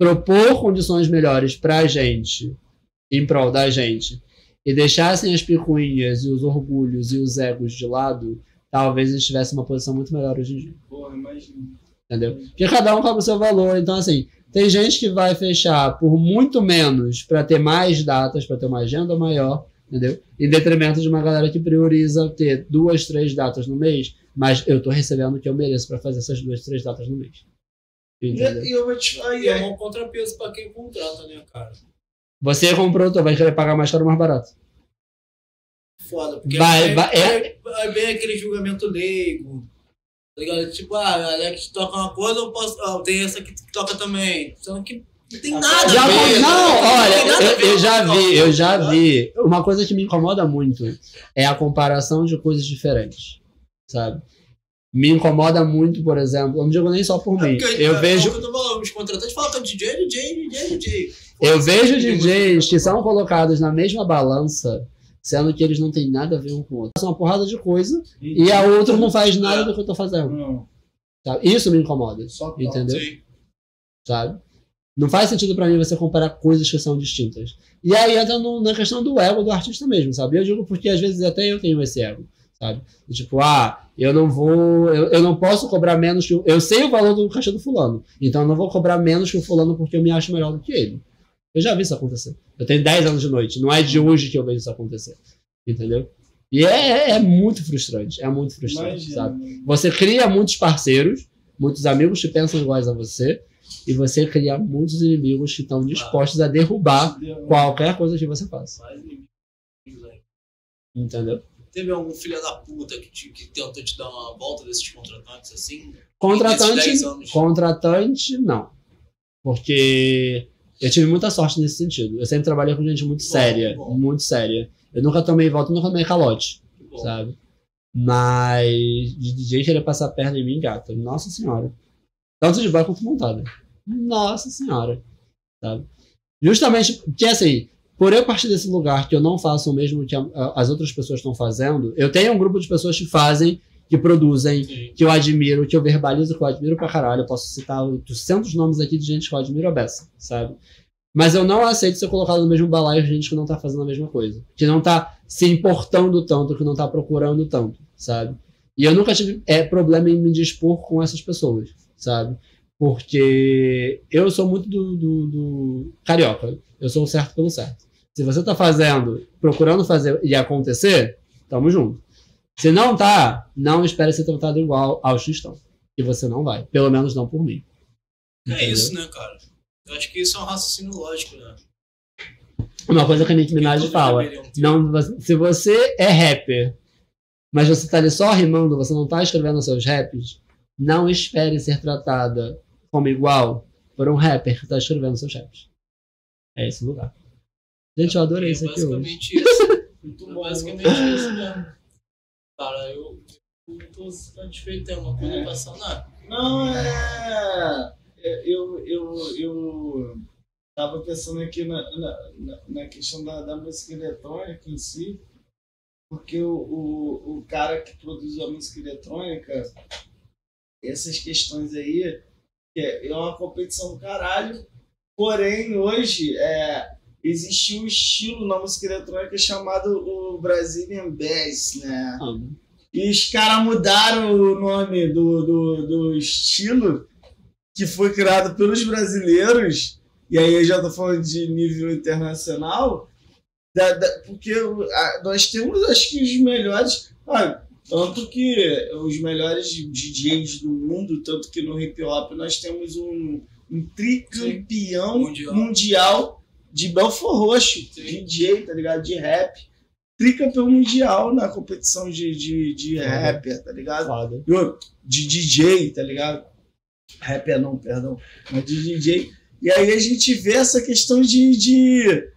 propor condições melhores pra gente, em prol da gente, e deixassem as picuinhas e os orgulhos e os egos de lado, talvez eles tivessem uma posição muito melhor hoje em dia Porra, imagina. entendeu? Porque cada um cobra o seu valor. Então, assim, tem gente que vai fechar por muito menos para ter mais datas, para ter uma agenda maior, entendeu? Em detrimento de uma galera que prioriza ter duas, três datas no mês, mas eu tô recebendo o que eu mereço para fazer essas duas, três datas no mês. Entendeu? E, e eu vou te falar, E e é aí, um contrapeso pra quem contrata, né, cara? Você comprou, tu vai querer pagar mais caro ou mais barato. Foda, porque Vai, aí, vai- é- aí vem aquele julgamento leigo. Tá ligado? Tipo, ah, a Alex toca uma coisa, eu posso. Ah, tem essa que toca também. Sendo que não tem nada Já a ver. não, tem olha, nada a ver eu, eu já vi, eu já tá vi. Uma coisa que me incomoda muito é a comparação de coisas diferentes, sabe? Me incomoda muito, por exemplo, eu não digo nem só por É mim. porque, Eu é, vejo, eu tô falando, os contratantes falam que é DJ, DJ, DJ, DJ. Eu vejo DJ DJs que são colocados na mesma balança, sendo que eles não têm nada a ver um com o outro. São uma porrada de coisa e a outra não faz nada do que eu tô fazendo. Não, sabe? Isso me incomoda, só entendeu? Sim. sabe? Não faz sentido pra mim você comparar coisas que são distintas. E aí entra no- na questão do ego do artista mesmo, sabe? Eu digo porque às vezes até eu tenho esse ego, sabe? Tipo, ah, eu não vou, eu, eu não posso cobrar menos que o, eu sei o valor do cachê do fulano, então eu não vou cobrar menos que o fulano porque eu me acho melhor do que ele. Eu já vi isso acontecer. Eu tenho 10 anos de noite, não é de hoje que eu vejo isso acontecer. Entendeu? E é, é muito frustrante, é muito frustrante, sabe? Imagina. Você cria muitos parceiros, muitos amigos que pensam iguais a você, e você cria muitos inimigos que estão dispostos a derrubar qualquer coisa que você faça. Entendeu? Teve algum filho da puta que, te, que tentou te dar uma volta desses contratantes assim? Contratante, Nesses 10 anos. contratante, não. Porque eu tive muita sorte nesse sentido. Eu sempre trabalhei com gente muito séria, bom. muito séria. Eu nunca tomei volta, nunca tomei calote, Que sabe? Mas de DJ querer passar a perna em mim, gata, nossa senhora. Tanto de boy quanto montada. Nossa senhora. Sabe? Justamente porque assim, por eu partir desse lugar que eu não faço o mesmo que a- a- as outras pessoas estão fazendo, eu tenho um grupo de pessoas que fazem, que produzem, Sim. que eu admiro, que eu verbalizo, que eu admiro pra caralho. Eu posso citar 800 nomes aqui de gente que eu admiro a beça, sabe? Mas eu não aceito ser colocado no mesmo balaio de gente que não tá fazendo a mesma coisa. Que não tá se importando tanto, que não tá procurando tanto, sabe? E eu nunca tive é, problema em me dispor com essas pessoas, sabe? Porque eu sou muito do, do, do carioca. Eu sou o certo pelo certo. Se você tá fazendo, procurando fazer e acontecer, tamo junto. Se não tá, não espere ser tratado igual aos que estão. E você não vai. Pelo menos não por mim. É Entendeu? isso, né, cara? Eu acho que isso é um raciocínio lógico, né? Uma coisa que a Nicki Minaj fala. Não, se você é rapper, mas você tá ali só rimando, você não tá escrevendo seus raps, não espere ser tratada como igual por um rapper que tá escrevendo seus raps. É esse lugar. Gente, eu adorei É isso aqui hoje. basicamente isso. Muito É bom. basicamente isso mesmo. Cara, eu, eu tô satisfeito. Tem uma conotação, né? Não, é. é, Eu, eu, eu tava pensando aqui na, na, na- questão da, da música eletrônica em si, porque o, o, o cara que produz a música eletrônica, essas questões aí, é é uma competição do caralho, porém hoje é, existe um estilo na música eletrônica chamado o Brazilian Bass, né? E os caras mudaram o nome do, do, do estilo que foi criado pelos brasileiros, e aí eu já tô falando de nível internacional, da- da- porque a- nós temos, acho que, os melhores. ah, tanto que os melhores DJs do mundo, tanto que no hip hop nós temos um, um tricampeão Mundial. mundial. De Belfor Roxo, Sim. DJ, tá ligado? De rap. Tricampeão mundial na competição de, de, de rapper, tá ligado? Foda. De DJ, tá ligado? Rapper não, perdão, mas de DJ. E aí a gente vê essa questão de, de,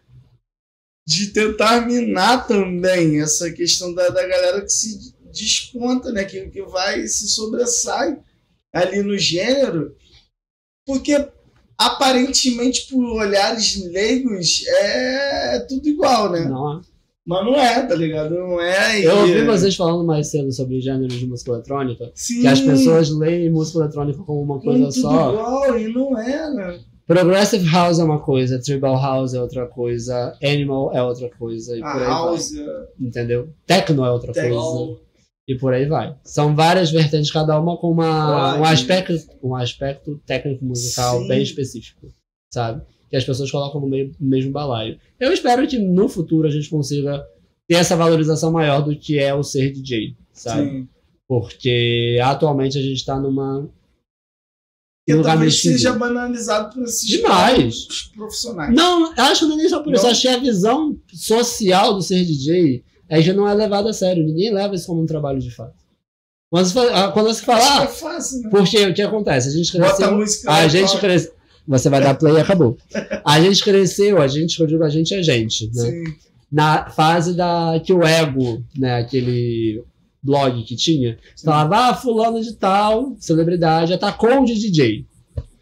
de tentar minar também essa questão da, da galera que se desponta, né? Que, que vai se sobressai ali no gênero, porque aparentemente por olhares leigos é tudo igual, né? Não é. Mas não é, tá ligado? Não é. e- Eu ouvi vocês falando mais cedo sobre gêneros de música eletrônica, Sim, que as pessoas leem música eletrônica como uma coisa tudo só. igual e não é, né? Progressive House é uma coisa, Tribal House é outra coisa, Animal é outra coisa, e A por aí house, vai. Entendeu? Techno é outra coisa. E por aí vai. São várias vertentes, cada uma com uma, um, aspecto, um aspecto técnico musical Sim. bem específico, sabe? Que as pessoas colocam no, meio- no mesmo balaio. Eu espero que no futuro a gente consiga ter essa valorização maior do que é o ser DJ, sabe? sim. Porque atualmente a gente tá numa. Que talvez seja banalizado por esses Demais. profissionais. Não, acho que não é nem só por isso. Não? Acho que a visão social do ser DJ é que não é levada a sério. Ninguém leva isso como um trabalho de fato. Quando você ah, quando você fala, que ah, é fácil, né? porque o que acontece? A gente Bota a cresceu. música A gente cresceu. Você vai dar play e acabou. A gente cresceu, a gente, eu digo a gente é gente, né? Sim. Na fase da que o ego, né, aquele blog que tinha, falava, ah, fulano de tal, celebridade, atacou de DJ.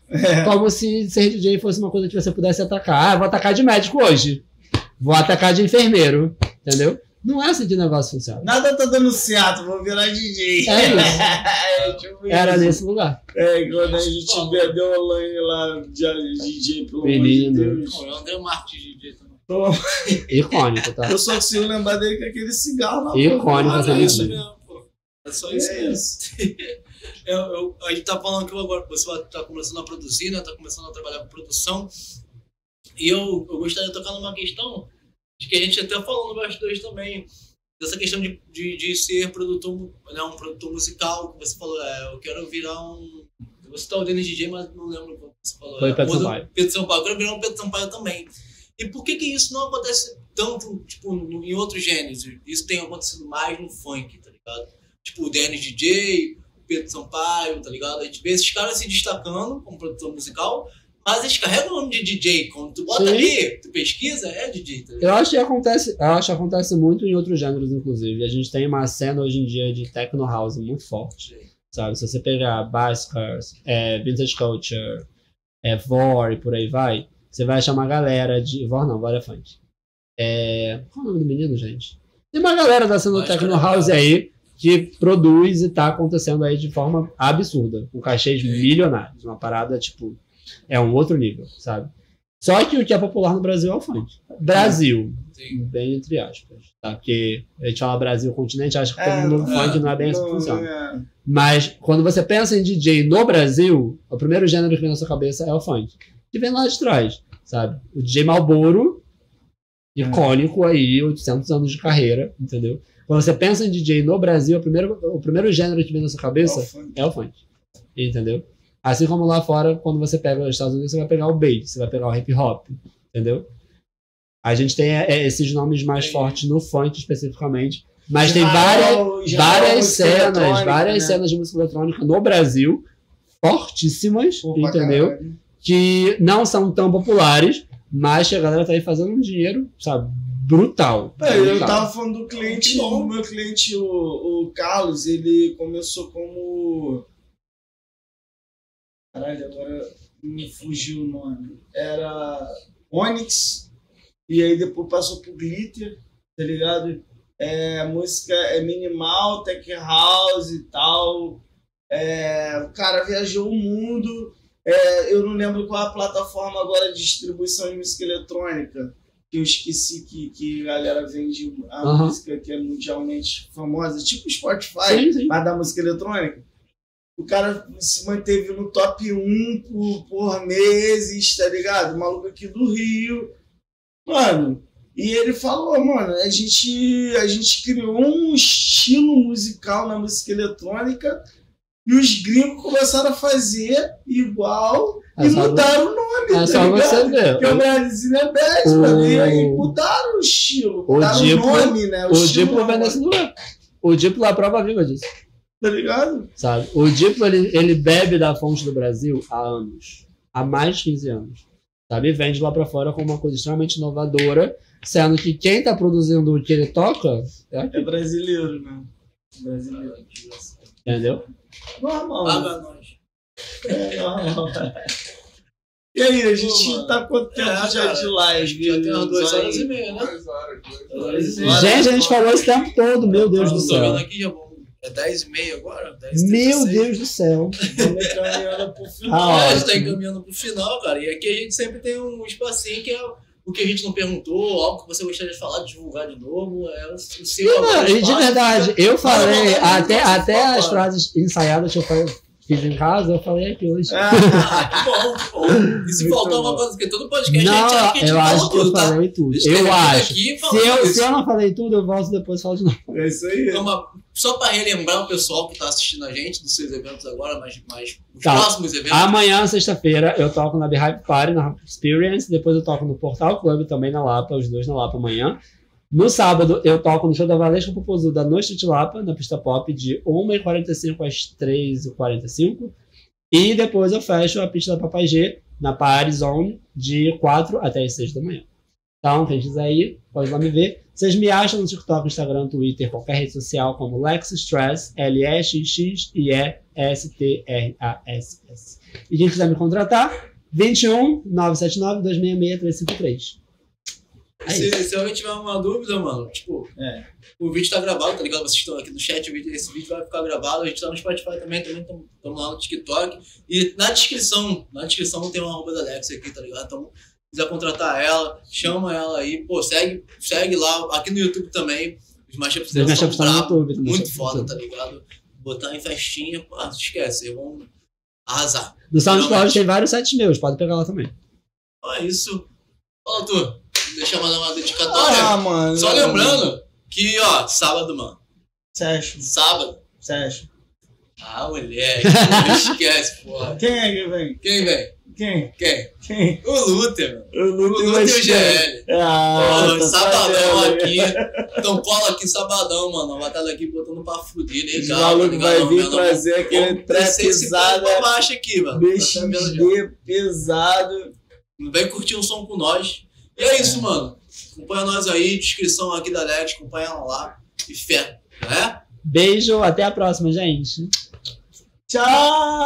É. Como se ser DJ fosse uma coisa que você pudesse atacar. Ah, vou atacar de médico hoje. Vou atacar de enfermeiro. Entendeu? Não é assim que o negócio funciona. Nada tá dando certo, vou virar DJ. É isso. É, tipo Era isso. nesse lugar. É, quando a gente bebeu a lanha lá de DJ, pelo Menino. amor de Deus. Não, eu André Marques de DJ também. Toma. Icônico, tá? Eu só consigo lembrar dele com aquele cigarro na Icônico, essa é isso menina. mesmo, pô. É só isso É mesmo. isso. Eu, eu, a gente tá falando que agora você tá começando a produzir, né? Tá começando a trabalhar com produção. E eu, eu gostaria de tocar numa questão de que a gente até falou no bastidores também. dessa questão de, de, de ser produtor, né, um produtor musical, que você falou, é, eu quero virar um. Você tá o Denis DJ, mas não lembro que você falou. Foi é, Pedro Pedro Sampaio. Pedro Sampaio, eu quero virar um Pedro Sampaio também. E por que que isso não acontece tanto, tipo, no- em outros gêneros? Isso tem acontecido mais no funk, tá ligado? Tipo, o Denis DJ, o Pedro Sampaio, tá ligado? A gente vê esses caras se destacando como produtor musical, mas eles carregam o nome de DJ. Quando tu bota Sim. ali, tu pesquisa, é DJ, tá? Eu acho que acontece, eu acho que acontece muito em outros gêneros, inclusive. A gente tem uma cena hoje em dia de techno house muito forte. Sabe? Se você pegar Baskars, é, Vintage Culture, é, Vor e por aí vai, você vai achar uma galera de. Vor não, Vor é funk. É, qual é o nome do menino, gente? Tem uma galera da cena do techno house legal. aí que produz e tá acontecendo aí de forma absurda, com cachês Sim. milionários. Uma parada, tipo, é um outro nível, sabe? Só que o que é popular no Brasil é o funk. Brasil, Sim. bem entre aspas. Tá? Porque a gente fala Brasil continente, acha que É, todo mundo é, funk não é bem assim que Não, funciona. é. Mas quando você pensa em DJ no Brasil, o primeiro gênero que vem na sua cabeça é o funk. Que vem lá de trás, sabe? O DJ Malboro, icônico aí, 800 anos de carreira, entendeu? Quando você pensa em DJ no Brasil, o primeiro, o primeiro gênero que vem na sua cabeça É o funk. é o funk. Entendeu? Assim como lá fora, quando você pega os Estados Unidos, você vai pegar o bass, você vai pegar o hip hop, entendeu? A gente tem é, esses nomes mais Sim. fortes no funk especificamente, mas tem Israel- várias, Israel várias cenas, várias né? cenas de música eletrônica no Brasil, fortíssimas, pra entendeu? caralho. Que não são tão populares, mas que a galera tá aí fazendo um dinheiro, sabe, brutal. É, eu brutal. tava falando do cliente, o meu cliente, o, o Carlos, ele começou como. Caralho, agora me fugiu o nome. Era Onyx, e aí depois passou pro Glitter, tá ligado? É, música é minimal, tech house e tal. É, o cara viajou o mundo. É, eu não lembro qual é a plataforma agora de distribuição de música eletrônica que eu esqueci que, que a galera vende a Aham. música que é mundialmente famosa, tipo Spotify, Sim, sim. mas da música eletrônica. O cara se manteve no top 1 por, por meses, tá ligado? O maluco aqui do Rio. Mano, e ele falou, mano, a gente, a gente criou um estilo musical na música eletrônica e os gringos começaram a fazer igual É e mudaram o nome, É tá só ligado? você ver. Porque o Brasil é best, O- mano. E aí mudaram o estilo, O mudaram o, Diplo- nome, né? O estilo Diplo vem não, nesse lugar. O Diplo é a prova viva disso. Tá ligado? sabe? O Diplo, ele, ele bebe da fonte do Brasil há anos. Há mais de 15 anos. Sabe? E vende lá pra fora como uma coisa extremamente inovadora, sendo que quem tá produzindo o que ele toca é aqui, É brasileiro, né? Brasileiro. entendeu? Normal. Paga nós. É normal. E aí, a gente Pô, tá quanto tempo É, já cara, de live? Já tem umas duas Aí? horas e meia, né? Duas horas, duas horas. Gente, a gente falou esse tempo todo, meu Deus do Tô vendo céu. aqui, já vão. É 10 e meia agora? 10 Meu Deus do céu. Pro final. Ah, a gente tá ótimo. encaminhando pro final, cara. E aqui a gente sempre tem um espacinho que é o que a gente não perguntou, algo que você gostaria de falar, de divulgar de novo. É o seu não, e de verdade, eu falei, Não, não, não, até, não, até as frases ensaiadas que eu fa- fiz em casa, eu falei aqui hoje. Ah, que bom, que bom. E se Muito faltar alguma coisa, porque todo podcast a gente acha Não, que a gente eu acho que eu tudo, tá? falei tudo. Eu acho. Aqui Se eu, se eu não falei tudo, eu volto depois e falo de novo. é isso aí. Então, uma- só para relembrar o pessoal que está assistindo a gente dos seus eventos agora, mas, mas os Tá. próximos eventos. Amanhã, sexta-feira, eu toco na Beehive Party, na Experience. Depois eu toco no Portal Club também na Lapa, os dois na Lapa amanhã. No sábado, eu toco no show da Valesca Popozuda no Street Lapa, na pista pop, de 1h45 às 3h45. E depois eu fecho a pista da Papai G, na Party Zone, de 4 até as 6 da manhã. Então, quem quiser ir, pode lá me ver. Vocês me acham no TikTok, Instagram, Twitter, qualquer rede social, como Lex Stress, L-E-X-X e E-S-T-R-A-S-S. E quem quiser me contratar, 21 979 266 353. É se, se alguém tiver uma dúvida, mano, tipo, É. o vídeo tá gravado, tá ligado? Vocês estão aqui no chat, vídeo- esse vídeo vai ficar gravado. A gente tá no Spotify também, também estamos lá no TikTok. E na descrição, na descrição tem uma arroba da Alex aqui, tá ligado? Então, se quiser contratar ela, chama ela aí, pô, segue, segue lá, aqui no YouTube também. Os mashups dela são bravos, YouTube, muito são no foda, YouTube. tá ligado? Botar em festinha, pô, esquece, eles vão arrasar. No SoundCloud tem vários sites meus, pode pegar lá também. Então é isso. Fala tu, deixa eu mandar uma dedicatória. Ah, mano. Só lembrando, Que, ó, sábado, mano. Acha? Sábado. Acha? Ah, moleque. Não esquece, porra. Quem é que vem? Quem vem? Quem? Quem? Quem? O Luther, mano. Eu não O Luther e o GL. Ah, Porra, tá sabadão sabendo. aqui. Então cola aqui sabadão, mano. A batalha aqui botando pra fuder, legal. malucos tá vai vir trazer aquele trap pano pesado, baixo aqui, mano. Tá? BXD pesado. Vem curtir um som com nós. E é isso, mano. Acompanha nós aí, descrição aqui da Alex, acompanha lá. E fé, né? Beijo, até a próxima, gente. Tchau!